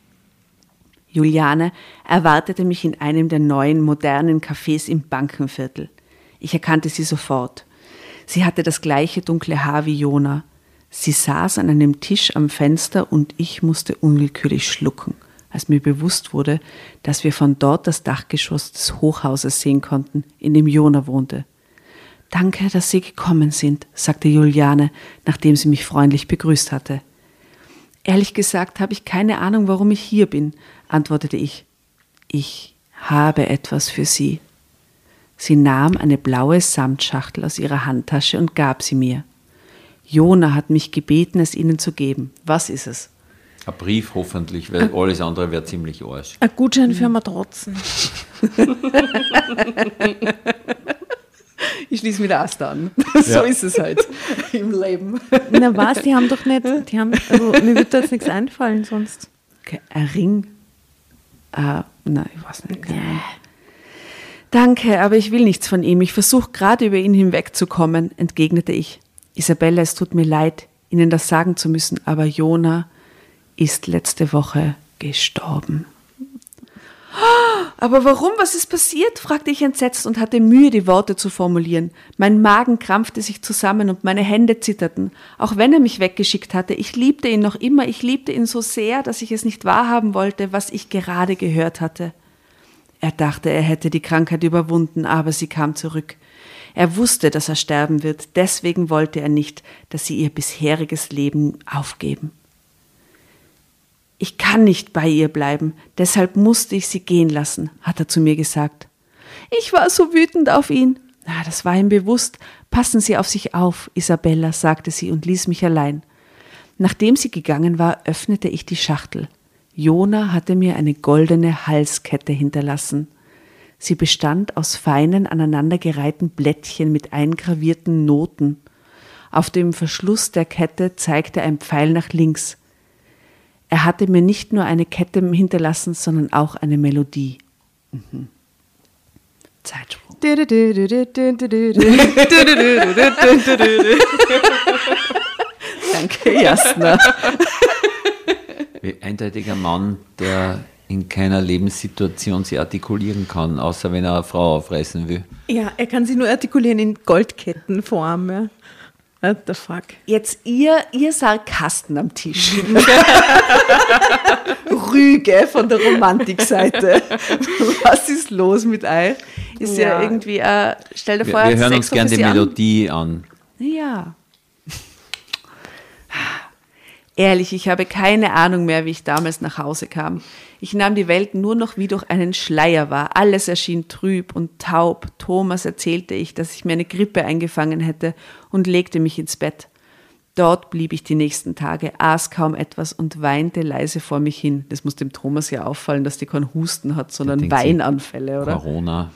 Juliane erwartete mich in einem der neuen, modernen Cafés im Bankenviertel. Ich erkannte sie sofort. Sie hatte das gleiche dunkle Haar wie Jona. Sie saß an einem Tisch am Fenster und ich musste unwillkürlich schlucken, als mir bewusst wurde, dass wir von dort das Dachgeschoss des Hochhauses sehen konnten, in dem Jona wohnte. Danke, dass Sie gekommen sind, sagte Juliane, nachdem sie mich freundlich begrüßt hatte. Ehrlich gesagt habe ich keine Ahnung, warum ich hier bin, antwortete ich. Ich habe etwas für Sie. Sie nahm eine blaue Samtschachtel aus ihrer Handtasche und gab sie mir. Jona hat mich gebeten, es Ihnen zu geben. Was ist es? Ein Brief hoffentlich, weil alles andere wäre ziemlich arsch. Ein Gutschein für Matrotzen. *laughs* Ich schließe mir der Ast an. *laughs* So Ja. ist es halt im Leben. Na was, die haben doch nicht, die haben, also mir wird da jetzt nichts einfallen sonst. Okay, ein Ring. Ah, nein, ich weiß nicht. Ahnung. Danke, aber ich will nichts von ihm. Ich versuche gerade über ihn hinwegzukommen, entgegnete ich. Isabella, es tut mir leid, Ihnen das sagen zu müssen, aber Jona ist letzte Woche gestorben. Aber warum? Was ist passiert? fragte ich entsetzt und hatte Mühe, die Worte zu formulieren. Mein Magen krampfte sich zusammen und meine Hände zitterten. Auch wenn er mich weggeschickt hatte, ich liebte ihn noch immer, ich liebte ihn so sehr, dass ich es nicht wahrhaben wollte, was ich gerade gehört hatte. Er dachte, er hätte die Krankheit überwunden, aber sie kam zurück. Er wusste, dass er sterben wird, deswegen wollte er nicht, dass sie ihr bisheriges Leben aufgeben. Ich kann nicht bei ihr bleiben, deshalb musste ich sie gehen lassen, hat er zu mir gesagt. Ich war so wütend auf ihn. Na, das war ihm bewusst. Passen Sie auf sich auf, Isabella, sagte sie und ließ mich allein. Nachdem sie gegangen war, öffnete ich die Schachtel. Jona hatte mir eine goldene Halskette hinterlassen. Sie bestand aus feinen, aneinandergereihten Blättchen mit eingravierten Noten. Auf dem Verschluss der Kette zeigte ein Pfeil nach links. Er hatte mir nicht nur eine Kette hinterlassen, sondern auch eine Melodie. Mhm. Zeitsprung. *laughs* Danke, Jasna. Wie eindeutiger Mann, der in keiner Lebenssituation sie artikulieren kann, außer wenn er eine Frau aufreißen will. Ja, er kann sie nur artikulieren in Goldkettenform. Ja. What the fuck? Jetzt ihr, ihr Sarkasten am Tisch. *laughs* Rüge von der Romantikseite. *laughs* Was ist los mit euch? Ist ja, Ja. irgendwie, äh, stell dir Wir, vor, wir hören Sex uns gern die Offizier an. Melodie an. Ja. Ehrlich, ich habe keine Ahnung mehr, wie ich damals nach Hause kam. Ich nahm die Welt nur noch wie durch einen Schleier wahr. Alles erschien trüb und taub. Thomas erzählte ich, dass ich mir eine Grippe eingefangen hätte und legte mich ins Bett. Dort blieb ich die nächsten Tage, aß kaum etwas und weinte leise vor mich hin. Das muss dem Thomas ja auffallen, dass die keinen Husten hat, sondern Weinanfälle, oder? Corona.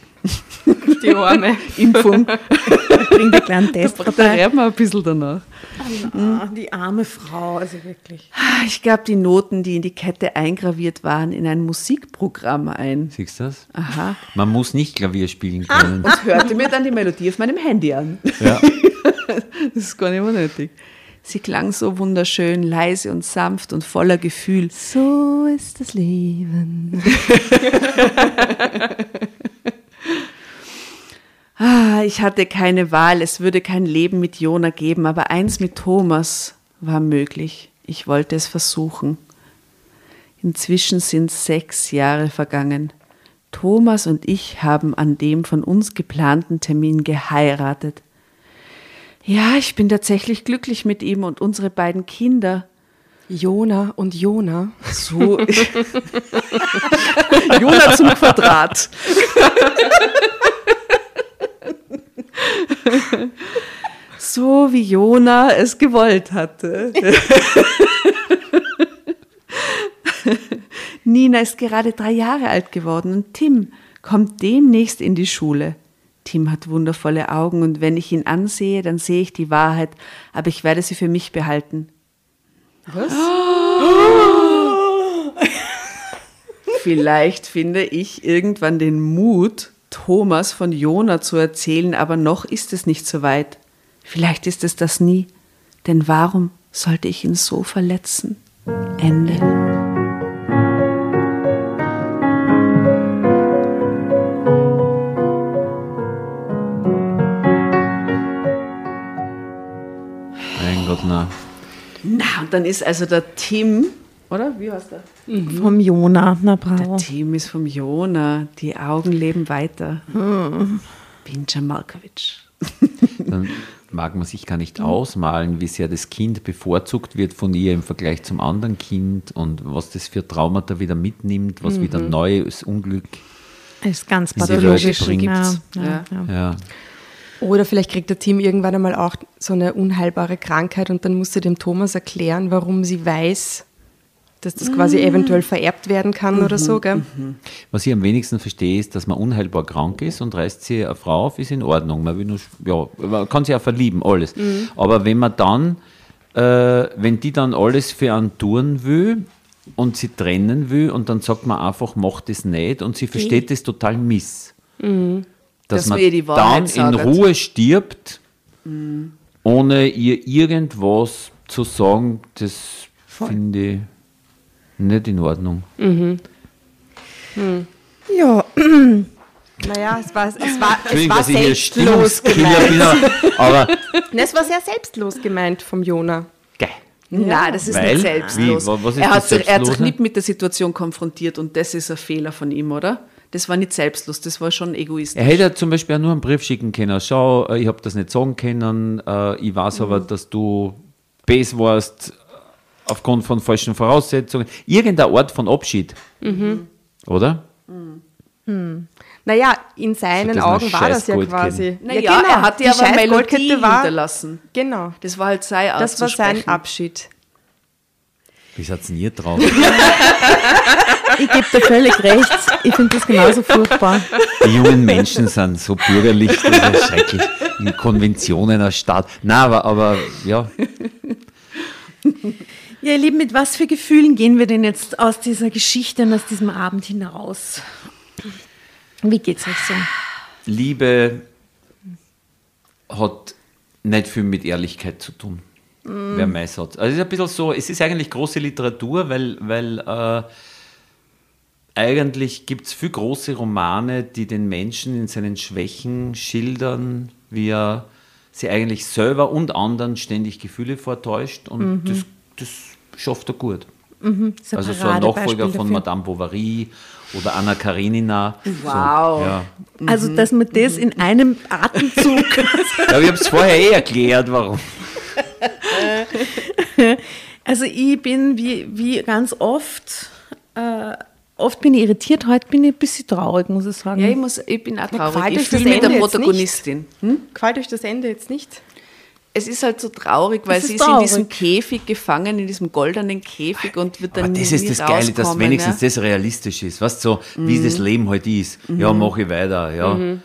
Die Arme. *laughs* Impfung. Bring den kleinen Test da vorbei. reden wir ein bisschen danach. Ah, die arme Frau, also wirklich. Ich gab die Noten, die in die Kette eingraviert waren, in ein Musikprogramm ein Siehst du das? Aha. Man muss nicht Klavier spielen können. und hörte mir dann die Melodie auf meinem Handy an. Ja. *laughs* Das ist gar nicht mehr nötig. Sie klang so wunderschön, leise und sanft und voller Gefühl. So ist das Leben. *laughs* Ah, ich hatte keine Wahl, es würde kein Leben mit Jona geben, aber eins mit Thomas war möglich. Ich wollte es versuchen. Inzwischen sind sechs Jahre vergangen. Thomas und ich haben an dem von uns geplanten Termin geheiratet. Ja, ich bin tatsächlich glücklich mit ihm und unsere beiden Kinder. Jona und Jona. So. *laughs* Jona zum Quadrat. *laughs* *laughs* so wie Jona es gewollt hatte. *laughs* Nina ist gerade drei Jahre alt geworden und Tim kommt demnächst in die Schule. Tim hat wundervolle Augen und wenn ich ihn ansehe, dann sehe ich die Wahrheit, aber ich werde sie für mich behalten. *gasps* Vielleicht finde ich irgendwann den Mut, Thomas von Jona zu erzählen, aber noch ist es nicht so weit. Vielleicht ist es das nie. Denn warum sollte ich ihn so verletzen? Ende. Mein Gott, na. Na, und dann ist also der Tim, oder? Wie heißt der? Vom Jona, na bravo. Der Tim ist vom Jona. Die Augen leben weiter. Pincha Malkovic. *laughs* Dann mag man sich gar nicht ausmalen, wie sehr das Kind bevorzugt wird von ihr im Vergleich zum anderen Kind und was das für Traumata wieder mitnimmt, was wieder neues Unglück. Das ist ganz pathologisch. Bringt- Ja, ja, Ja. ja. Oder vielleicht kriegt der Tim irgendwann einmal auch so eine unheilbare Krankheit und dann muss sie dem Thomas erklären, warum sie weiß, dass das quasi eventuell vererbt werden kann oder so, gell? Was ich am wenigsten verstehe, ist, dass man unheilbar krank ist und reißt sie eine Frau auf, ist in Ordnung. Man, will nur, ja, man kann sich ja verlieben, alles. Aber wenn man dann, äh, wenn die dann alles für einen tun will und sie trennen will und dann sagt man einfach, mach das nicht und sie versteht das total miss. Dass, Dass man dann in sagt. Ruhe stirbt, ohne ihr irgendwas zu sagen, das finde ich nicht in Ordnung. Ja, *clears throat* Naja, es war, es war, es war selbstlos gemeint. *laughs* aber Es war sehr selbstlos gemeint vom Jona. geil. Nein, das ist Weil? nicht selbstlos. Wie? Ist er, hat, das sich- er hat sich nicht mit der Situation konfrontiert und das ist ein Fehler von ihm, oder? Das war nicht selbstlos, das war schon egoistisch. Er hätte zum Beispiel auch nur einen Brief schicken können. Schau, äh, ich habe das nicht sagen können. äh, Ich weiß aber, dass du bes warst aufgrund von falschen Voraussetzungen. Irgendeine Art von Abschied. Oder? Naja, in seinen Augen war das ja quasi. naja, er hat ja die aber eine scheiß Melodie war, hinterlassen. Genau. Das war halt sein Art Das war sein. Abschied. Wie seid ihr nie drauf? *laughs* ich gebe dir völlig recht. Ich finde das genauso furchtbar. Die jungen Menschen sind so bürgerlich, das ist schrecklich. In Konventionen erstarrt. Nein, aber, aber ja, Ja, ihr Lieben, mit was für Gefühlen gehen wir denn jetzt aus dieser Geschichte und aus diesem Abend hinaus? Wie geht's euch so? Liebe hat nicht viel mit Ehrlichkeit zu tun. Wer mein Satz. Also es ist ein bisschen so, es ist eigentlich große Literatur, weil, weil äh, eigentlich gibt es viel große Romane, die den Menschen in seinen Schwächen schildern, wie er sie eigentlich selber und anderen ständig Gefühle vortäuscht und das, das schafft er gut. Das ist Also so ein Nachfolger von Madame Bovary oder Anna Karenina. Wow. So, ja. Also, dass man das in einem Atemzug. *laughs* Ja, ich habe es vorher eh erklärt, warum. *laughs* Also, ich bin wie, wie ganz oft. Äh, oft bin ich irritiert, heute bin ich ein bisschen traurig, muss ich sagen. Ja, ich, muss, ich bin auch traurig. Ich fühle mich der Protagonistin. Hm? Gefällt euch das Ende jetzt nicht? Es ist halt so traurig, weil sie ist ist in diesem. Käfig gefangen, in diesem goldenen Käfig und wird dann Aber das nie ist das Geile, dass wenigstens das realistisch ist. Weißt du, so, wie das Leben halt ist. Ja, mache ich weiter. Ja.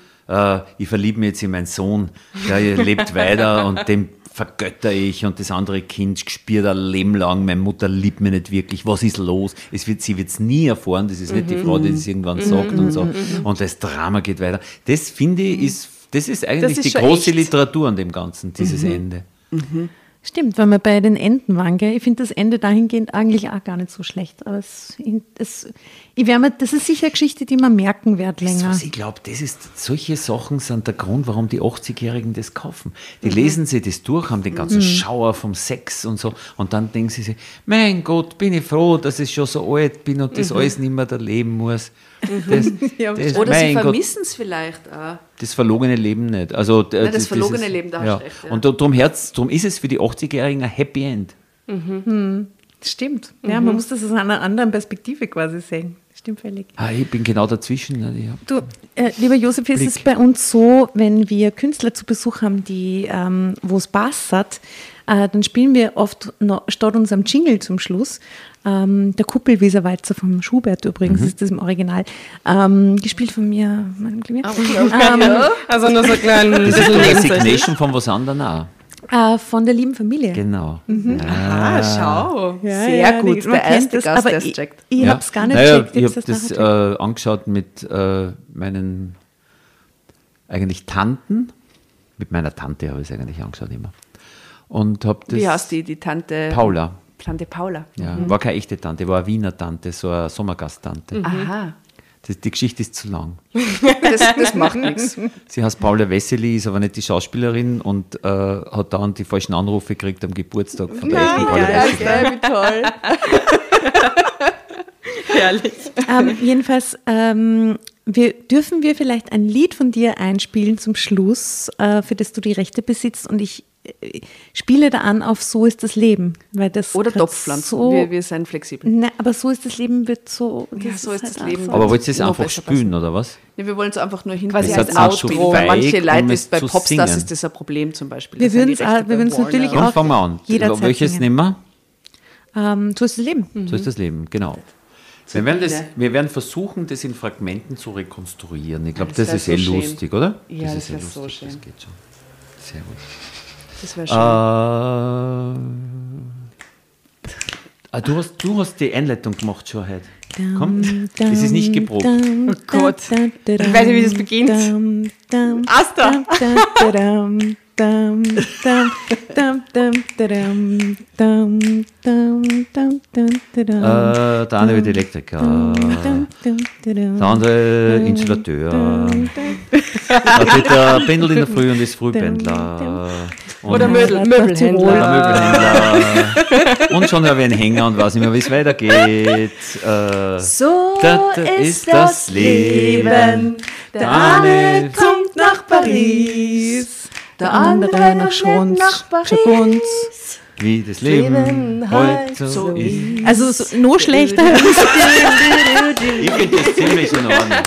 Äh, ich verliebe mich jetzt in meinen Sohn. Ja, er *laughs* lebt weiter und dem vergötter ich und das andere Kind spürt ein Leben lang, meine Mutter liebt mich nicht wirklich, was ist los? Es wird, sie wird es nie erfahren, das ist nicht die Frau, die das irgendwann sagt und so. Und das Drama geht weiter. Das finde ich, ist, das ist eigentlich ist die große echt. Literatur an dem Ganzen, dieses Ende. Stimmt, weil wir bei den Enden waren, gell? Ich finde das Ende dahingehend eigentlich auch gar nicht so schlecht. Aber es, es, ich wär mir, das ist sicher eine Geschichte, die man merken wird Das, länger. was ich glaube, das ist, solche Sachen sind der Grund, warum die 80-Jährigen das kaufen. Die Mhm. lesen sich das durch, haben den ganzen Schauer vom Sex und so und dann denken sie sich, mein Gott, bin ich froh, dass ich schon so alt bin und Mhm. das alles nicht mehr erleben muss. Das, *laughs* das, Oder sie vermissen es vielleicht auch. das verlogene Leben nicht. Also, äh, das verlogene Leben, da hast ja. du recht, ja. Und darum, ist es für die 80-Jährigen ein Happy End. Stimmt. Ja, man muss das aus einer anderen Perspektive quasi sehen. Stimmt völlig. Ah, ich bin genau dazwischen. Ja, hab- Du, äh, lieber Josef, ist es Blick. bei uns so, wenn wir Künstler zu Besuch haben, die, ähm, wo es passert, äh, dann spielen wir oft noch, statt unserem Jingle zum Schluss, ähm, der Kuppelweserwalzer vom Schubert übrigens, ist das im Original, ähm, gespielt von mir, meinem Klavier. ähm, Also nur so klein Das ist die Resignation von was anderem auch. äh, von der lieben Familie. Genau. Ah, schau. Ja, Sehr ja, gut, der erste das, Gast, aber der es ich, checkt. ich habe es gar nicht naja, gecheckt. Ich hab habe das das äh, angeschaut mit äh, meinen eigentlich Tanten. Mit meiner Tante habe ich es eigentlich angeschaut immer. Und habe das. Wie heißt die, die Tante? Paula. Tante Paula. Ja, war keine echte Tante, war eine Wiener Tante, so eine Sommergasttante. Aha. Das, die Geschichte ist zu lang. *laughs* Das, das macht nichts. Sie heißt Paula Wessely, ist aber nicht die Schauspielerin und äh, hat dann die falschen Anrufe gekriegt am Geburtstag von der echten Paula Wessely. wie toll. *laughs* Herrlich. ähm, jedenfalls ähm, wir, dürfen wir vielleicht ein Lied von dir einspielen zum Schluss, äh, für das du die Rechte besitzt und ich äh, spiele da an auf So ist das Leben. Weil das Oder Topfpflanzen. So, wir, wir sind flexibel. Ne, aber so ist das Leben wird so. Ja, so ist das halt Leben. Aber wollt ihr es einfach spülen, oder was? Ja, wir wollen es einfach nur hin Quasi als zu Bei manche Leute um ist, es bei Popstars singen. ist das ein Problem zum Beispiel. Wir auch- würden's Warner. natürlich Dann auch fangen wir an. Welches singen. nehmen wir? ähm, so ist das Leben. So ist das Leben, genau. Wir werden, das, wir werden versuchen, das in Fragmenten zu rekonstruieren. Ich glaube, Das das, ist so eh schön. lustig, oder? Ja, das das ist eh wär so lustig. schön. Das geht schon. Sehr gut. Das wäre schön. Äh, ah, du, hast, du hast die Einleitung gemacht schon heute. Komm, es ist nicht geprobt. Oh Gott. Ich weiß nicht, wie das beginnt. Asta. Äh, der eine wird Elektriker, der andere Installateur, der dritte pendelt in der Früh und ist Frühpendler. Und Oder Möbel, Möbelhändler. Möbelhändler. und schon habe ich einen Hänger und weiß nicht mehr, wie es weitergeht. Äh, So da, da ist das Leben. Der eine kommt nach Paris, der andere nach Schruns, Schruns. Wie das Leben Leben heute halt so ist. Also so, nur schlechter. *laughs* Ich finde das ziemlich in Ordnung.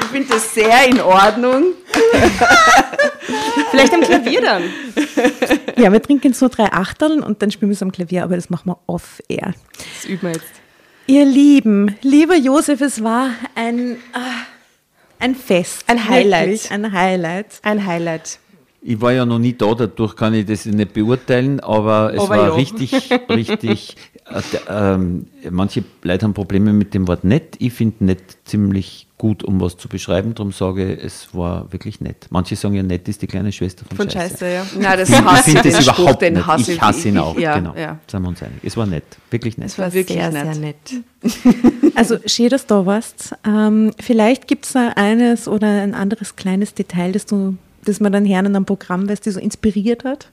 Ich finde das sehr in Ordnung. *laughs* Vielleicht am Klavier dann. *laughs* Ja, wir trinken so drei Achteln und dann spielen wir es am Klavier, aber das machen wir off-air. Das üben wir jetzt. Ihr Lieben, lieber Josef, es war ein, ah, ein Fest. Ein Highlight. Wirklich, Ein Highlight. Ein Highlight. Ich war ja noch nie da, dadurch kann ich das nicht beurteilen, aber es Aber war ja. richtig, *laughs* richtig. Äh, ähm, manche Leute haben Probleme mit dem Wort nett. Ich finde nett ziemlich gut, um was zu beschreiben. Darum sage ich, es war wirklich nett. Manche sagen ja, nett ist die kleine Schwester von, Von Scheiße. Scheiße, ja. Nein, das Ich hasse ich, das Spruch, überhaupt den nicht. hasse Ich hasse ihn auch, *laughs* ja, genau. Ja. Seien wir uns einig. Es war nett, wirklich nett. Das war Wirklich sehr, nett. sehr nett. *laughs* Also schön, dass du da warst. Ähm, vielleicht gibt es eines oder ein anderes kleines Detail, das du, das man dann hören am Programm, was dich so inspiriert hat.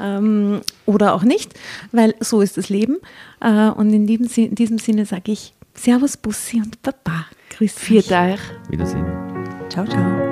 Ähm, oder auch nicht, weil so ist das Leben. Äh, und in diesem, in diesem Sinne sage ich Servus, Bussi und Baba. Grüß euch. Wiedersehen. Ciao, ciao.